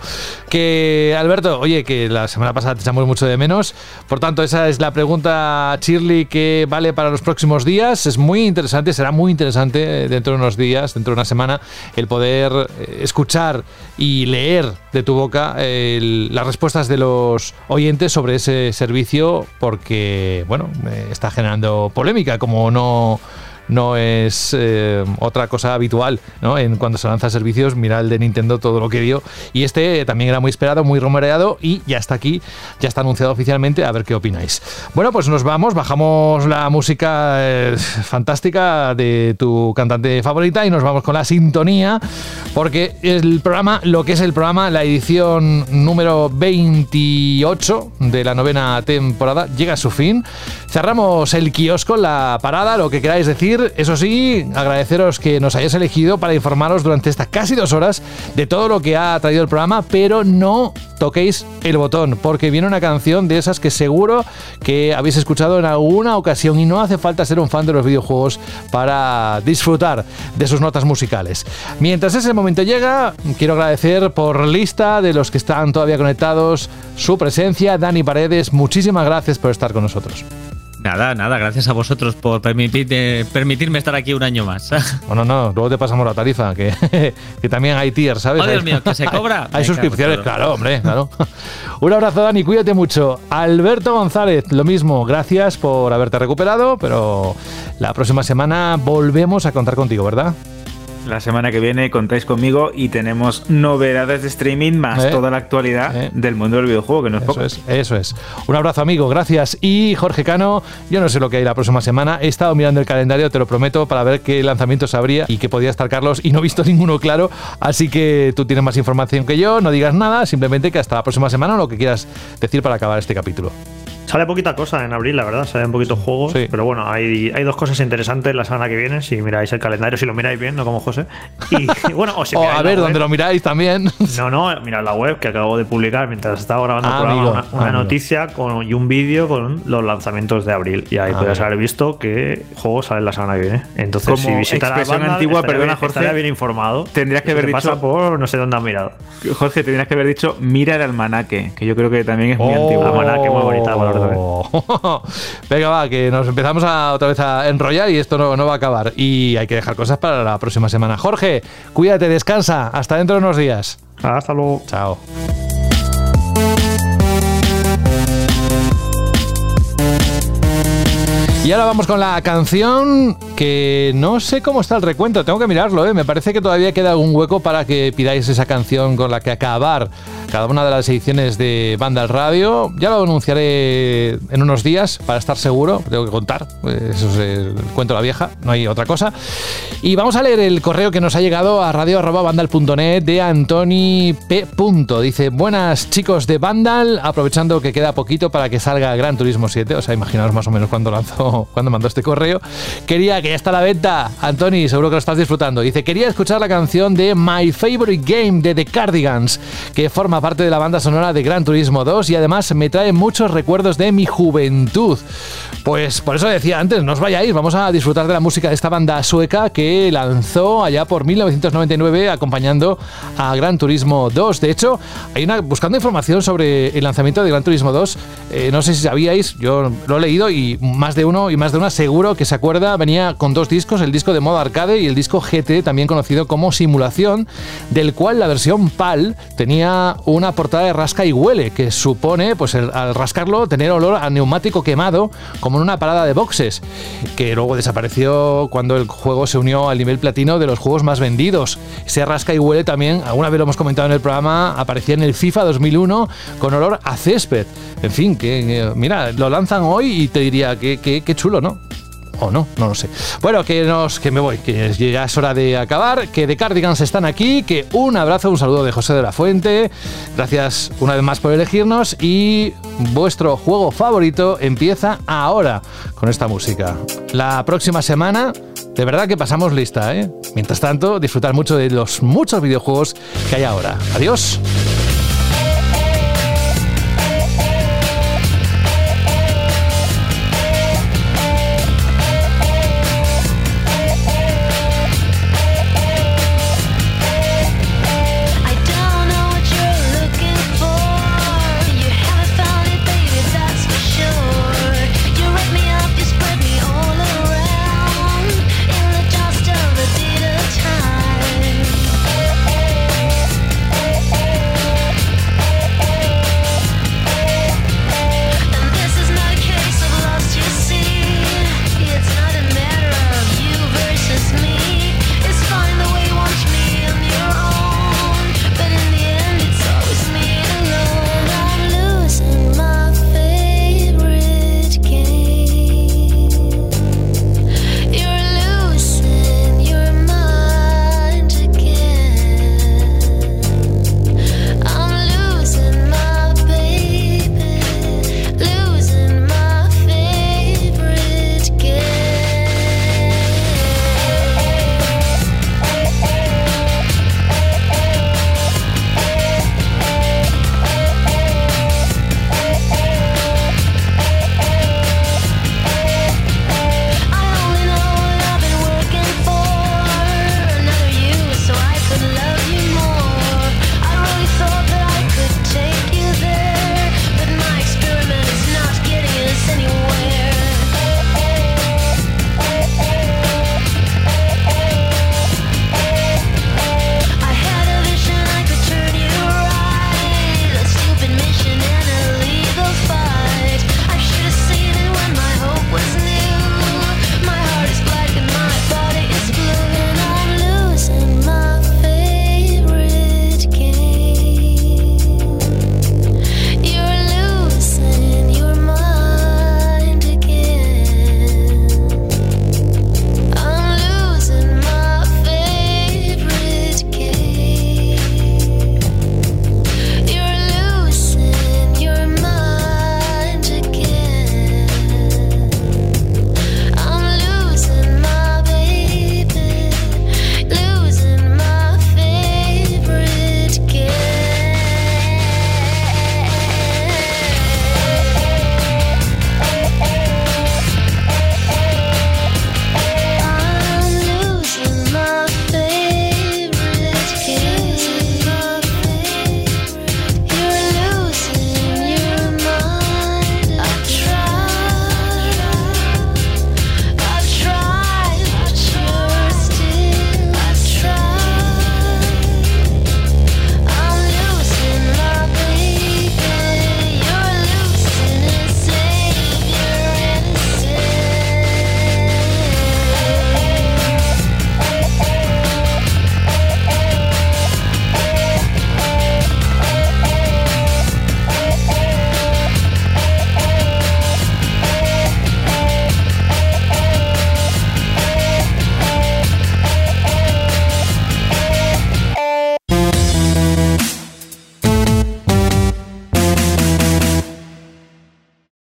S2: Que Alberto, oye, que la semana pasada te echamos mucho de menos. Por tanto, esa es la pregunta, Shirley, que vale para los próximos días. Es muy interesante, será muy interesante eh, dentro de unos días, dentro de una semana, el poder eh, escuchar y leer de tu boca eh, el- las respuestas de los oyentes sobre ese servicio, porque, bueno, eh, está generando polémica, como no no es eh, otra cosa habitual, ¿no? En cuando se lanzan servicios, mira el de Nintendo todo lo que dio. Y este también era muy esperado, muy rumoreado y ya está aquí, ya está anunciado oficialmente, a ver qué opináis. Bueno, pues nos vamos, bajamos la música eh, fantástica de tu cantante favorita y nos vamos con la sintonía, porque el programa, lo que es el programa, la edición número 28 de la novena temporada, llega a su fin. Cerramos el kiosco, la parada, lo que queráis decir. Eso sí, agradeceros que nos hayáis elegido para informaros durante estas casi dos horas de todo lo que ha traído el programa, pero no toquéis el botón, porque viene una canción de esas que seguro que habéis escuchado en alguna ocasión y no hace falta ser un fan de los videojuegos para disfrutar de sus notas musicales. Mientras ese momento llega, quiero agradecer por lista de los que están todavía conectados su presencia. Dani Paredes, muchísimas gracias por estar con nosotros.
S5: Nada, nada, gracias a vosotros por permitir- eh, permitirme estar aquí un año más.
S2: Bueno, no, luego te pasamos la tarifa, que, que también hay tiers, ¿sabes?
S5: Oh, Dios mío, ¿que se cobra?
S2: Hay suscripciones, claro, hombre, claro. Un abrazo, Dani, cuídate mucho. Alberto González, lo mismo, gracias por haberte recuperado, pero la próxima semana volvemos a contar contigo, ¿verdad?
S4: La semana que viene contáis conmigo y tenemos novedades de streaming más
S2: Eh,
S4: toda la actualidad
S2: eh.
S4: del mundo del videojuego, que no es
S2: Eso
S4: poco.
S2: es, eso es. Un abrazo, amigo, gracias. Y Jorge Cano, yo no sé lo que hay la próxima semana. He estado mirando el calendario, te lo prometo, para ver qué lanzamientos habría y que podía estar Carlos y no he visto ninguno claro. Así que tú tienes más información que yo, no digas nada, simplemente que hasta la próxima semana o lo que quieras decir para acabar este capítulo.
S8: Sale poquita cosa en abril, la verdad, salen poquitos juegos.
S2: Sí.
S8: Pero bueno, hay, hay dos cosas interesantes la semana que viene, si miráis el calendario, si lo miráis bien, no como José. Y bueno, o si
S2: O a ver,
S8: web.
S2: donde lo miráis también.
S8: No, no, mirad la web que acabo de publicar mientras estaba grabando
S2: Ah,
S8: el programa,
S2: amigo,
S8: una, una
S2: ah, amigo.
S8: noticia con, y un vídeo con los lanzamientos de abril. Y ahí
S2: Ah,
S8: haber visto qué juegos salen la semana que viene. Entonces,
S4: Como
S8: si visitas la
S4: expresión
S8: banda,
S4: antigua, perdona,
S8: bien-
S4: Jorge,
S8: estaría bien informado.
S4: tendrías que haber
S8: pasa
S4: dicho-
S8: por no sé dónde han mirado.
S4: Jorge, tendrías que haber dicho mira el almanaque, que yo creo que también es muy
S2: Oh.
S4: antiguo.
S8: Almanaque, muy bonita
S2: Venga, va, que nos empezamos a, otra vez a enrollar y esto no, no va a acabar. Y hay que dejar cosas para la próxima semana. Jorge, cuídate, descansa. Hasta dentro de unos días.
S8: Hasta luego.
S2: Chao. Y ahora vamos con la canción que no sé cómo está el recuento, tengo que mirarlo, ¿eh? me parece que todavía queda algún hueco para que pidáis esa canción con la que acabar cada una de las ediciones de Banda Radio. Ya lo anunciaré en unos días para estar seguro, tengo que contar, pues eso es el cuento la vieja, no hay otra cosa. Y vamos a leer el correo que nos ha llegado a radio.bandal.net de Antoni P. Dice, buenas chicos de Vandal, aprovechando que queda poquito para que salga Gran Turismo 7, o sea, imaginaos más o menos cuando lanzó, cuando mandó este correo. Quería que ya está a la venta, Antoni, seguro que lo estás disfrutando. Dice, quería escuchar la canción de My Favorite Game de The Cardigans, que forma parte de la banda sonora de Gran Turismo 2 y además me trae muchos recuerdos de mi juventud. Pues por eso decía antes, no os vayáis, vamos a disfrutar de la música de esta banda sueca que lanzó allá por 1999 acompañando a Gran Turismo 2. De hecho, hay una buscando información sobre el lanzamiento de Gran Turismo 2, eh, no sé si sabíais, yo lo he leído y más de uno y más de una seguro que se acuerda, venía con dos discos, el disco de modo arcade y el disco GT, también conocido como Simulación, del cual la versión PAL tenía una portada de rasca y huele, que supone, pues al rascarlo, tener olor a neumático quemado, como en una parada de boxes, que luego desapareció cuando el juego se unió al nivel platino de los juegos más vendidos. Ese rasca y huele también, alguna vez lo hemos comentado en el programa, aparecía en el FIFA 2001 con olor a césped. En fin, que que, mira, lo lanzan hoy y te diría que chulo, ¿no? O no, no lo sé. Bueno, que nos que me voy, que ya es hora de acabar, que de Cardigans están aquí, que un abrazo, un saludo de José de la Fuente. Gracias una vez más por elegirnos y vuestro juego favorito empieza ahora con esta música. La próxima semana de verdad que pasamos lista, ¿eh? Mientras tanto, disfrutar mucho de los muchos videojuegos que hay ahora. Adiós.